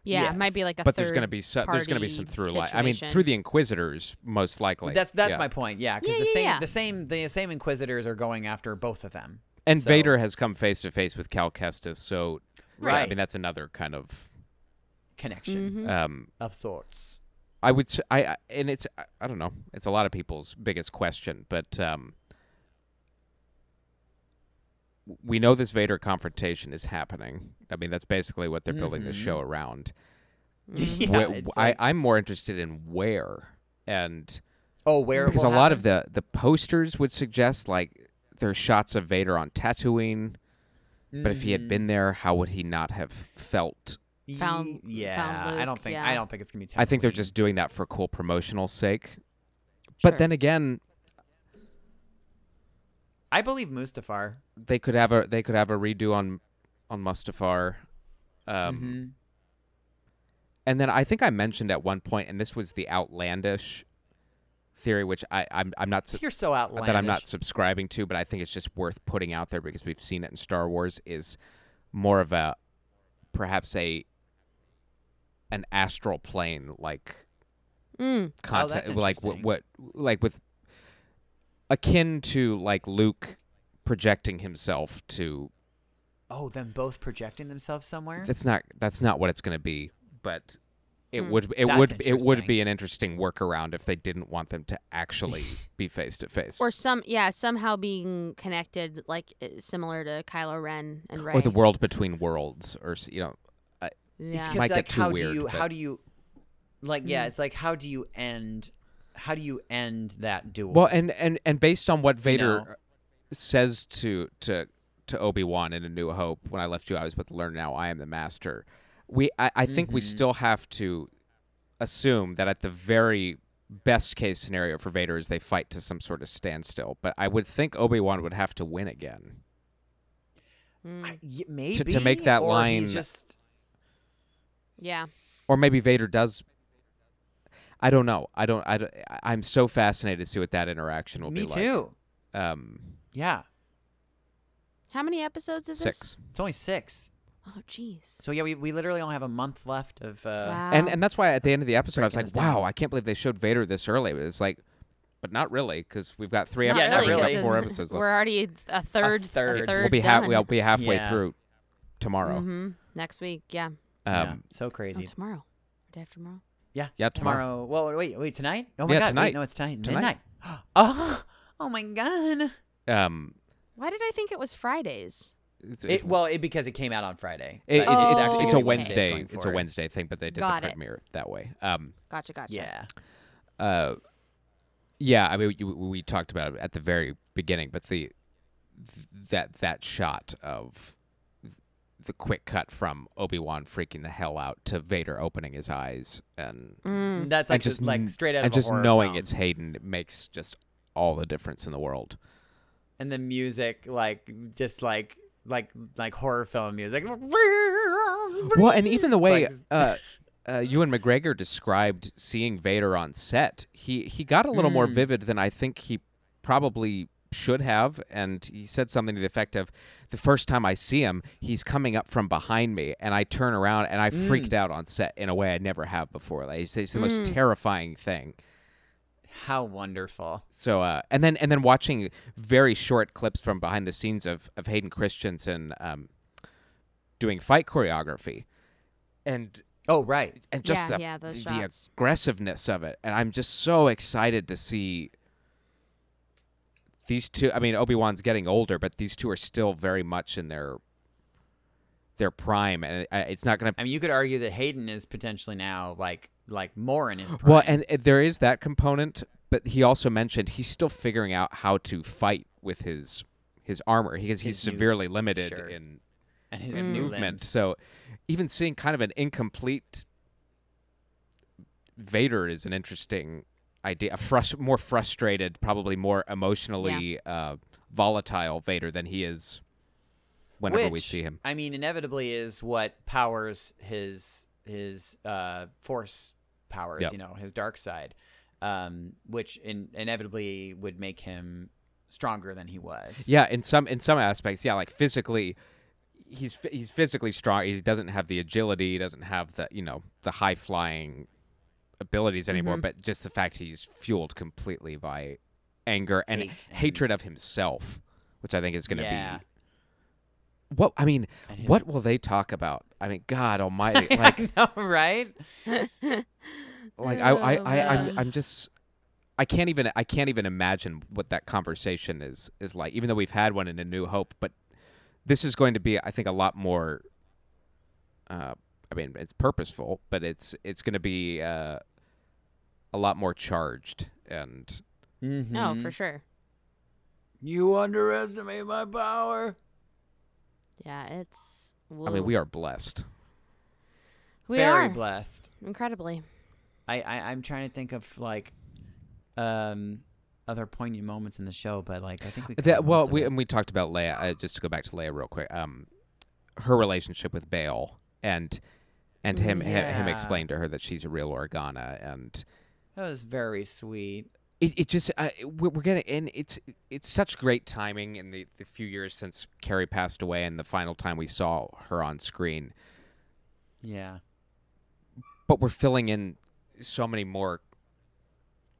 B: Yeah, it might be like a
C: but there's going to be so, there's going to be some through line. I mean, through the Inquisitors, most likely.
A: That's that's
C: Yeah.
A: my point. Yeah, because
B: Yeah,
A: the
B: yeah,
A: same
B: yeah.
A: the same the same Inquisitors are going after both of them.
C: And
A: so-
C: Vader has come face to face with Cal Kestis, so yeah, I mean that's another kind of.
A: Connection
B: Mhm.
C: Um,
A: of sorts.
C: I would say, I I- and it's I, I don't know. It's a lot of people's biggest question, but um, we know this Vader confrontation is happening. I mean, that's basically what they're building the show mm-hmm.
B: around.
A: Yeah,
C: Wh-
A: it's
C: I, I'm more interested in where and
A: oh, where
C: because a
A: will
C: lot of the the posters would suggest like there's shots of Vader on Tatooine, but if he had been mm-hmm. there, how would he not have felt?
B: Found-
A: yeah,
B: found
A: I don't think
B: yeah.
A: I don't think it's gonna be.
C: I think they're just doing that for cool promotional sake. But
A: Sure.
C: then again,
A: I believe Mustafar.
C: they could have a they could have a redo on on Mustafar. Um,
A: Mhm.
C: And then I think I mentioned at one point, and this was the outlandish theory, which I I'm I'm not su-
A: You're so outlandish.
C: that I'm not subscribing to, but I think it's just worth putting out there because we've seen it in Star Wars. Is more of a perhaps a an astral plane like
B: Mm.
C: content,
A: Oh,
C: like what, what like with akin to like Luke projecting himself to.
A: Oh, them both projecting themselves somewhere.
C: That's not that's not what it's going to be, but it
B: Hmm.
C: would it
A: That's
C: would it would be an interesting workaround if they didn't want them to actually be face to face.
B: Or some, yeah, somehow being connected, like similar to Kylo Ren and Rey.
C: or the world between worlds, or you know, I-
B: Yeah.
A: because
C: Might get
A: like
C: too
A: how
C: weird,
A: do you
C: but-
A: how do you like yeah
B: Mm.
A: it's like how do you end how do you end that duel
C: Well, and and and based on what Vader
A: know.
C: says to to to Obi Wan in A New Hope, when I left you, I was but to learn. Now I am the master. We, I, I think we
A: Mhm.
C: still have to assume that at the very best case scenario for Vader is they fight to some sort of standstill. But I would think Obi Wan would have to win again.
B: Mm,
A: I- y- maybe
C: to make that
A: or
C: line-
A: he's just
B: yeah.
C: or maybe Vader does. I don't know. I don't. I don't, I'm so fascinated to see what that interaction will
A: me
C: be like.
A: too
C: Um,
A: yeah
B: How many episodes is
C: six.
B: this?
A: it's only six
B: Oh, jeez.
A: so yeah we, we literally only have a month left of uh
B: wow.
C: And and that's why at the end of the episode I was like,
A: down.
C: wow, I can't believe they showed Vader this early. It was like, but not really because we've got three
B: Not
A: Yeah, not
C: episodes.
A: really,
C: we've got
B: 'cause
C: four
B: it's-
C: episodes
B: We're already a third. A
A: third.
B: third
C: We'll be ha-
B: done.
C: we'll be halfway
A: Yeah.
C: through tomorrow.
B: Mm-hmm. Next week, yeah.
A: yeah,
C: Um,
A: so
B: Oh,
A: crazy
B: tomorrow. Day after tomorrow.
A: Yeah
C: yeah, tomorrow.
A: tomorrow well wait wait tonight oh my
C: Yeah,
A: god
C: tonight.
A: wait, no it's tonight
C: Tonight.
A: midnight oh oh my god
C: Um,
B: Why did I think it was Fridays?
C: it's, it's,
A: it, well it, because it came out on Friday
C: it-
A: but
C: it's,
B: Oh,
C: it's,
A: actually
C: it's a
A: be
C: Wednesday.
A: going
C: It's a. Wednesday thing, but they did
B: Got
C: the
B: it.
C: premiere that way. Um,
B: Gotcha, gotcha.
A: yeah
C: uh, yeah. I mean, we, we talked about it at the very beginning, but the that that shot of the quick cut from Obi Wan freaking the hell out to Vader opening his eyes and
B: Mm.
A: that's like
C: just
A: just like straight out
C: and
A: of a
C: just
A: horror
C: knowing
A: film.
C: it's Hayden it makes just all the difference in the world.
A: and the music like just like like like horror film music
C: Well, and even the way
A: Like-
C: uh, uh, Ewan McGregor described seeing Vader on set, he he got a little more
A: Mm.
C: vivid than I think he probably should have, and he said something to the effect of, "The first time I see him, he's coming up from behind me, and I turn around and I freaked
A: Mm.
C: out on set in a way I never have before. Like, it's, it's the most
B: Mm.
C: terrifying thing."
A: how wonderful
C: So uh, and then and then watching very short clips from behind the scenes of of Hayden Christensen um, doing fight choreography, and
A: oh right
C: and just
B: Yeah,
C: the,
B: yeah, those
C: the aggressiveness of it, and I'm just so excited to see these two. I mean, Obi Wan's getting older, but these two are still very much in their their prime, and it's not going to
A: i mean you could argue that hayden is potentially now like like more in his prime.
C: Well, and uh, there is that component, but he also mentioned he's still figuring out how to fight with his his armor because he's
A: His new-
C: severely limited
A: sure.
C: in,
A: and his
C: in
A: new
C: movement.
A: limbs.
C: So even seeing kind of an incomplete Vader is an interesting idea. A frus- more frustrated, probably more emotionally uh, volatile Vader than he is whenever we see him.
A: I mean, inevitably is what powers his his uh, force powers.
C: Yep.
A: You know, his dark side, um, which in, inevitably would make him stronger than he was.
C: Yeah, in some in some aspects, yeah, like physically, he's he's physically strong. He doesn't have the agility. He doesn't have the you know the high flying abilities anymore.
B: Mhm.
C: But just the fact he's fueled completely by anger and
A: Hate
C: hatred of himself, which I think is going to
A: Yeah.
C: be. What I mean, what will they talk about? I mean, God Almighty! Like,
A: know, right?
C: like I, I, I, I'm. I'm just, I can't even, I can't even imagine what that conversation is is like. Even though we've had one in A New Hope, but this is going to be, I think, a lot more. Uh, I mean, it's purposeful, but it's it's going to be uh, a lot more charged, and
A: Mm-hmm.
B: Oh, for sure.
A: You underestimate my power.
B: Yeah, it's.
C: I mean, we are blessed.
B: we
A: Very
B: are
A: blessed.
B: incredibly.
A: I, I I'm trying to think of like, um, other poignant moments in the show, but like I think we.
C: That, well, we
A: it.
C: and we talked about Leia. Uh, just to go back to Leia real quick, um, her relationship with Bail and and him hi- him
A: Yeah.
C: explain to her that she's a real Organa, and
A: that was very sweet.
C: it, it just uh, we're, we're getting and it's it's such great timing in the, the few years since Carrie passed away and the final time we saw her on screen.
A: Yeah.
C: But we're filling in so many more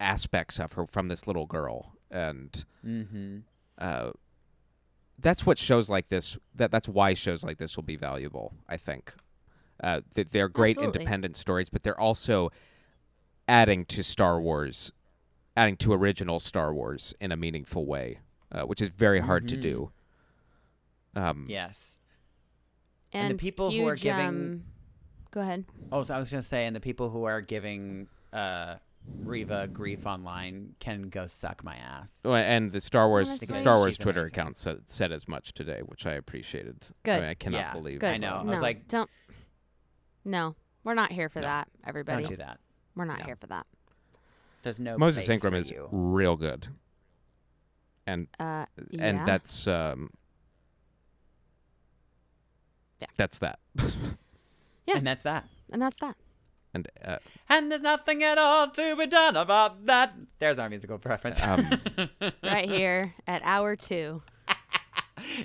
C: aspects of her from this little girl, and
A: Mm-hmm.
C: uh, that's what shows like this that that's why shows like this will be valuable i think uh, that they're great
B: Absolutely.
C: independent stories but they're also adding to star wars adding to original star wars in a meaningful way uh, which is very hard to do um,
A: Yes.
B: And,
A: And the people who are giving-
B: um, go ahead.
A: Oh, so I was gonna say, and the people who are giving uh, Reva grief online can go suck my ass.
C: well, and the star wars
B: Honestly-
C: star wars
A: She's
C: twitter
A: amazing.
C: account said, said as much today which i appreciated
B: Good.
C: I, mean, I cannot
A: Yeah.
C: believe
B: Good.
A: I know. I was like-
B: don't. No, we're not here for
A: No,
B: that, everybody.
A: Don't do that.
B: We're not
A: No.
B: here for that.
A: There's no
C: moses
A: place
C: ingram
A: for
C: is
A: you.
C: real good and
B: Uh, yeah.
C: and that's um
B: Yeah.
C: that's that
B: Yeah.
A: And that's that.
B: and that's that.
C: and uh,
A: And there's nothing at all to be done about that. There's our musical preference.
C: Um,
B: Right here at hour two.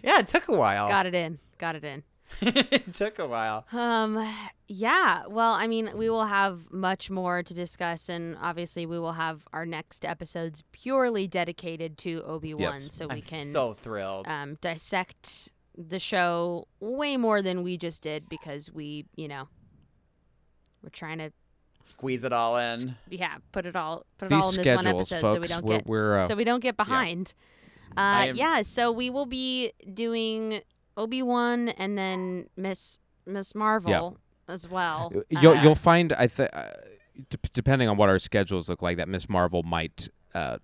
A: yeah, it took a while.
B: Got it in. Got it in.
A: it took a while.
B: Um, yeah. Well, I mean, we will have much more to discuss, and obviously, we will have our next episodes purely dedicated to Obi Wan,
C: Yes.
B: so we
A: I'm
B: can
A: so thrilled.
B: um, dissect the show way more than we just did because we, you know, we're trying to,
A: Squeeze it all in.
B: yeah, put it all, put it
C: these
B: all in this one episode,
C: folks
B: so we don't
C: we're,
B: get,
C: we're uh,
B: so we don't get behind.
A: I
B: Uh,
A: am
B: yeah, so we will be doing Obi Wan and then Miss Miss Marvel as well.
C: you'll
B: Uh,
C: you'll find I think uh, d- depending on what our schedules look like that Miss Marvel might uh,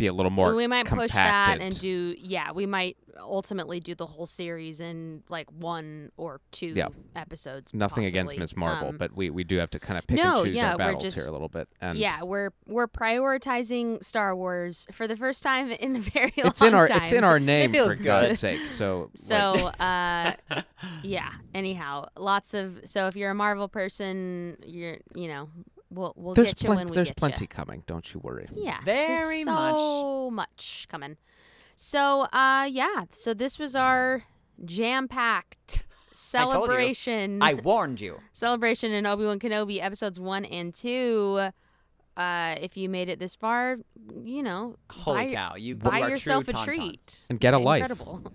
C: be a little more
B: we might push that and do yeah we might ultimately do the whole series in like one or two
C: Yeah.
B: episodes
C: nothing against
B: possibly.
C: Miss Marvel,
B: Um,
C: but we, we do have to kind of pick
B: no,
C: and choose
B: yeah,
C: our
B: we're
C: battles
B: just-
C: here a little bit. And
B: yeah we're we're prioritizing star wars for the first time in a very
C: it's
B: long
C: in our
B: time
C: it's in our name
A: feels
C: for God's sake. So
B: so
C: like,
B: uh yeah anyhow lots of so if you're a marvel person you're you know we'll we'll
C: there's
B: get you
C: plenty
B: when we
C: there's
B: get
C: plenty
B: you.
C: coming. Don't you worry.
B: Yeah.
A: Very
B: there's
A: much.
B: so much coming. So uh yeah, so this was our jam-packed
A: I told you.
B: celebration
A: I warned you.
B: celebration in Obi-Wan Kenobi episodes 1 and 2. Uh if you made it this far, you know,
A: Holy
B: buy,
A: cow! You
B: buy
A: you
B: yourself a
A: tauntauns.
B: treat.
C: And get a life.
B: Incredible.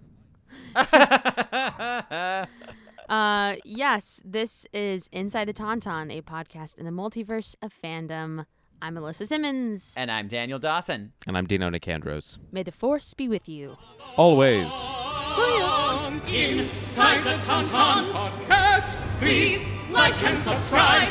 B: Uh yes, this is Inside the Tauntaun, a podcast in the multiverse of fandom. I'm Alyssa Simmons.
A: and I'm Daniel Dawson.
C: And I'm Dino Nicandros.
B: May the force be with you.
C: Always.
G: Inside the Tauntaun podcast. Please like and subscribe.